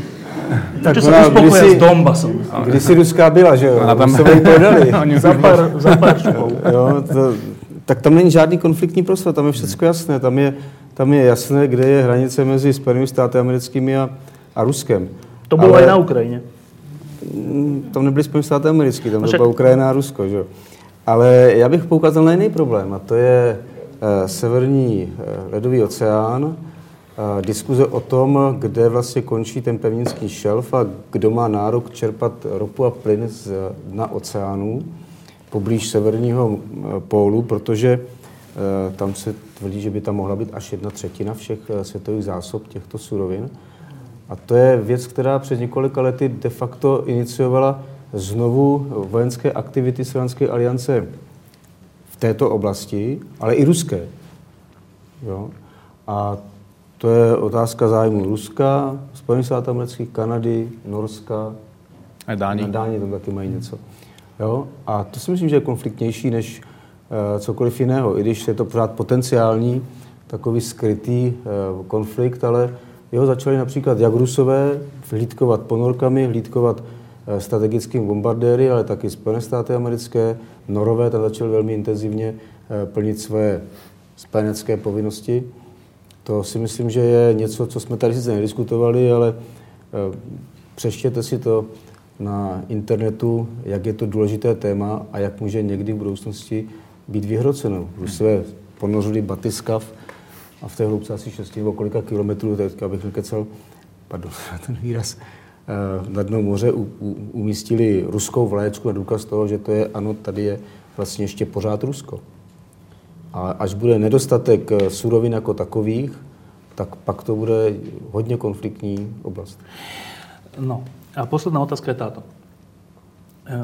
Tak Prečo sa uspokoja s Donbasom? Kdy si Ruská byla, že jo? A tam... Se podali. za pár, za pár jo, to, tak tam není žádný konfliktní prostor, tam je všechno jasné. Tam je, tam je jasné, kde je hranice mezi Spojenými státy americkými a, a Ruskem. To bylo Ale, aj na Ukrajině. Mm, tam nebyly Spojené státy americké, tam byla Ukrajina a Rusko. Že? Ale já bych poukázal na jiný problém, a to je eh, severní eh, ledový oceán, eh, diskuze o tom, kde vlastně končí ten pevninský šelf a kdo má nárok čerpat ropu a plyn z dna oceánu poblíž severního pólu, protože eh, tam se tvrdí, že by tam mohla být až jedna třetina všech eh, světových zásob těchto surovin. A to je věc, která před několika lety de facto iniciovala znovu vojenské aktivity Severanské aliance v této oblasti, ale i ruské. Jo? A to je otázka zájmu Ruska, Spojených států amerických, Kanady, Norska. A Dáni. Dáni tam taky mají něco. Jo? A to si myslím, že je konfliktnější než uh, cokoliv jiného, i když je to pořád potenciální takový skrytý uh, konflikt, ale jeho začali například jak Rusové hlídkovat ponorkami, hlídkovat uh, strategickými bombardéry, ale taky Spojené státy americké, Norové tam začaly velmi intenzivně uh, plnit své spojenecké povinnosti. To si myslím, že je něco, co jsme tady sice nediskutovali, ale uh, přeštěte si to na internetu, jak je to důležité téma a jak může někdy v budoucnosti být vyhroceno. Rusové ponořili batiskav a v té hloubce asi 6 nebo kolika kilometrů, teď abych nekecel, pardon, ten výraz, eh, na dno moře u, u, umístili ruskou vlaječku na důkaz toho, že to je, ano, tady je vlastně ještě pořád Rusko. A až bude nedostatek eh, surovin jako takových, tak pak to bude hodně konfliktní oblast. No, a posledná otázka je táto. E,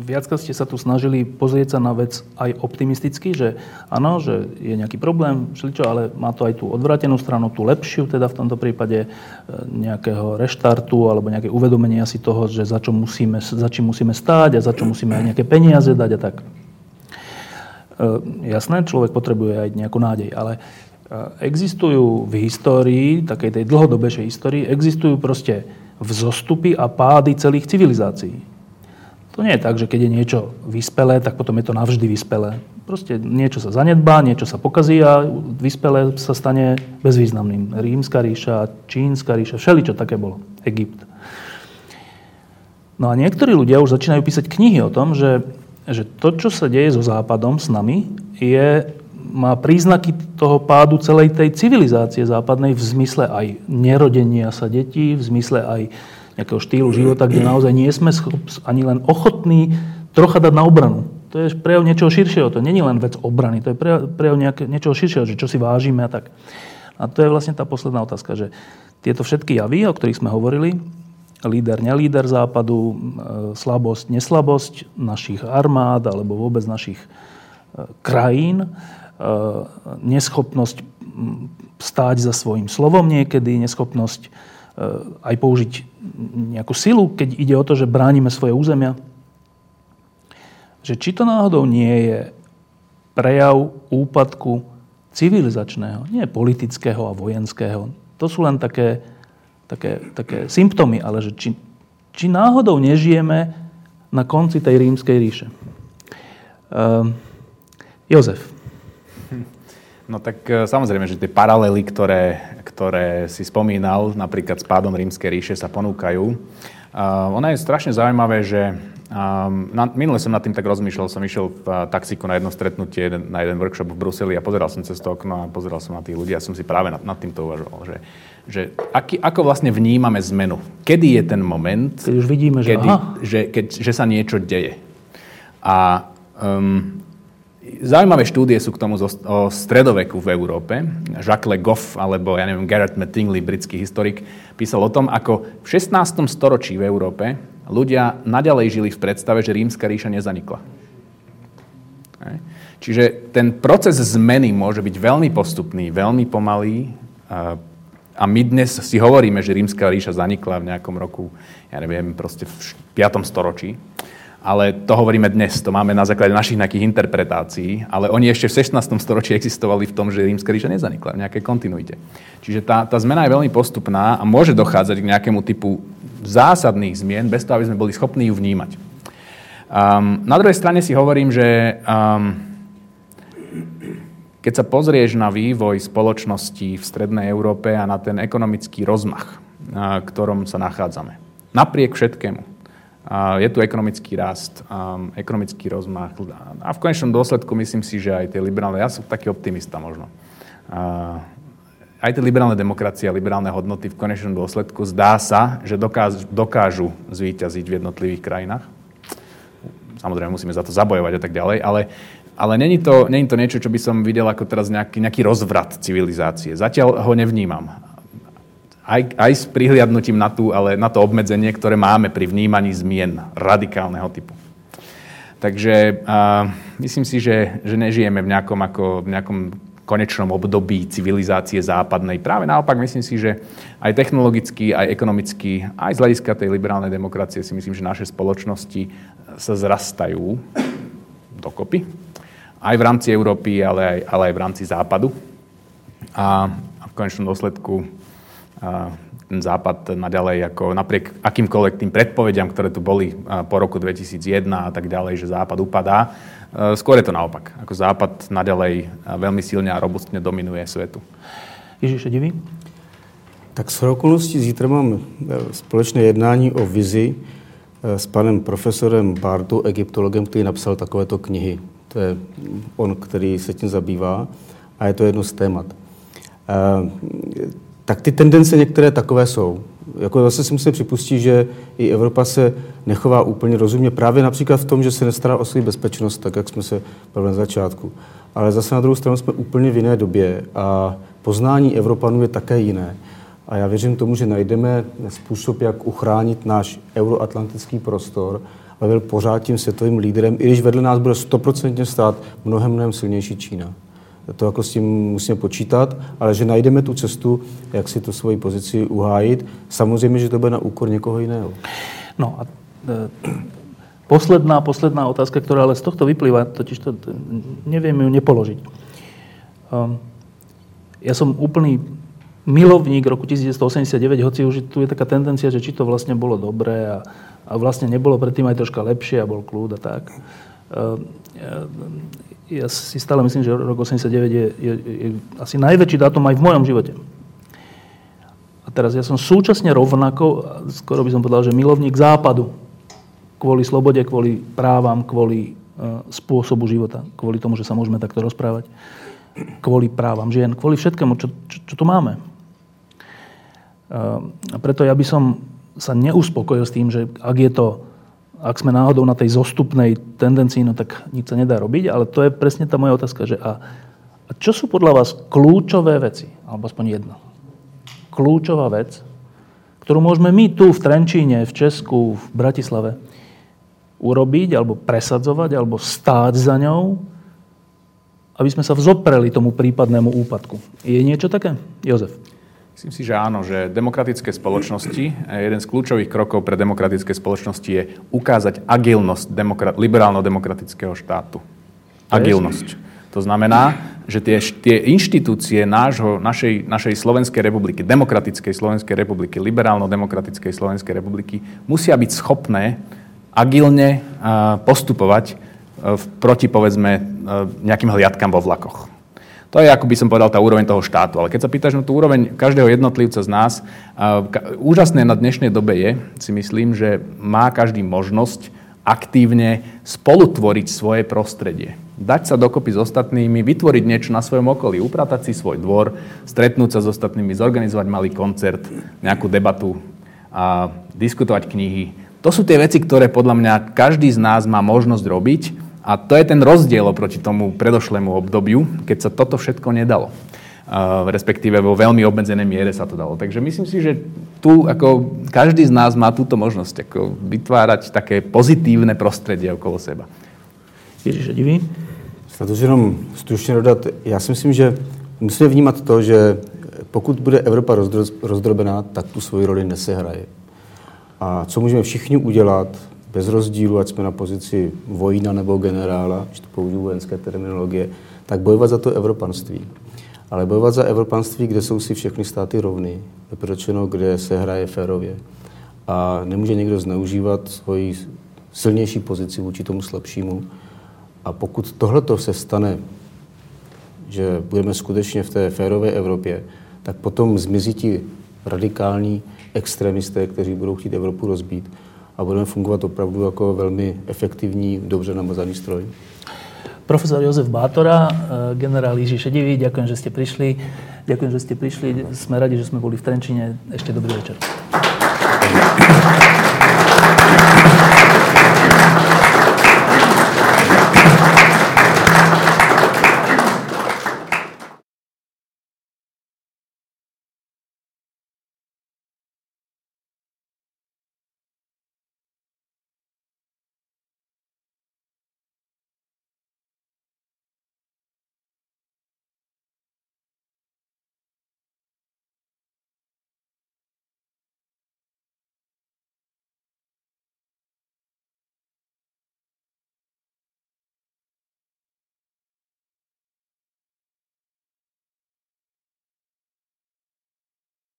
viackrát ste sa tu snažili pozrieť sa na vec aj optimisticky, že áno, že je nejaký problém, všeličo, ale má to aj tú odvrátenú stranu, tú lepšiu, teda v tomto prípade e, nejakého reštartu alebo nejaké uvedomenia si toho, že za, čo musíme, za čím musíme stáť a za čo musíme aj nejaké peniaze dať a tak. E, jasné, človek potrebuje aj nejakú nádej, ale existujú v histórii, takej tej dlhodobejšej histórii, existujú proste vzostupy a pády celých civilizácií. To nie je tak, že keď je niečo vyspelé, tak potom je to navždy vyspelé. Proste niečo sa zanedbá, niečo sa pokazí a vyspelé sa stane bezvýznamným. Rímska ríša, Čínska ríša, všeličo také bolo. Egypt. No a niektorí ľudia už začínajú písať knihy o tom, že, že to, čo sa deje so Západom s nami, je, má príznaky toho pádu celej tej civilizácie západnej v zmysle aj nerodenia sa detí, v zmysle aj nejakého štýlu života, kde naozaj nie sme ani len ochotní trocha dať na obranu. To je prejav niečoho širšieho. To není len vec obrany, to je prejav nejaké, niečoho širšieho, že čo si vážime a tak. A to je vlastne tá posledná otázka, že tieto všetky javy, o ktorých sme hovorili, líder, nelíder západu, e, slabosť, neslabosť našich armád alebo vôbec našich e, krajín, neschopnosť stáť za svojim slovom niekedy, neschopnosť aj použiť nejakú silu, keď ide o to, že bránime svoje územia. Že či to náhodou nie je prejav úpadku civilizačného, nie politického a vojenského. To sú len také, také, také symptómy, ale že či, či náhodou nežijeme na konci tej rímskej ríše. Uh, Jozef. No tak e, samozrejme, že tie paralely, ktoré, ktoré si spomínal, napríklad s pádom rímskej ríše, sa ponúkajú. Uh, ono je strašne zaujímavé, že um, na, minule som nad tým tak rozmýšľal, som išiel v uh, taxíku na jedno stretnutie, na jeden workshop v Bruseli a pozeral som cez to okno a pozeral som na tých ľudí a som si práve nad, nad týmto uvažoval, že, že aký, ako vlastne vnímame zmenu. Kedy je ten moment, keď už vidíme, že, kedy, že, keď, že sa niečo deje. A um, Zaujímavé štúdie sú k tomu zo, o stredoveku v Európe. Jacques Le Goff alebo ja neviem, Garrett Mattingly, britský historik, písal o tom, ako v 16. storočí v Európe ľudia naďalej žili v predstave, že rímska ríša nezanikla. Čiže ten proces zmeny môže byť veľmi postupný, veľmi pomalý. A my dnes si hovoríme, že rímska ríša zanikla v nejakom roku, ja neviem, proste v 5. storočí ale to hovoríme dnes, to máme na základe našich nejakých interpretácií, ale oni ešte v 16. storočí existovali v tom, že rímska ríša nezanikla v nejakej kontinuite. Čiže tá, tá zmena je veľmi postupná a môže dochádzať k nejakému typu zásadných zmien, bez toho, aby sme boli schopní ju vnímať. Um, na druhej strane si hovorím, že um, keď sa pozrieš na vývoj spoločnosti v Strednej Európe a na ten ekonomický rozmach, v ktorom sa nachádzame, napriek všetkému, je tu ekonomický rast, ekonomický rozmach a v konečnom dôsledku myslím si, že aj tie liberálne, ja som taký optimista možno, aj tie liberálne demokracie a liberálne hodnoty v konečnom dôsledku zdá sa, že dokážu, dokážu zvíťaziť v jednotlivých krajinách. Samozrejme, musíme za to zabojovať a tak ďalej, ale, ale není, to, to niečo, čo by som videl ako teraz nejaký, nejaký rozvrat civilizácie. Zatiaľ ho nevnímam aj, aj s prihliadnutím na, tú, ale na to obmedzenie, ktoré máme pri vnímaní zmien radikálneho typu. Takže uh, myslím si, že, že nežijeme v nejakom, ako, v nejakom konečnom období civilizácie západnej. Práve naopak myslím si, že aj technologicky, aj ekonomicky, aj z hľadiska tej liberálnej demokracie si myslím, že naše spoločnosti sa zrastajú dokopy. Aj v rámci Európy, ale aj, ale aj v rámci západu. A, v konečnom dôsledku ten západ naďalej, ako napriek akýmkoľvek tým predpovediam, ktoré tu boli po roku 2001 a tak ďalej, že západ upadá, skôr je to naopak. Ako západ naďalej veľmi silne a robustne dominuje svetu. Ježiš divý? Tak s okolností zítra mám e, společné jednání o vizi e, s panem profesorem Bartu, egyptologem, který napsal takovéto knihy. To je on, který se tím zabývá a je to jedno z témat. Tak ty tendence některé takové jsou. Jako zase si musím připustit, že i Evropa se nechová úplně rozumně právě například v tom, že se nestará o svou bezpečnost, tak jak jsme se bavili na začátku. Ale zase na druhou stranu jsme úplně v jiné době a poznání Evropanů je také jiné. A já věřím tomu, že najdeme způsob, jak uchránit náš euroatlantický prostor, aby byl pořád tím světovým líderem, i když vedle nás bude stoprocentně stát mnohem, mnohem silnější Čína to jako s tím musíme počítat, ale že najdeme tu cestu, jak si tu svoji pozici uhájit. Samozřejmě, že to bude na úkor někoho jiného. No a e, posledná, posledná otázka, ktorá ale z tohto vyplýva, totiž to neviem ju nepoložiť. Um, ja som úplný milovník roku 1989, hoci už tu je taká tendencia, že či to vlastne bolo dobré a, a vlastne nebolo predtým aj troška lepšie a bol kľúd a tak. Uh, ja si stále myslím, že rok 89 je, je, je asi najväčší dátum aj v mojom živote. A teraz ja som súčasne rovnako, skoro by som povedal, že milovník západu. Kvôli slobode, kvôli právam, kvôli uh, spôsobu života, kvôli tomu, že sa môžeme takto rozprávať, kvôli právam žien, kvôli všetkému, čo, čo, čo tu máme. A preto ja by som sa neuspokojil s tým, že ak je to, ak sme náhodou na tej zostupnej tendencii, no tak nič sa nedá robiť, ale to je presne tá moja otázka, že a, a čo sú podľa vás kľúčové veci, alebo aspoň jedna, kľúčová vec, ktorú môžeme my tu v Trenčíne, v Česku, v Bratislave urobiť, alebo presadzovať, alebo stáť za ňou, aby sme sa vzopreli tomu prípadnému úpadku. Je niečo také? Jozef. Myslím si, že áno, že demokratické spoločnosti, jeden z kľúčových krokov pre demokratické spoločnosti je ukázať agilnosť demokrat, liberálno-demokratického štátu. Agilnosť. To znamená, že tie, tie inštitúcie nášho, našej, našej Slovenskej republiky, demokratickej Slovenskej republiky, liberálno-demokratickej Slovenskej republiky, musia byť schopné agilne postupovať proti, povedzme, nejakým hliadkam vo vlakoch. To je, ako by som povedal, tá úroveň toho štátu. Ale keď sa pýtaš na tú úroveň každého jednotlivca z nás, úžasné na dnešnej dobe je, si myslím, že má každý možnosť aktívne spolutvoriť svoje prostredie. Dať sa dokopy s ostatnými, vytvoriť niečo na svojom okolí, upratať si svoj dvor, stretnúť sa s ostatnými, zorganizovať malý koncert, nejakú debatu, a diskutovať knihy. To sú tie veci, ktoré podľa mňa každý z nás má možnosť robiť a to je ten rozdiel oproti tomu predošlému obdobiu, keď sa toto všetko nedalo. Uh, respektíve vo veľmi obmedzenej miere sa to dalo. Takže myslím si, že tu ako každý z nás má túto možnosť ako vytvárať také pozitívne prostredie okolo seba. Ježiš, divý? Snad už jenom stručně dodat, já si myslím, že musíme vnímat to, že pokud bude Evropa rozdrobená, tak tu svoji roli nesehraje. A co můžeme všichni udělat, bez rozdílu, ať jsme na pozici vojna nebo generála, když to použiju vojenské terminologie, tak bojovat za to evropanství. Ale bojovat za evropanství, kde jsou si všechny státy rovny, pročeno, kde se hraje férově. A nemůže někdo zneužívat svoji silnější pozici vůči tomu slabšímu. A pokud tohleto se stane, že budeme skutečně v té férové Evropě, tak potom zmizí ti radikální extremisté, kteří budou chtít Evropu rozbít a budeme fungovat opravdu jako velmi efektivní, dobře namazaný stroj. Profesor Jozef Bátora, eh, generál Jiří Šedivý, ďakujem, že ste prišli. Ďakujem, že ste prišli. Sme radi, že sme boli v Trenčine. Ešte dobrý večer.